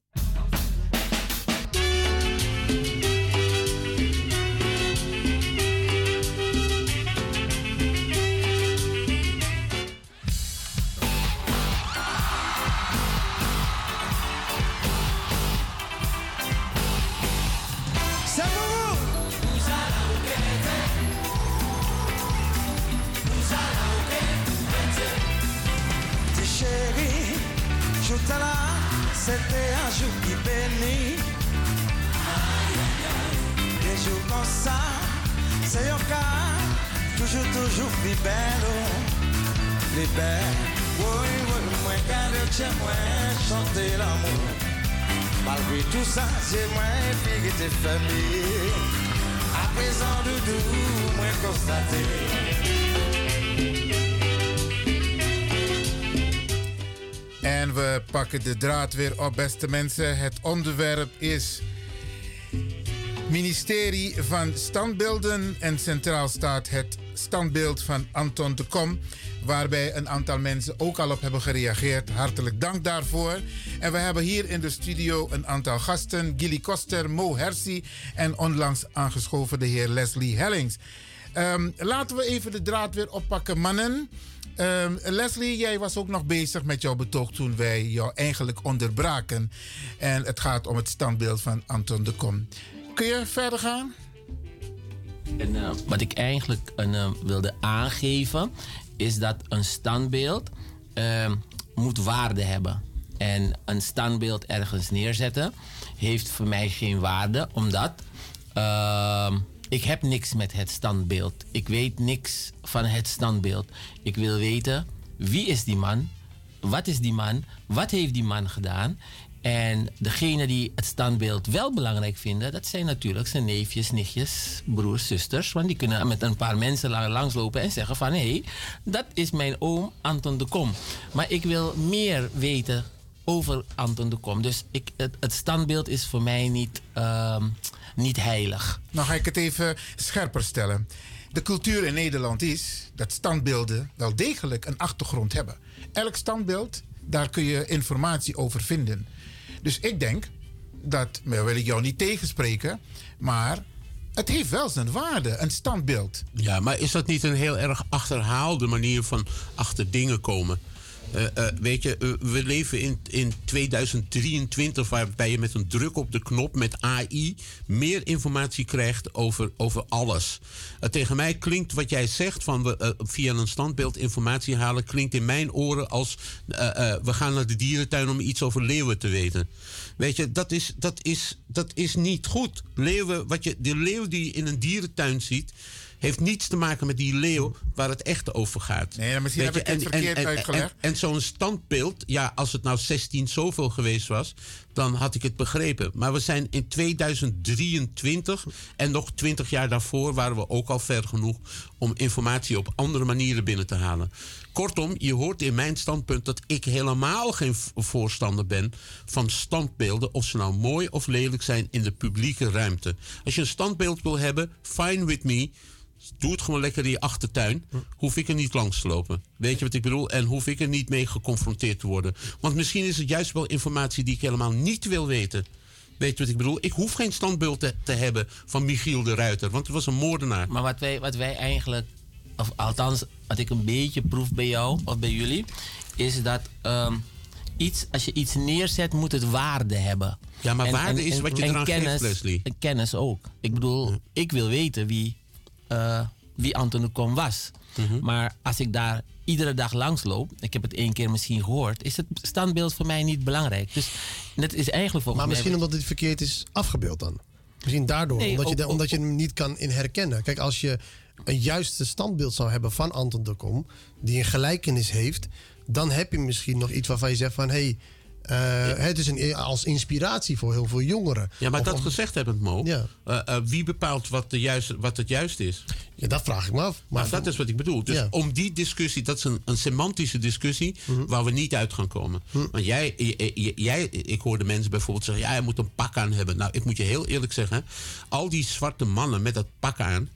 Pakken de draad weer op, beste mensen. Het onderwerp is ministerie van Standbeelden en centraal staat het standbeeld van Anton de Kom, waarbij een aantal mensen ook al op hebben gereageerd. Hartelijk dank daarvoor. En we hebben hier in de studio een aantal gasten: Gilly Koster, Mo Hersi en onlangs aangeschoven de heer Leslie Hellings. Ehm, laten we even de draad weer oppakken, mannen. Ehm, Leslie, jij was ook nog bezig met jouw betoog toen wij jou eigenlijk onderbraken. En het gaat om het standbeeld van Anton de Kom. Kun je verder gaan? En, eh, wat ik eigenlijk eh, wilde aangeven, is dat een standbeeld eh, moet waarde hebben. En een standbeeld ergens neerzetten heeft voor mij geen waarde, omdat ehm, ik heb niks met het standbeeld. Ik weet niks van het standbeeld. Ik wil weten wie is die man, wat is die man, wat heeft die man gedaan. En degene die het standbeeld wel belangrijk vinden, dat zijn natuurlijk zijn neefjes, nichtjes, broers, zusters. Want die kunnen met een paar mensen lang- langslopen en zeggen van hé, hey, dat is mijn oom Anton de Kom. Maar ik wil meer weten over Anton de Kom. Dus ik, het, het standbeeld is voor mij niet, ehm, niet heilig. Nou ga ik het even scherper stellen. De cultuur in Nederland is dat standbeelden wel degelijk een achtergrond hebben. Elk standbeeld, daar kun je informatie over vinden. Dus ik denk dat, nou wil ik jou niet tegenspreken, maar het heeft wel zijn waarde, een standbeeld. Ja, maar is dat niet een heel erg achterhaalde manier van achter dingen komen? Eh, eh, weet je, eh, we leven in, in 2023 waarbij je met een druk op de knop met AI meer informatie krijgt over, over alles. Tegen mij klinkt wat jij zegt van we, via een standbeeld informatie halen, klinkt in mijn oren als we gaan naar de dierentuin om iets over leeuwen te weten. Weet je, dat is, dat is, dat is niet goed. Leeuwen, wat je, de leeuw die je in een dierentuin ziet, heeft niets te maken met die leeuw waar het echt over gaat. Nee, maar misschien Weet heb ik het verkeerd en, uitgelegd. En, en zo'n standbeeld, ja, als het nou 16 zoveel geweest was, dan had ik het begrepen. Maar we zijn in 2023 en nog 20 jaar daarvoor waren we ook al ver genoeg om informatie op andere manieren binnen te halen. Kortom, je hoort in mijn standpunt dat ik helemaal geen voorstander ben van standbeelden, of ze nou mooi of lelijk zijn in de publieke ruimte. Als je een standbeeld wil hebben, fine with me. Doe het gewoon lekker in je achtertuin. Hoef ik er niet langs te lopen. Weet je wat ik bedoel? En hoef ik er niet mee geconfronteerd te worden. Want misschien is het juist wel informatie die ik helemaal niet wil weten. Weet je wat ik bedoel? Ik hoef geen standbeeld te, te hebben van Michiel de Ruiter. Want het was een moordenaar. Maar wat wij, wat wij eigenlijk, of althans wat ik een beetje proef bij jou of bij jullie, is dat ehm, iets, als je iets neerzet, moet het waarde hebben. Ja, maar waarde is wat je eraan geeft, kennis, Leslie. En kennis ook. Ik bedoel, ik wil weten wie, eh, wie Anton de Kom was. Mhm. Maar als ik daar iedere dag langs loop, ik heb het één keer misschien gehoord, is het standbeeld voor mij niet belangrijk. Dus dat is eigenlijk volgens Maar mij. misschien omdat het verkeerd is afgebeeld dan. Misschien daardoor, Nee, omdat, je, ook- omdat je hem niet kan in herkennen. Kijk, als je een juiste standbeeld zou hebben van Anton de Kom, die een gelijkenis heeft, dan heb je misschien nog iets waarvan je zegt van hé, hey, eh, het is een, als inspiratie voor heel veel jongeren. Ja, maar Of- dat gezegd hebbend, Mo. Ja. eh, eh, wie bepaalt wat, de juiste, wat het juist is? Ja, dat vraag ik me af. Maar dat is wat ik bedoel. Dus Ja. om die discussie, dat is een, een semantische discussie Mhm. waar we niet uit gaan komen. Want jij, j- j- jij, ik hoorde mensen bijvoorbeeld zeggen: ja, hij moet een pak aan hebben. Nou, ik moet je heel eerlijk zeggen: al die zwarte mannen met dat pak aan,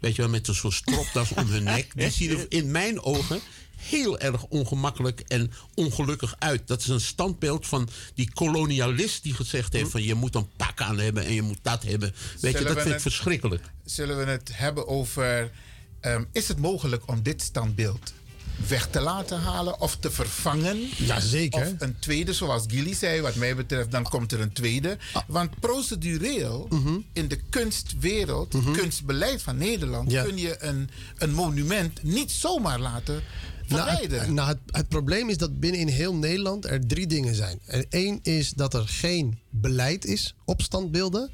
weet je wel, met zo'n stropdas om hun nek, die zien er in mijn ogen heel erg ongemakkelijk en ongelukkig uit. Dat is een standbeeld van die kolonialist die gezegd heeft: van je moet een pak aan hebben en je moet dat hebben. Weet je, dat vind ik het- verschrikkelijk. Zullen we het hebben over... ehm, is het mogelijk om dit standbeeld weg te laten halen of te vervangen? Jazeker. Of een tweede, zoals Gilly zei, wat mij betreft, dan komt er een tweede. Ah. Want procedureel, Mhm. in de kunstwereld, kunstbeleid van Nederland, Ja. kun je een, een monument niet zomaar laten Nou, nou, het, het probleem is dat binnen in heel Nederland er drie dingen zijn. En één is dat er geen beleid is op standbeelden.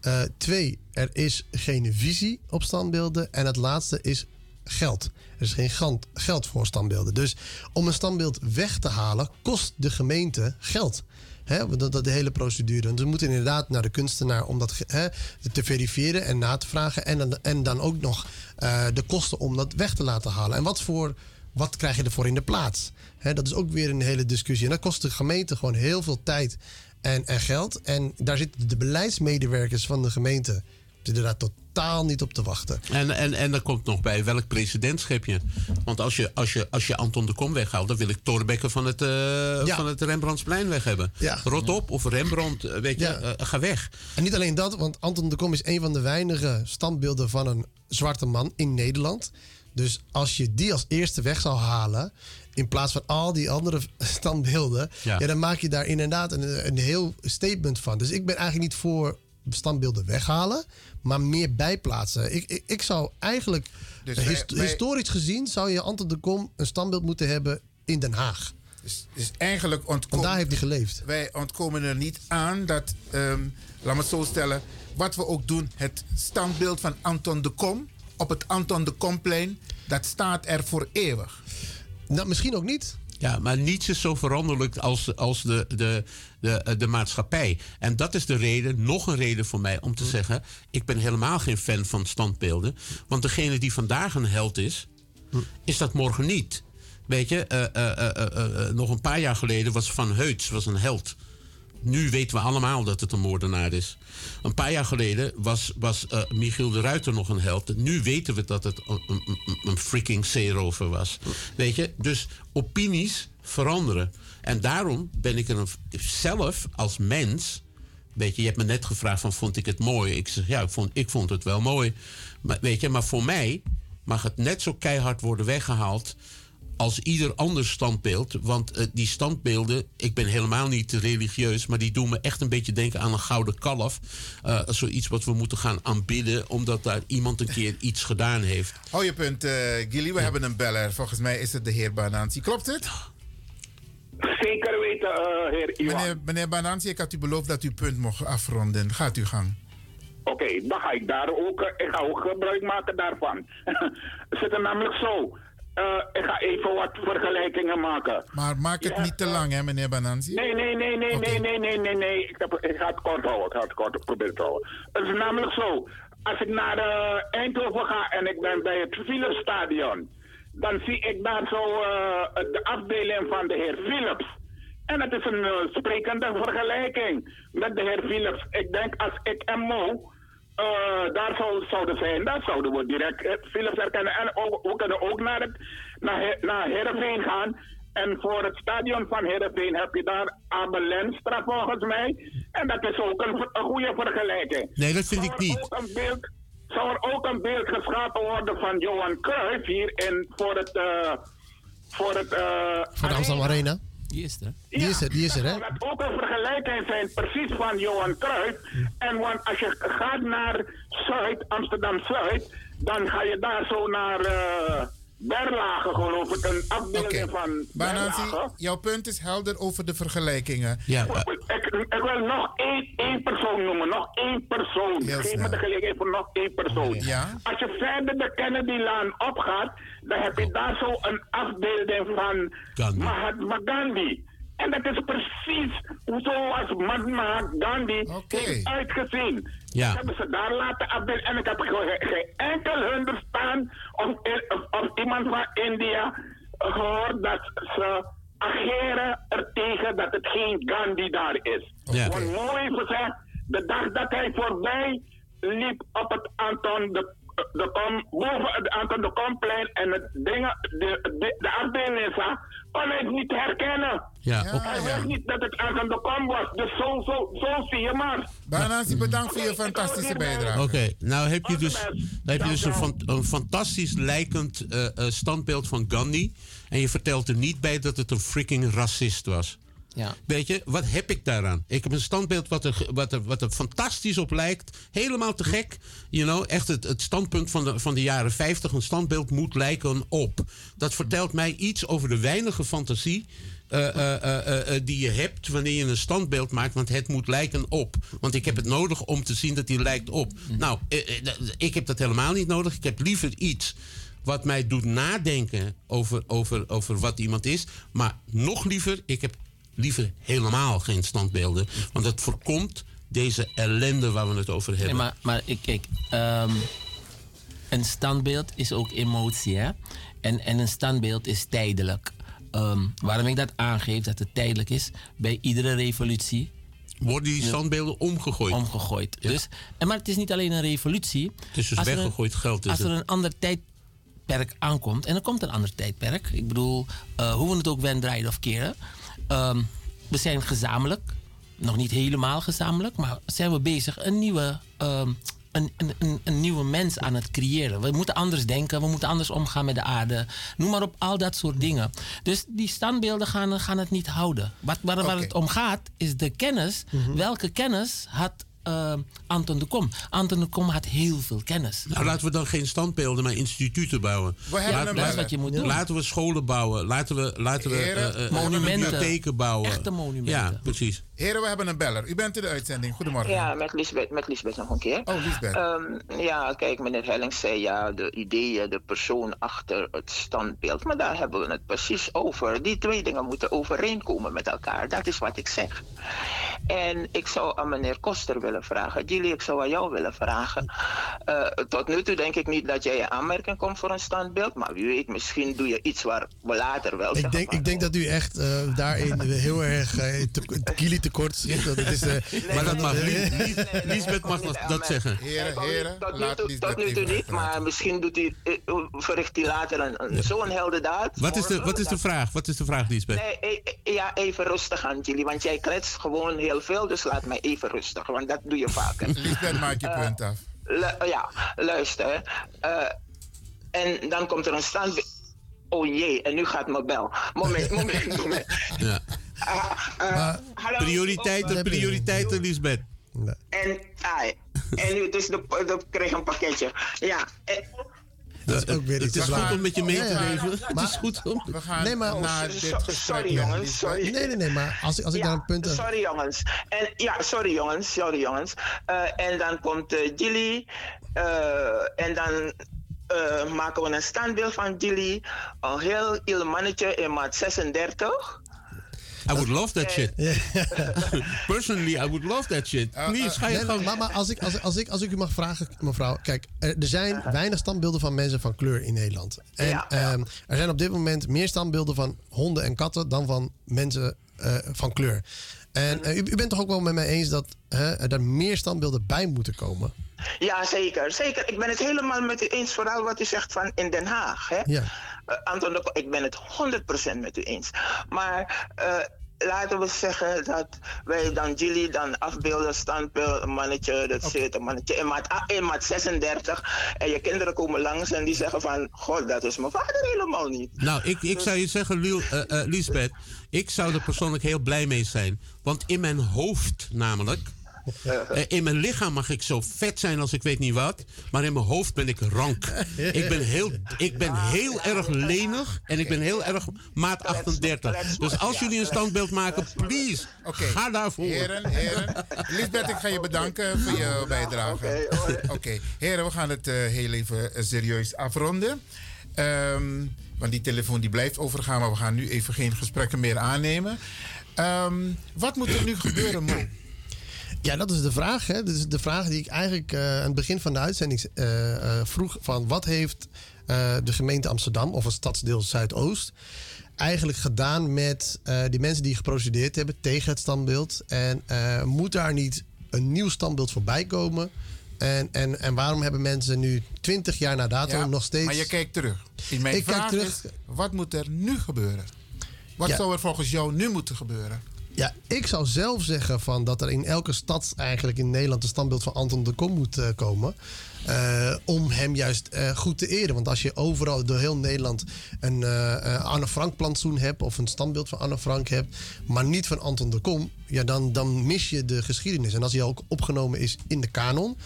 Eh, twee, er is geen visie op standbeelden. En het laatste is geld. Er is geen geld voor standbeelden. Dus om een standbeeld weg te halen, kost de gemeente geld. Dat, dat de hele procedure. Want we moeten inderdaad naar de kunstenaar om dat te verifiëren en na te vragen. En dan, en dan ook nog eh, de kosten om dat weg te laten halen. En wat voor wat krijg je ervoor in de plaats? Dat is ook weer een hele discussie. En dat kost de gemeente gewoon heel veel tijd en, en geld. En daar zitten de beleidsmedewerkers van de gemeente zitten daar totaal niet op te wachten. En, en, en er komt nog bij welk presidentschap je. Want als je, als je, als je Anton de Kom weghaalt, dan wil ik Torbekke van het, eh, van het Rembrandtsplein weg hebben. Ja. Rot op of Rembrandt, eh, weet je, Ja. eh, ga weg. En niet alleen dat, want Anton de Kom is een van de weinige standbeelden van een zwarte man in Nederland. Dus als je die als eerste weg zou halen, in plaats van al die andere standbeelden, Ja. ja. dan maak je daar inderdaad een, een heel statement van. Dus ik ben eigenlijk niet voor standbeelden weghalen, maar meer bijplaatsen. Ik, ik, ik zou eigenlijk, Dus wij- hist- wij- historisch gezien, zou je Anton de Kom een standbeeld moeten hebben in Den Haag. Dus, dus eigenlijk ontkomen... daar heeft hij geleefd. Wij ontkomen er niet aan dat, ehm, laat me het zo stellen... wat we ook doen, het standbeeld van Anton de Kom... op het Anton de Komplein, dat staat er voor eeuwig. Nou, misschien ook niet. Ja, maar niets is zo veranderlijk als, als de, de, de, de maatschappij. En dat is de reden, nog een reden voor mij om te zeggen... ik ben helemaal geen fan van standbeelden. Want degene die vandaag een held is, is dat morgen niet. Weet je, eh, eh, eh, eh, eh, nog een paar jaar geleden was Van Heuts was een held. Nu weten we allemaal dat het een moordenaar is. Een paar jaar geleden was, was eh, Michiel de Ruiter nog een held. Nu weten we dat het een, een, een- freaking zeerover was. Weet je, dus opinies veranderen. En daarom ben ik er zelf als mens. Weet je, je hebt me net gevraagd van vond ik het mooi? Ik zeg ja, ik vond, ik vond het wel mooi. Maar, weet je, maar voor mij mag het net zo keihard worden weggehaald als ieder ander standbeeld. Want eh, die standbeelden, ik ben helemaal niet religieus, maar die doen me echt een beetje denken aan een gouden kalf. Eh, zoiets wat we moeten gaan aanbidden, omdat daar iemand een keer iets gedaan heeft. Hou je punt, eh Gilly. We hebben een beller. Volgens mij is het de heer Bananti. Klopt het? Zeker weten, eh, heer Iwan. Meneer, meneer Bananti, ik had u beloofd dat u punt mocht afronden. Gaat uw gang. Oké, dan ga ik daar ook, ik ga ook gebruik maken daarvan. Het zit er namelijk zo. Eh, ik ga even wat vergelijkingen maken. Maar maak het niet te lang, hè, meneer Bananti? Nee, nee, nee, nee, nee, nee, nee, nee, nee. Ik, ga het kort houden. Ik ga het kort proberen te houden. Het is namelijk zo. Als ik naar eh, Eindhoven ga en ik ben bij het Philipsstadion. dan zie ik daar zo eh, de afdeling van de heer Philips. En het is een sprekende vergelijking met de heer Philips. Ik denk als ik en Mo eh, daar zou, zouden zijn, dan zouden we direct eh, Philips herkennen. En ook, we kunnen ook naar, het, naar, naar Heerenveen gaan. En voor het stadion van Heerenveen heb je daar Abel Lenstra volgens mij. En dat is ook een, een goede vergelijking. Nee, dat vind ik Zou er niet. ook een beeld, zou er ook een beeld geschapen worden van Johan Cruijff hier in, voor het... eh, voor het eh, Voor de Amsterdam Arena. Die is er. Die is er, die is er, hè? dat ook een vergelijking zijn, precies van Johan Cruijff. En want als je gaat naar Zuid, Amsterdam-Zuid, dan ga je daar zo naar eh Berlage, geloof ik, een afbeelding van Berlage. jouw punt is helder over de vergelijkingen. Ja. Ik, ik wil nog één, één persoon noemen, nog één persoon. Heel Geef snel. me de gelegenheid voor nog één persoon. Ja. Als je verder de Kennedy-laan opgaat, dan heb je daar zo een afbeelding van Gandhi. Mahatma Gandhi. En dat is precies zoals Mahatma Gandhi heeft uitgezien. Ja. Dat hebben ze daar laten afbeelden. En ik heb ge- geen enkel hun staan of, of, iemand van India gehoord dat ze ageren er tegen dat het geen Gandhi daar is. Ja. Want mooi gezegd, de dag dat hij voorbij liep op het Anton de, de kom, boven het Anton de Komplein en het dingen, de, de, de afbeelding zag, kon hij het niet herkennen. Ja, ook- hij wist niet dat het Anton de Kom was. Dus zo, zo, zo zie je maar. Banansi, bedankt voor je fantastische bijdrage. Oké, nou heb je dus, heb je dus een, fan- een fantastisch lijkend eh, eh, standbeeld van Gandhi. En je vertelt er niet bij dat het een freaking racist was. Ja. Weet je, wat heb ik daaraan? Ik heb een standbeeld wat er, wat er, wat er fantastisch op lijkt. Helemaal te gek. You know, echt het, het standpunt van de, van de jaren 50. Een standbeeld moet lijken op. Dat vertelt mij iets over de weinige fantasie. eh, eh, eh, die je hebt wanneer je een standbeeld maakt. Want het moet lijken op. Want ik heb het nodig om te zien dat hij lijkt op. Nou, eh, d- ik heb dat helemaal niet nodig. Ik heb liever iets wat mij doet nadenken over, over, over wat iemand is. Maar nog liever, ik heb liever helemaal geen standbeelden. Want dat voorkomt deze ellende waar we het over hebben. Nee, maar, maar kijk, ehm, een standbeeld is ook emotie, hè? En, en een standbeeld is tijdelijk. Ehm, waarom ik dat aangeef, dat het tijdelijk is, bij iedere revolutie. Worden die standbeelden omgegooid? Omgegooid. Dus, en maar het is niet alleen een revolutie. Het is dus Als een- weggegooid geld. Is Als er een ander tijdperk aankomt, en er komt een ander tijdperk, ik bedoel, eh, hoe we het ook wenden, draaien of keren. Ehm, we zijn gezamenlijk, nog niet helemaal gezamenlijk, maar zijn we bezig een nieuwe, ehm, een, een, een, een nieuwe mens aan het creëren. We moeten anders denken, we moeten anders omgaan met de aarde. Noem maar op, al dat soort dingen. Dus die standbeelden gaan, gaan het niet houden. Wat, waar, waar het om gaat, is de kennis. Welke kennis had eh, Anton de Kom? Anton de Kom had heel veel kennis. Nou, laten we dan geen standbeelden, maar instituten bouwen. We hebben Dat is wat je moet doen. Laten we scholen bouwen. Laten we, laten we Heren, eh, eh, monumenten. bibliotheken bouwen. Echte monumenten. Ja, precies. Heren, we hebben een beller. U bent in de uitzending. Goedemorgen. Ja, met Lisbeth, met Lisbeth nog een keer. Oh, Lisbeth. Ehm, ja, kijk, meneer Hellings zei ja, de ideeën, de persoon achter het standbeeld. Maar daar hebben we het precies over. Die twee dingen moeten overeenkomen met elkaar. Dat is wat ik zeg. En ik zou aan meneer Koster willen vragen. Gilly, ik zou aan jou willen vragen. Eh, tot nu toe denk ik niet dat jij in aanmerking komt voor een standbeeld. Maar wie weet, misschien doe je iets waar we later wel Ik denk, ik denk dat u echt eh, daarin heel erg uh, te, tekort schiet. Dat is, eh, maar dat mag niet. Lisbeth mag dat, dat zeggen. Heren, heren, tot nu laat toe, Lisbeth tot nu toe even niet, maar misschien doet hij, eh, verricht hij later een, een, zo'n heldendaad. Wat is de, wat is de vraag? Wat is de vraag, Lisbeth? Nee, eh, ja, even rustig aan, Jullie, want jij kletst gewoon heel veel, dus laat mij even rustig, want dat doe je vaker. Lisbeth, maak je punt af. Lu- ja, luister. eh, en dan komt er een stand. Oh jee, en nu gaat mijn bel. Moment, moment, moment. Ja. Eh, hallo? Prioriteiten, prioriteiten, Lisbeth. En, ai, en nu, dus de, de, kreeg een pakketje. Ja, en, Dat is ook weer Het is goed om met je mee te Ja, ja. leven. Het Maar- is goed om... We gaan Nee, maar- naar dit so- gesprek. sorry, jongens, sorry. Nee, nee, nee, maar als, ik- als ik Ja, daar een punt heb. Sorry jongens. En, ja, sorry jongens, sorry jongens. Eh, en dan komt uh, Gilly. eh, en dan eh, maken we een standbeeld van Gilly. Een heel il mannetje in maat 36. I would love that shit. Personally, I would love that shit. Please, ga je gang. maar, maar als, ik, als, als, ik, als ik u mag vragen, mevrouw. Kijk, er, zijn weinig standbeelden van mensen van kleur in Nederland. En ehm, er zijn op dit moment meer standbeelden van honden en katten dan van mensen eh, van kleur. En eh, u, u bent toch ook wel met mij eens dat hè, er meer standbeelden bij moeten komen? Ja, zeker. Zeker. Ik ben het helemaal met u eens. Vooral wat u zegt van in Den Haag. Hè? Ja. Eh, Anton, ik ben het 100% met u eens. Maar eh, laten we zeggen dat wij dan jullie dan afbeelden, standbeeld, een mannetje, dat zit, een mannetje in maat, in maat 36. En je kinderen komen langs en die zeggen van, god, dat is mijn vader helemaal niet. Nou, ik, ik zou je zeggen, Liel, eh, Lisbeth, ik zou er persoonlijk heel blij mee zijn. Want in mijn hoofd namelijk, in mijn lichaam mag ik zo vet zijn als ik weet niet wat, maar in mijn hoofd ben ik rank. Ik ben heel, ik ben heel erg lenig en ik ben heel erg maat 38. Dus als jullie een standbeeld maken, please, ga daarvoor. Heren, heren. Lisbeth, ik ga je bedanken voor je bijdrage. Oké, heren, we gaan het eh, heel even eh, serieus afronden. Ehm, want die telefoon die blijft overgaan, maar we gaan nu even geen gesprekken meer aannemen. Ehm, wat moet er nu gebeuren, Mo? Ja, dat is de vraag. Hè? Dat is de vraag die ik eigenlijk eh, aan het begin van de uitzending eh, eh, vroeg. Van wat heeft de gemeente Amsterdam of het stadsdeel Zuidoost eigenlijk gedaan met die mensen die geprocedeerd hebben tegen het standbeeld? En moet daar niet een nieuw standbeeld voorbij komen? En, en, en waarom hebben mensen nu 20 jaar na dato Ja, nog steeds... Maar je kijkt terug. Mijn Ik kijk terug. is, wat moet er nu gebeuren? Wat Ja. zou er volgens jou nu moeten gebeuren? Ja, ik zou zelf zeggen van dat er in elke stad eigenlijk in Nederland een standbeeld van Anton de Kom moet eh, komen. Eh, om hem juist eh, goed te eren. Want als je overal door heel Nederland een Anne Frank plantsoen hebt of een standbeeld van Anne Frank hebt, maar niet van Anton de Kom, ja, dan, dan mis je de geschiedenis. En als hij ook opgenomen is in de kanon.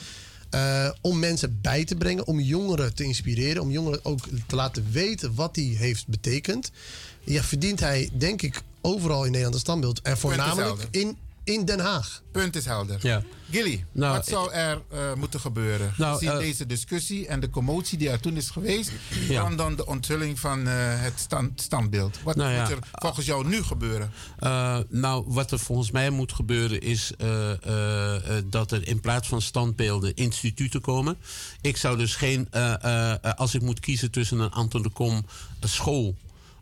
om mensen bij te brengen, om jongeren te inspireren, om jongeren ook te laten weten wat hij heeft betekend. Ja, verdient hij, denk ik, overal in Nederland een standbeeld. En voornamelijk in, in Den Haag. Punt is helder. Ja. Gilly, Nou, wat zou er eh, moeten gebeuren? Nou, Gezien eh, deze discussie en de commotie die er toen is geweest... Ja. rondom de onthulling van eh, het stand, standbeeld. Wat Nou ja. moet er volgens jou nu gebeuren? Eh, nou, wat er volgens mij moet gebeuren is eh, eh, eh, dat er in plaats van standbeelden instituten komen. Ik zou dus geen, eh, eh, eh, als ik moet kiezen tussen een Anton de Kom school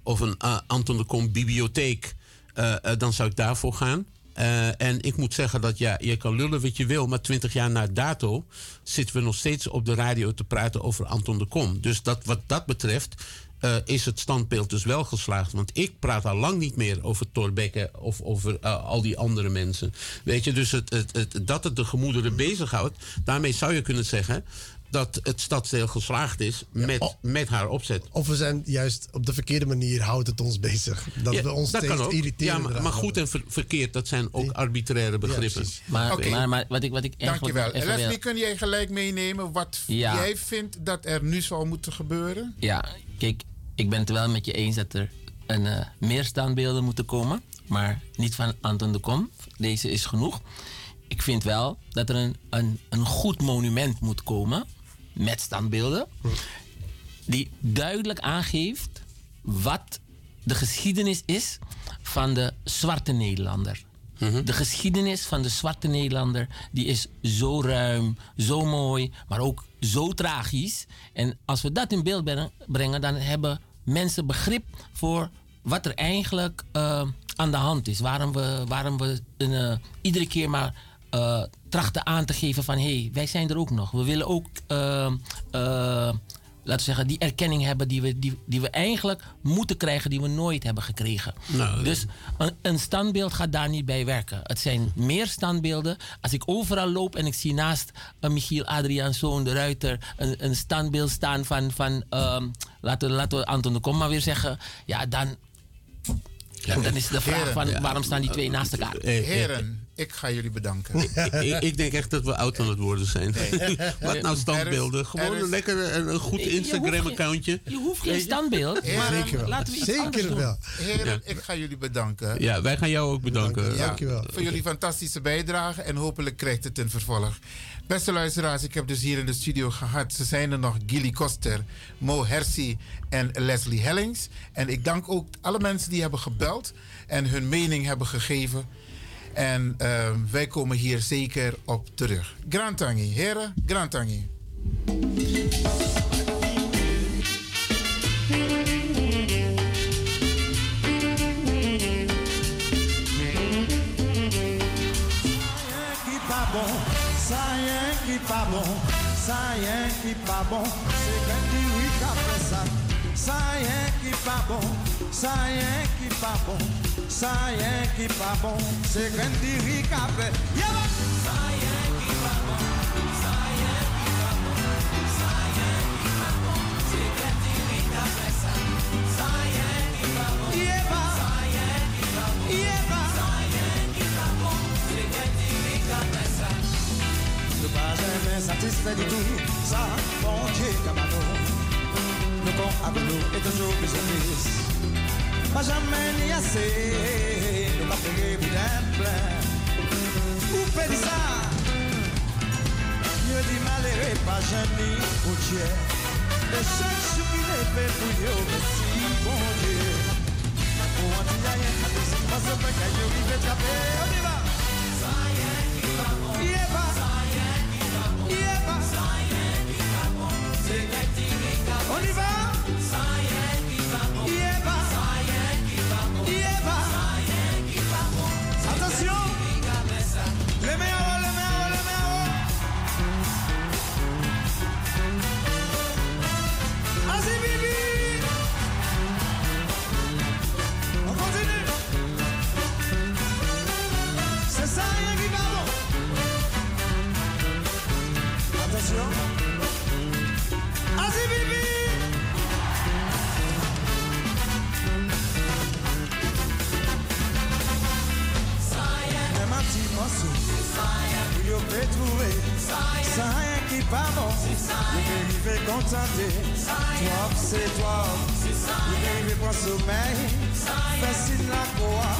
of een eh, Anton de Kom bibliotheek, eh, eh, dan zou ik daarvoor gaan. En ik moet zeggen dat ja, je kan lullen wat je wil, maar twintig jaar na dato zitten we nog steeds op de radio te praten over Anton de Kom. Dus dat, wat dat betreft is het standbeeld dus wel geslaagd. Want ik praat al lang niet meer over Torbekke of over al die andere mensen. Weet je, dus het, het, dat het de gemoederen bezighoudt, daarmee zou je kunnen zeggen dat het stadsdeel geslaagd is met, met haar opzet. Of we zijn juist op de verkeerde manier houdt het ons bezig. Dat Ja, we ons dat steeds kan ook. irriteren. Ja, maar, maar goed en ver- verkeerd, dat zijn ook arbitraire begrippen. Maar, maar, maar wat ik, wat ik eigenlijk Dankjewel. even wil- Leslie, kun jij gelijk meenemen wat Ja. jij vindt dat er nu zou moeten gebeuren? Ja, kijk, ik ben het wel met je eens dat er een, eh, meer standbeelden moeten komen. Maar niet van Anton de Kom. Deze is genoeg. Ik vind wel dat er een, een, een goed monument moet komen. Met standbeelden. Die duidelijk aangeeft wat de geschiedenis is van de zwarte Nederlander. De geschiedenis van de zwarte Nederlander die is zo ruim, zo mooi, maar ook zo tragisch. En als we dat in beeld brengen- brengen, dan hebben mensen begrip voor wat er eigenlijk eh, aan de hand is. Waarom we, waarom we eh, iedere keer maar eh, trachten aan te geven van... hé, hey, wij zijn er ook nog. We willen ook... eh, eh, laten we zeggen, die erkenning hebben die we, die, die we eigenlijk moeten krijgen, die we nooit hebben gekregen. Nou, dus een, een standbeeld gaat daar niet bij werken. Het zijn meer standbeelden. Als ik overal loop en ik zie naast een Michiel Adriaanzoon de Ruiter een, een standbeeld staan van, van ehm, laten, we- laten we Anton de Kom maar weer zeggen, ja, dan, dan is de vraag van Ja. waarom staan die twee naast elkaar? Heren, ik ga jullie bedanken. ik, ik denk echt dat we oud aan het worden zijn. Nee. Wat nou standbeelden? Gewoon is- een lekker een, een goed je Instagram-accountje. Je hoeft geen standbeeld, maar Zeker wel. laten we iets Zeker anders doen. wel. Heren, ik ga jullie bedanken. Ja, wij gaan jou ook bedanken. Ja, Voor jullie fantastische bijdrage en hopelijk krijgt het een vervolg. Beste luisteraars, ik heb dus hier in de studio gehad. Ze zijn er nog Gilly Koster, Mo Hersi en Leslie Hellings. En ik dank ook alle mensen die hebben gebeld en hun mening hebben gegeven. En ehm, wij komen hier zeker op terug. Grantangi, heren, Grantangi. ça rien qui pas bon, c'est quand tu oui qu'a fait ça. Ça rien qui pas bon, ça rien qui pas bon, ça rien qui pas bon, c'est quand oui qu'a fait. Yeah, ça rien qui pas bon, ça rien qui pas bon, ça rien qui pas bon, c'est quand oui qu'a fait ça. Ça rien qui pas bon, ça rien qui pas bon, ça rien qui pas bon, c'est quand oui qu'a fait ça. Ne pas jamais satisfait du tout, ça, bon Dieu, camarade bon avec nous et toujours plus. Pas jamais ni assez, nous pas payer plein. Ou pédis ça, mieux dit malheureux, pas jamais Dieu. De chaque jour fait pour Dieu, merci bon Dieu. Pour que pas ce eu on y va. Zion, il va bon. Est pas. Il est pas. Zion, il va bon. C'est On y va. retrouvé Sa yon ki pa bon Yon ve mi ve kontante Twop se twop Yon ve mi ve pran soumey Fesin la kwa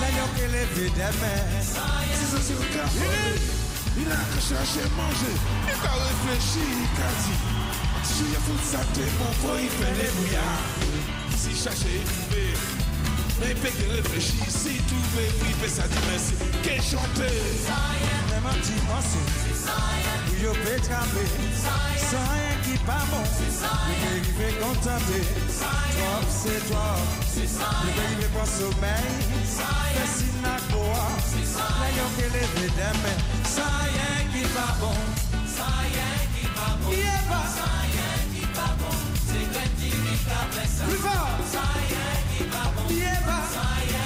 Le yon ke le ve deme Si se se ka fode Il a que chercher manger, il a réfléchi, il a dit. Si je fous sa tête, mon faux, il fait les bouillards Si chercher, il trouve, mais il fait que réfléchir Si tout veut, il fait sa dimension, qu'est chanter manti ansi Ou yo pe trape San yon ki pa bon Ou pe rive kontape Trop se trop Ou pe rive kon somey Fesi na koa La yo ke leve deme San yon ki pa bon San yon ki pa bon San yon ki pa bon Se kwen ti vi ka blesa San yon ki pa bon San yon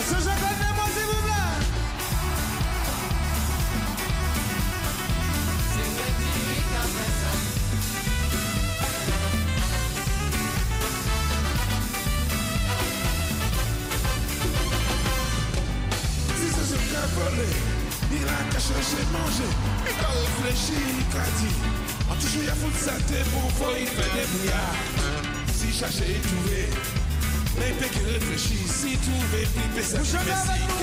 Monsieur Jacob, moi s'il vous. Si ça se fait voler, il a qu'à chercher manger. Il a réfléchi, il a dit. En toujours, il a foutu sa tête, mon frère, il fait des brouillards. Si chercher et trouver, mais puis qui réfléchit, si tout mais ça Ça y est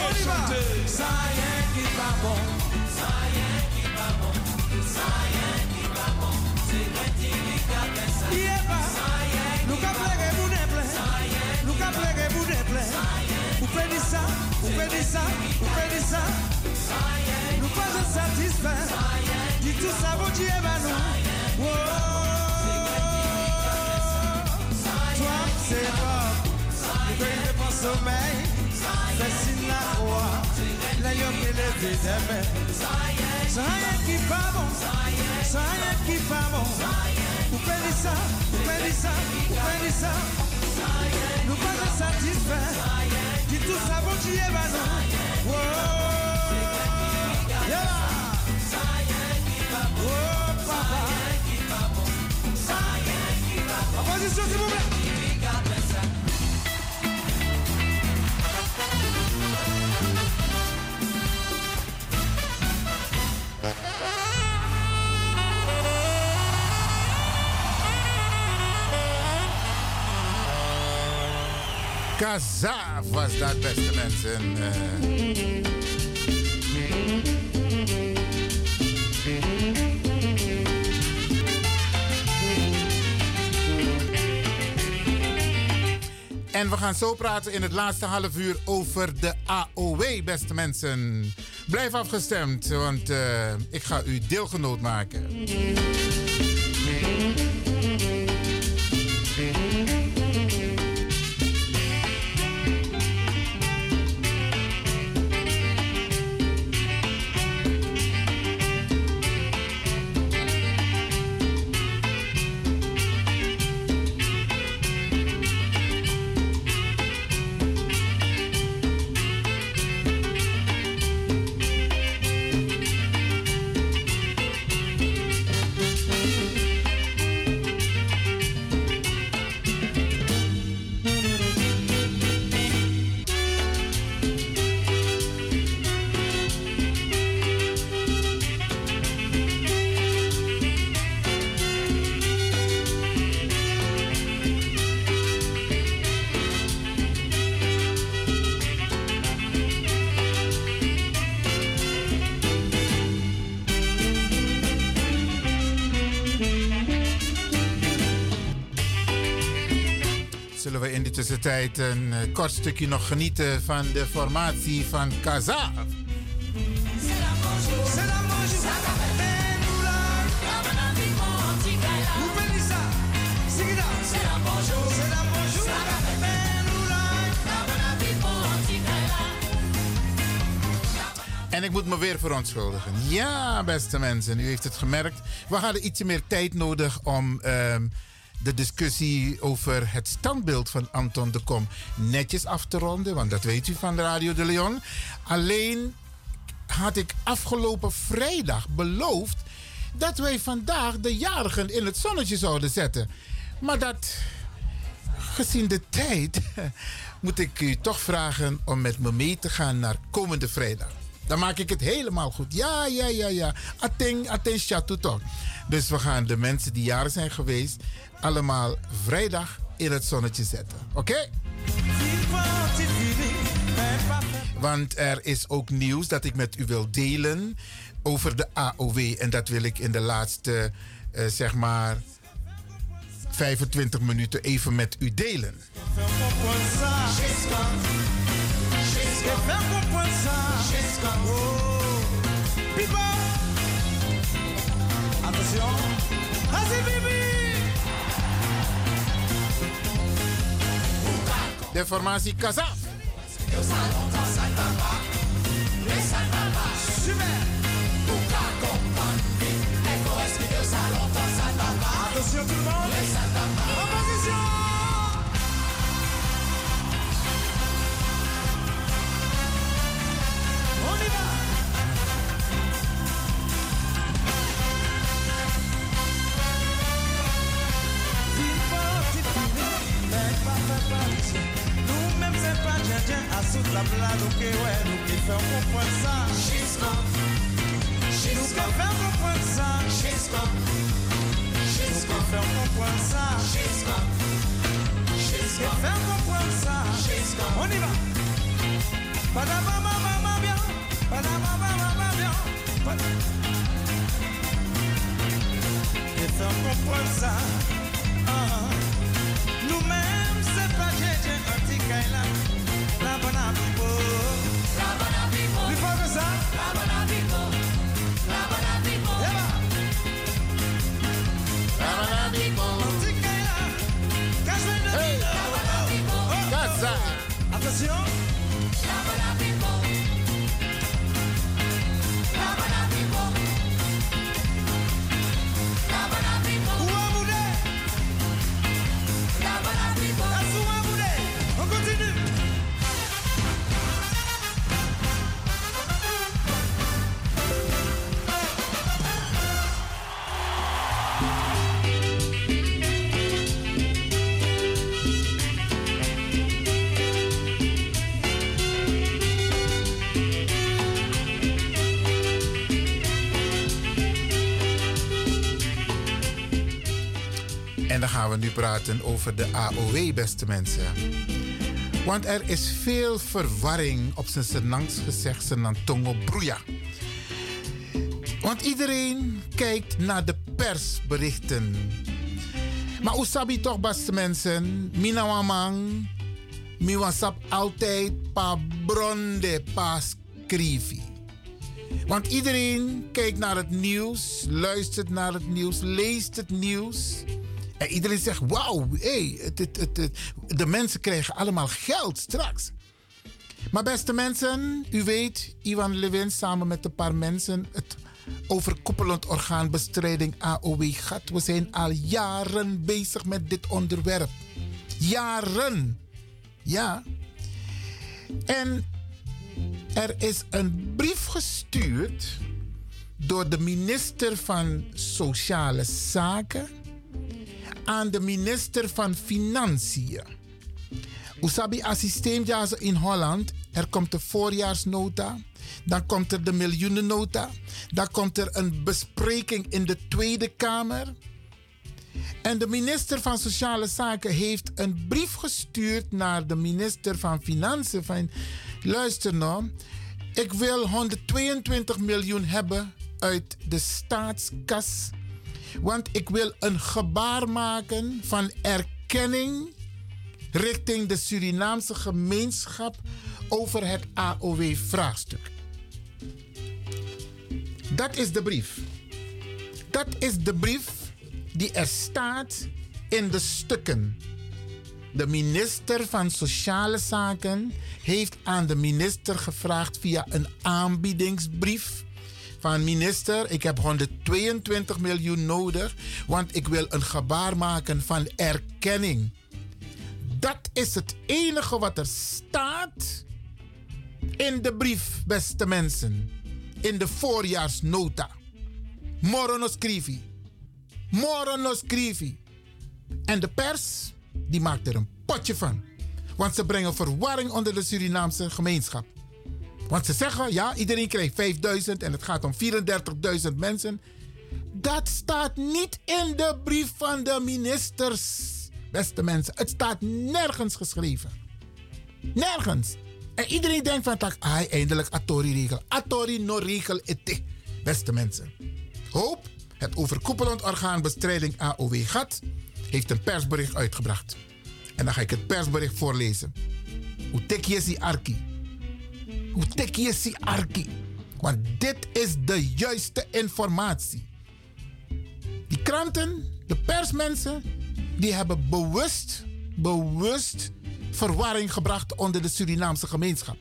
qui va bon Ça y est qui va bon Ça y est qui va bon C'est vrai qu'il y ça y est pas. Ça y est Nous vous ne plaît Nous qu'à vous ne plaît Vous prenez ça, vous prenez ça, vous prenez ça. Nous pas être satisfaits Dis tout ça vous Dieu eh ben, va nous Toi c'est pas Köyde basıl bey Sesinle oa Ne yok ile dedeme Saye ki pavo Saye ki pavo Uperisa, uperisa, uperisa Nous pas satisfaits Qui tout savons qui est banon Wow Yeah Oh papa Opposition s'il vous plaît Kazaaf was dat, beste mensen. Eh, En we gaan zo praten in het laatste half uur over de AOW, beste mensen. Blijf afgestemd, want eh, ik ga u deelgenoot maken. Tussentijd een eh, kort stukje nog genieten van de formatie van Kaza? En ik moet me weer verontschuldigen. Ja, beste mensen, u heeft het gemerkt. We hadden ietsje meer tijd nodig om ehm, de discussie over het standbeeld van Anton de Kom netjes af te ronden. Want dat weet u van Radio de Leon. Alleen had ik afgelopen vrijdag beloofd dat wij vandaag de jarigen in het zonnetje zouden zetten. Maar dat, gezien de tijd, moet ik u toch vragen om met me mee te gaan naar komende vrijdag. Dan maak ik het helemaal goed. Ja, ja, ja, ja. Ateng, ateng, chatu toch. Dus we gaan de mensen die jaren zijn geweest, allemaal vrijdag in het zonnetje zetten. Oké? Want er is ook nieuws dat ik met u wil delen over de AOW. En dat wil ik in de laatste, eh, zeg maar, 25 minuten even met u delen. Attention, De formatie Kaza. Attention tout pa djen djen asout la bla Nou ke wè, nou ke fèm konpwen sa Jisman Nou ke sa Nou ke sa Nou ke sa On y va Pada ba ba ba bien Pada ba ba ba bien Ke fèm konpwen sa Nou mèm island, lamping on people. Gaan we nu praten over de AOW, beste mensen. Want er is veel verwarring op zijn Senangs gezegd, Senantongo Broeia. Want iedereen kijkt naar de persberichten. Maar Usabi toch, beste mensen, Mina Wamang, mi wasap altijd pa bronde, pa skrivi. Want iedereen kijkt naar het nieuws, luistert naar het nieuws, leest het nieuws. En iedereen zegt: Wauw, hey, het, het, de mensen krijgen allemaal geld straks. Maar beste mensen, u weet, Ivan Levin samen met een paar mensen het overkoepelend orgaan bestrijding AOW gaat. We zijn al jaren bezig met dit onderwerp. Jaren. Ja. En er is een brief gestuurd door de minister van Sociale Zaken aan de minister van Financiën. Usabi assisteemjaar in Holland. Er komt de voorjaarsnota. Dan komt er de miljoenennota. Dan komt er een bespreking in de Tweede Kamer. En de minister van Sociale Zaken heeft een brief gestuurd naar de minister van Financiën. Luister nou, ik wil 122 miljoen hebben uit de staatskas. Want ik wil een gebaar maken van erkenning richting de Surinaamse gemeenschap over het AOW-vraagstuk. Dat is de brief. Dat is de brief die er staat in de stukken. De minister van Sociale Zaken heeft aan de minister gevraagd via een aanbiedingsbrief. Van minister, ik heb 122 miljoen nodig, want ik wil een gebaar maken van erkenning. Dat is het enige wat er staat in de brief, beste mensen. In de voorjaarsnota. Morono scrivi. Morono scrivi. En de pers, die maakt er een potje van. Want ze brengen verwarring onder de Surinaamse gemeenschap. Want ze zeggen, ja, iedereen krijgt 5000 en het gaat om 34.000 mensen. Dat staat niet in de brief van de ministers, beste mensen. Het staat nergens geschreven. Nergens. En iedereen denkt van, tak, ah, eindelijk Atori-regel. Atori no regel ete, beste mensen. Hoop, het overkoepelend orgaan bestrijding AOW GAT, heeft een persbericht uitgebracht. En dan ga ik het persbericht voorlezen. Hoe tek je si arki? Hoe tek je si arki? Want dit is de juiste informatie. Die kranten, de persmensen, die hebben bewust, bewust verwarring gebracht onder de Surinaamse gemeenschap.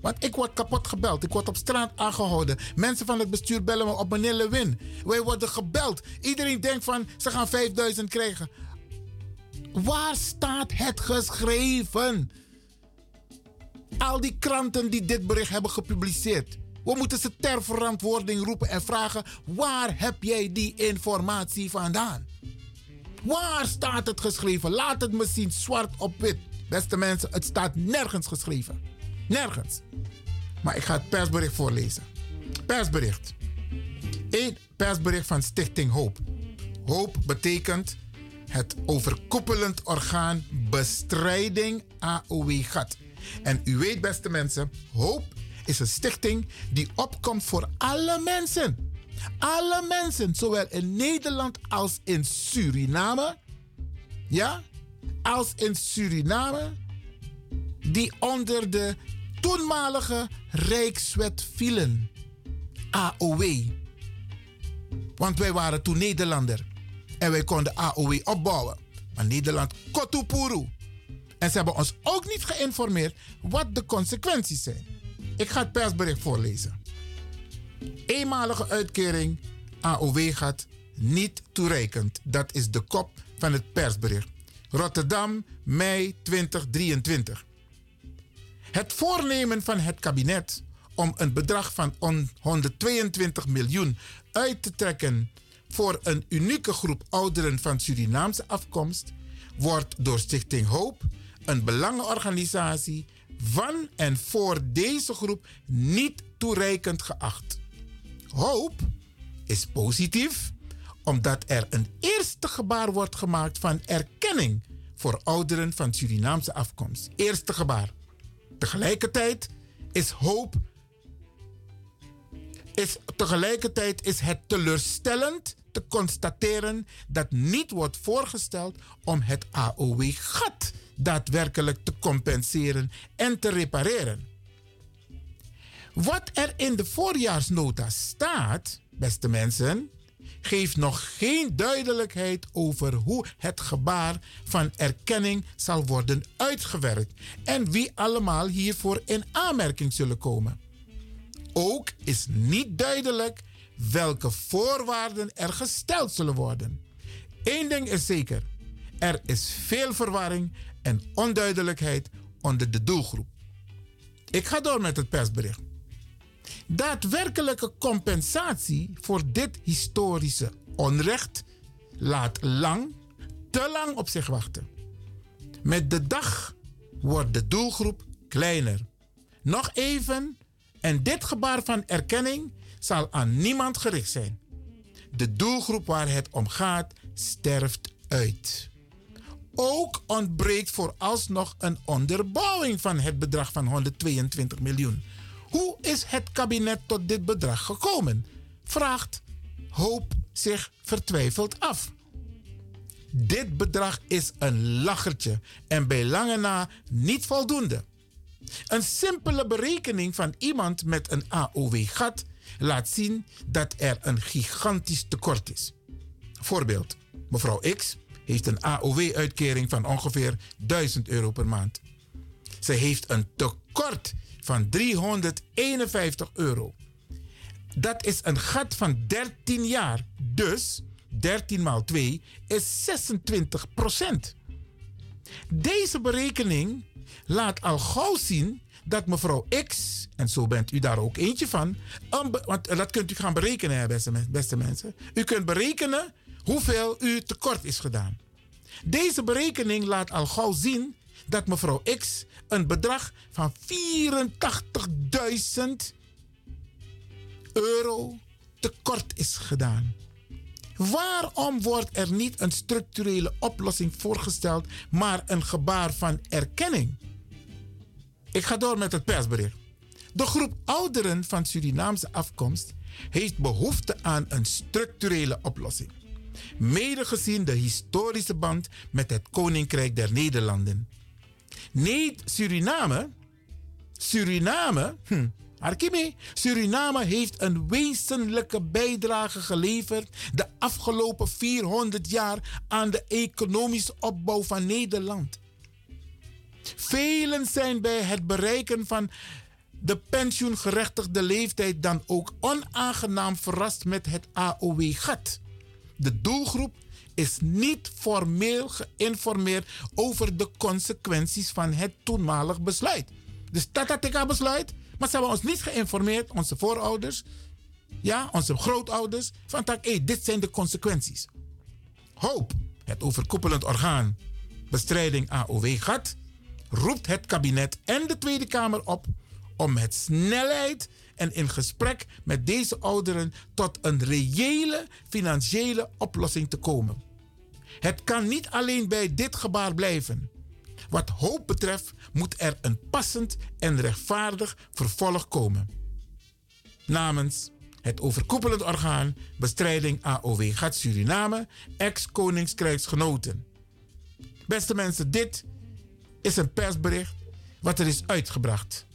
Want ik word kapot gebeld. Ik word op straat aangehouden. Mensen van het bestuur bellen me op meneer Lewin. Wij worden gebeld. Iedereen denkt van ze gaan 5000 krijgen. Waar staat het geschreven? Al die kranten die dit bericht hebben gepubliceerd. We moeten ze ter verantwoording roepen en vragen: waar heb jij die informatie vandaan? Waar staat het geschreven? Laat het me zien, zwart op wit. Beste mensen, het staat nergens geschreven. Nergens. Maar ik ga het persbericht voorlezen. Persbericht. Eén persbericht van Stichting Hoop. Hoop betekent het overkoepelend orgaan bestrijding AOW-gat. En u weet, beste mensen, Hoop is een stichting die opkomt voor alle mensen. Alle mensen, zowel in Nederland als in Suriname. Ja, als in Suriname, die onder de toenmalige Rijkswet vielen. AOW. Want wij waren toen Nederlander. En wij konden AOW opbouwen. Maar Nederland kotupuru. En ze hebben ons ook niet geïnformeerd wat de consequenties zijn. Ik ga het persbericht voorlezen. Eenmalige uitkering AOW gaat niet toereikend. Dat is de kop van het persbericht. Rotterdam, mei 2023. Het voornemen van het kabinet om een bedrag van 122 miljoen uit te trekken voor een unieke groep ouderen van Surinaamse afkomst wordt door Stichting Hoop, een belangenorganisatie van en voor deze groep niet toereikend geacht. Hoop is positief omdat er een eerste gebaar wordt gemaakt van erkenning voor ouderen van Surinaamse afkomst. Eerste gebaar. Tegelijkertijd is hoop. Is, tegelijkertijd is het teleurstellend te constateren dat niet wordt voorgesteld om het AOW-gat daadwerkelijk te compenseren en te repareren. Wat er in de voorjaarsnota staat, beste mensen, geeft nog geen duidelijkheid over hoe het gebaar van erkenning zal worden uitgewerkt en wie allemaal hiervoor in aanmerking zullen komen. Ook is niet duidelijk welke voorwaarden er gesteld zullen worden. Eén ding is zeker: er is veel verwarring en onduidelijkheid onder de doelgroep. Ik ga door met het persbericht. Daadwerkelijke compensatie voor dit historische onrecht laat lang, te lang op zich wachten. Met de dag wordt de doelgroep kleiner. Nog even, en dit gebaar van erkenning zal aan niemand gericht zijn. De doelgroep waar het om gaat sterft uit. Ook ontbreekt vooralsnog een onderbouwing van het bedrag van 122 miljoen. Hoe is het kabinet tot dit bedrag gekomen? Vraagt Hoop zich vertwijfeld af. Dit bedrag is een lachertje en bij lange na niet voldoende. Een simpele berekening van iemand met een AOW-gat laat zien dat er een gigantisch tekort is. Voorbeeld: mevrouw X heeft een AOW-uitkering van ongeveer 1000 euro per maand. Ze heeft een tekort van 351 euro. Dat is een gat van 13 jaar. Dus 13 maal 2 is 26 procent. Deze berekening laat al gauw zien dat mevrouw X, en zo bent u daar ook eentje van, want dat kunt u gaan berekenen, beste, beste mensen. U kunt berekenen hoeveel u tekort is gedaan. Deze berekening laat al gauw zien dat mevrouw X een bedrag van 84.000 euro tekort is gedaan. Waarom wordt er niet een structurele oplossing voorgesteld, maar een gebaar van erkenning? Ik ga door met het persbericht. De groep ouderen van Surinaamse afkomst heeft behoefte aan een structurele oplossing. Mede gezien de historische band met het Koninkrijk der Nederlanden. Nee, Suriname, Suriname, hm, Suriname heeft een wezenlijke bijdrage geleverd de afgelopen 400 jaar aan de economische opbouw van Nederland. Velen zijn bij het bereiken van de pensioengerechtigde leeftijd dan ook onaangenaam verrast met het AOW-gat. De doelgroep is niet formeel geïnformeerd over de consequenties van het toenmalig besluit. Dus ik al besluit, maar ze hebben ons niet geïnformeerd, onze voorouders, ja, onze grootouders, van tak, dit zijn de consequenties. Hoop, het overkoepelend orgaan bestrijding AOW-gat, roept het kabinet en de Tweede Kamer op om met snelheid en in gesprek met deze ouderen tot een reële financiële oplossing te komen. Het kan niet alleen bij dit gebaar blijven. Wat hoop betreft moet er een passend en rechtvaardig vervolg komen. Namens het overkoepelend orgaan bestrijding AOW gaat Suriname, ex-koningskrijgsgenoten. Beste mensen, dit is een persbericht wat er is uitgebracht.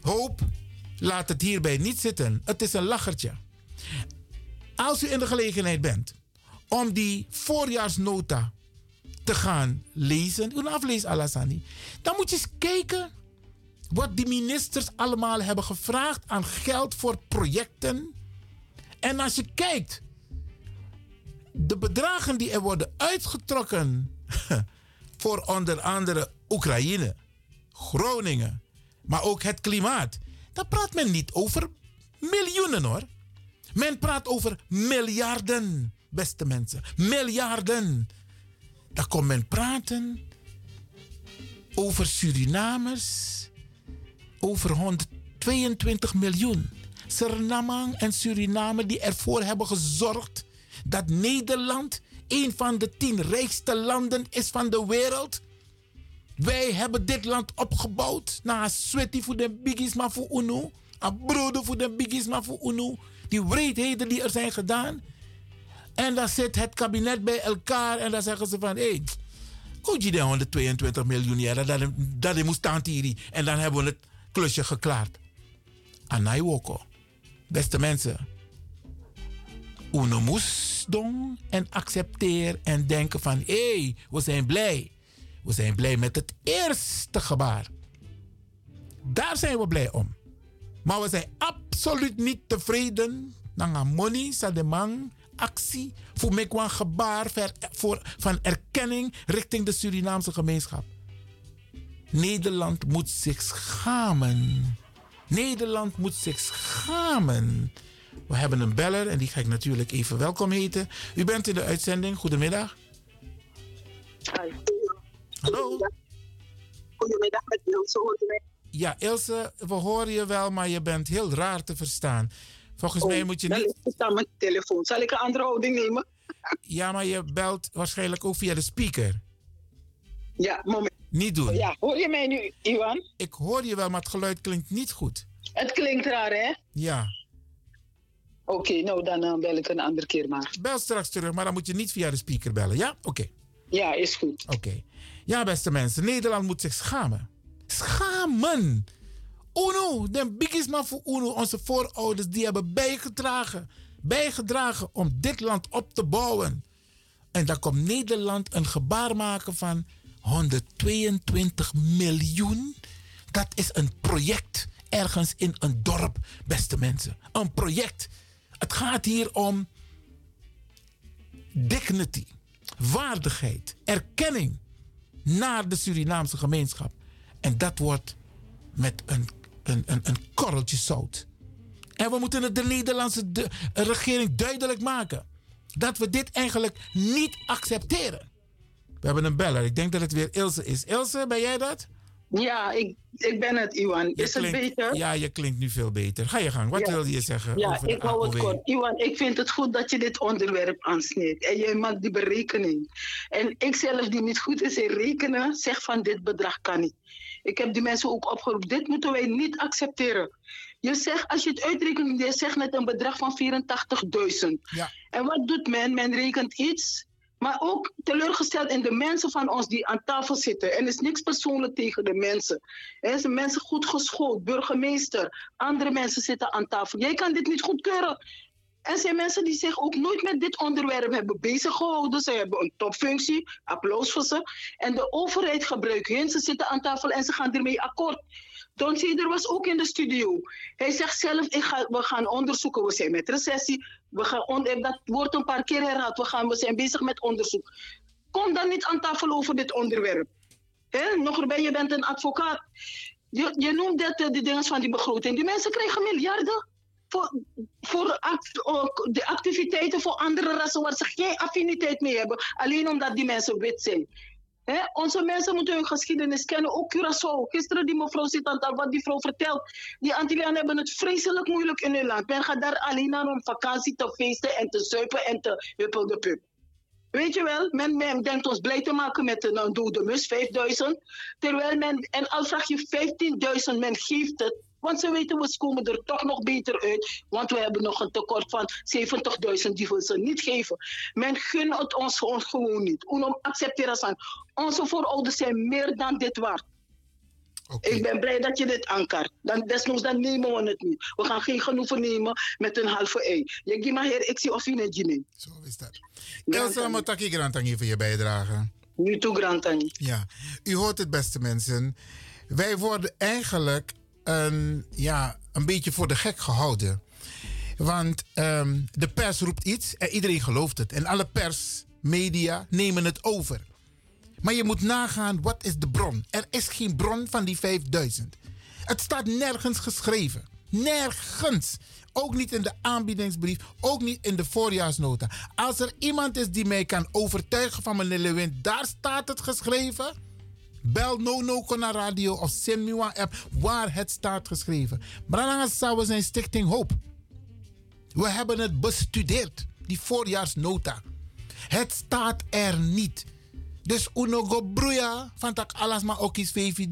Hoop, laat het hierbij niet zitten. Het is een lachertje. Als u in de gelegenheid bent om die voorjaarsnota te gaan lezen, een aflees Alassani, dan moet je eens kijken wat die ministers allemaal hebben gevraagd aan geld voor projecten. En als je kijkt, de bedragen die er worden uitgetrokken voor onder andere Oekraïne, Groningen, maar ook het klimaat, dan praat men niet over miljoenen hoor. Men praat over miljarden, beste mensen. Miljarden. Dan komt men praten over Surinamers, over 122 miljoen. Suriname en Suriname die ervoor hebben gezorgd dat Nederland een van de tien rijkste landen is van de wereld. Wij hebben dit land opgebouwd na sweaty voor de biggies maar voor UNO. Een broeder voor de biggies maar voor UNO. Die wreedheden die er zijn gedaan. En dan zit het kabinet bij elkaar en dan zeggen ze van... Hey, je de 122 miljoen jaar, dat, dat staan hier. En dan hebben we het klusje geklaard. Anai woko. Beste mensen. Uno moest doen en accepteer en denken van... Hé, hey, we zijn blij. We zijn blij met het eerste gebaar. Daar zijn we blij om. Maar we zijn absoluut niet tevreden. Nanga money, sademang, actie. Voor mij een gebaar van erkenning richting de Surinaamse gemeenschap. Nederland moet zich schamen. Nederland moet zich schamen. We hebben een beller en die ga ik natuurlijk even welkom heten. U bent in de uitzending. Goedemiddag. Hi. Hallo. Goedemiddag, met Ilse. Ja, Ilse, we horen je wel, maar je bent heel raar te verstaan. Volgens mij moet je niet... Ik sta mijn telefoon. Zal ik een andere houding nemen? Ja, maar je belt waarschijnlijk ook via de speaker. Ja, moment. Niet doen. Ja, hoor je mij nu, Iwan? Ik hoor je wel, maar het geluid klinkt niet goed. Het klinkt raar, hè? Ja. Oké, nou dan uh, bel ik een andere keer maar. Bel straks terug, maar dan moet je niet via de speaker bellen, ja? Oké. Ja, is goed. Oké. Ja, beste mensen, Nederland moet zich schamen. Schamen! UNO, de biggest man voor UNO, onze voorouders, die hebben bijgedragen. Bijgedragen om dit land op te bouwen. En dan komt Nederland een gebaar maken van 122 miljoen. Dat is een project ergens in een dorp, beste mensen. Een project. Het gaat hier om dignity, waardigheid, erkenning naar de Surinaamse gemeenschap. En dat wordt met een, een, een, een korreltje zout. En we moeten de Nederlandse de, regering duidelijk maken dat we dit eigenlijk niet accepteren. We hebben een beller. Ik denk dat het weer Ilse is. Ilse, ben jij dat? Ja, ik, ik ben het, Iwan. Is het beter? Ja, je klinkt nu veel beter. Ga je gang. Wat Ja. wilde je zeggen? Ja, over ik hou het kort. Iwan, ik vind het goed dat je dit onderwerp aansnijdt. En jij maakt die berekening. En ik zelf, die niet goed is in rekenen, zeg van dit bedrag kan niet. Ik heb die mensen ook opgeroepen. Dit moeten wij niet accepteren. Je zegt, als je het uitrekent, je zegt net een bedrag van 84.000. Ja. En wat doet men? Men rekent iets. Maar ook teleurgesteld in de mensen van ons die aan tafel zitten. En er is niks persoonlijk tegen de mensen. Er zijn mensen goed geschoold, burgemeester. Andere mensen zitten aan tafel. Jij kan dit niet goedkeuren. Er zijn mensen die zich ook nooit met dit onderwerp hebben bezig gehouden. Ze hebben een topfunctie, applaus voor ze. En de overheid gebruikt hen. Ze zitten aan tafel en ze gaan ermee akkoord. Don Ceder was ook in de studio. Hij zegt zelf, ik ga, we gaan onderzoeken. We zijn met recessie. We gaan dat wordt een paar keer herhaald. We, gaan, we zijn bezig met onderzoek. Kom dan niet aan tafel over dit onderwerp. Nog erbij, je bent een advocaat. Je, je noemt dat, eh, die dingen van die begroting. Die mensen krijgen miljarden voor, voor act- de activiteiten voor andere rassen waar ze geen affiniteit mee hebben. Alleen omdat die mensen wit zijn. Onze mensen moeten hun geschiedenis kennen, ook Curaçao. Gisteren die mevrouw zit aan wat die vrouw vertelt. Die Antillianen hebben het vreselijk moeilijk in hun land. Men gaat daar alleen aan om vakantie te feesten en te zuipen en te huppel de pup. Weet je wel, men, men denkt ons blij te maken met een, een dode mus, 5000. Terwijl men, en al vraag je 15.000, men geeft het. Want ze weten, we komen er toch nog beter uit. Want we hebben nog een tekort van 70.000 die we ze niet geven. Men gunt het ons, gewoon niet. Unom accepteren aan. Onze voorouders zijn meer dan dit waard. Ik ben blij dat je dit ankert. Dan, desnoods dan nemen we het niet. We gaan geen genoegen nemen met een halve ei. Je geeft maar heer, ik zie of je neemt. Zo is dat. Elsa Motaki Grantangi voor je bijdrage. Nu toe Grantangi. Ja, u hoort het beste mensen. Wij worden eigenlijk een, ja, een beetje voor de gek gehouden. Want ehm, de pers roept iets en iedereen gelooft het. En alle persmedia nemen het over. Maar je moet nagaan, wat is de bron? Er is geen bron van die 5000. Het staat nergens geschreven. Nergens. Ook niet in de aanbiedingsbrief, ook niet in de voorjaarsnota. Als er iemand is die mij kan overtuigen van meneer Lewin, daar staat het geschreven. Bel No No naar radio of send me een app waar het staat geschreven. Bralanga we zijn Stichting Hoop. We hebben het bestudeerd, die voorjaarsnota. Het staat er niet. Dus unogo broeia van tak alles maar ook is vevi.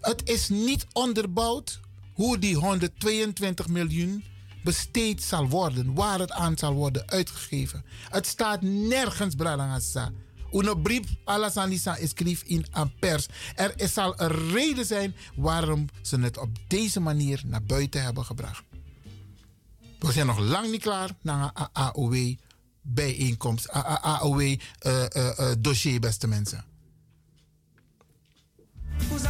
Het is niet onderbouwd hoe die 122 miljoen besteed zal worden, waar het aan zal worden uitgegeven. Het staat nergens, Bralangasa. Uno brief Alasanisa schreef in een pers. Er zal een reden zijn waarom ze het op deze manier naar buiten hebben gebracht. We zijn nog lang niet klaar naar een AOW bijeenkomst, AOW uh, uh, uh, dossier, beste mensen. Vous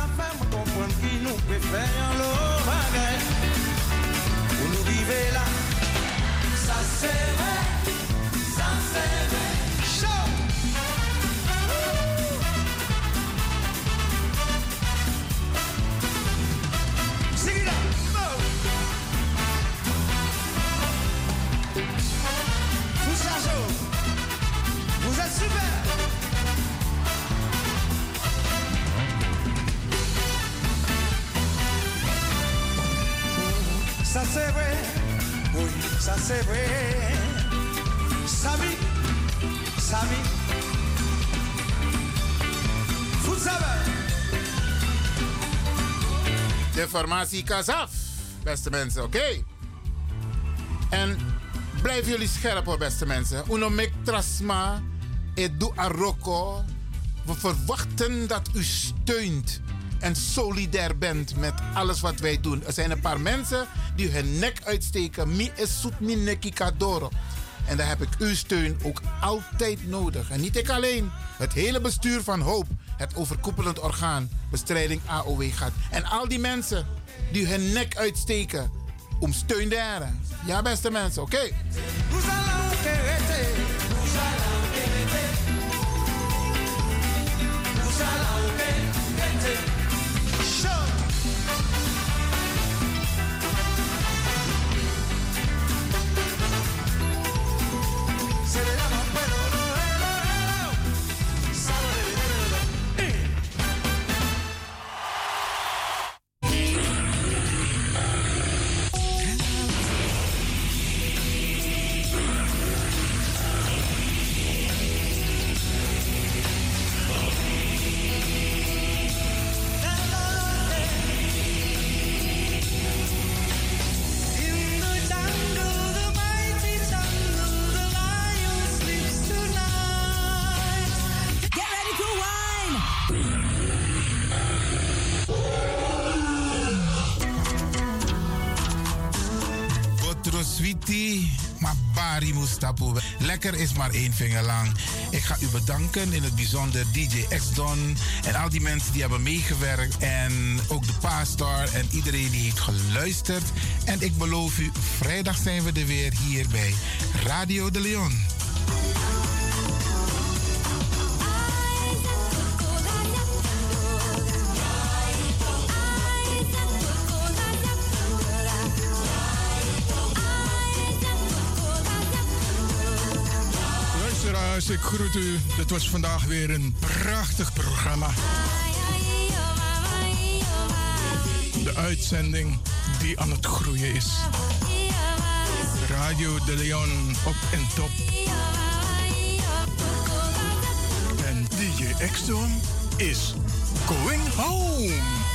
ça c'est vrai. Sami, Sami. De formatie Kazaf, beste mensen, oké? En blijven jullie scherp beste mensen. Uno mek trasma, edu aroko. We verwachten dat u steunt en solidair bent met alles wat wij doen. Er zijn een paar mensen die hun nek uitsteken. Mi is zoet mi neki kadoro. En daar heb ik uw steun ook altijd nodig. En niet ik alleen. Het hele bestuur van Hoop, het overkoepelend orgaan, bestrijding AOW gaat. En al die mensen die hun nek uitsteken om steun daar. Ja, beste mensen, oké. Set it up. Lekker is maar één vinger lang. Ik ga u bedanken, in het bijzonder DJ X-Don en al die mensen die hebben meegewerkt. En ook de pastor en iedereen die heeft geluisterd. En ik beloof u, vrijdag zijn we er weer hier bij Radio de Leon. ik groet u. Het was vandaag weer een prachtig programma. De uitzending die aan het groeien is. Radio de Leon op en top. En DJ Exton is going home.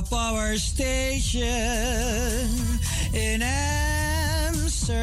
The power station in Amsterdam.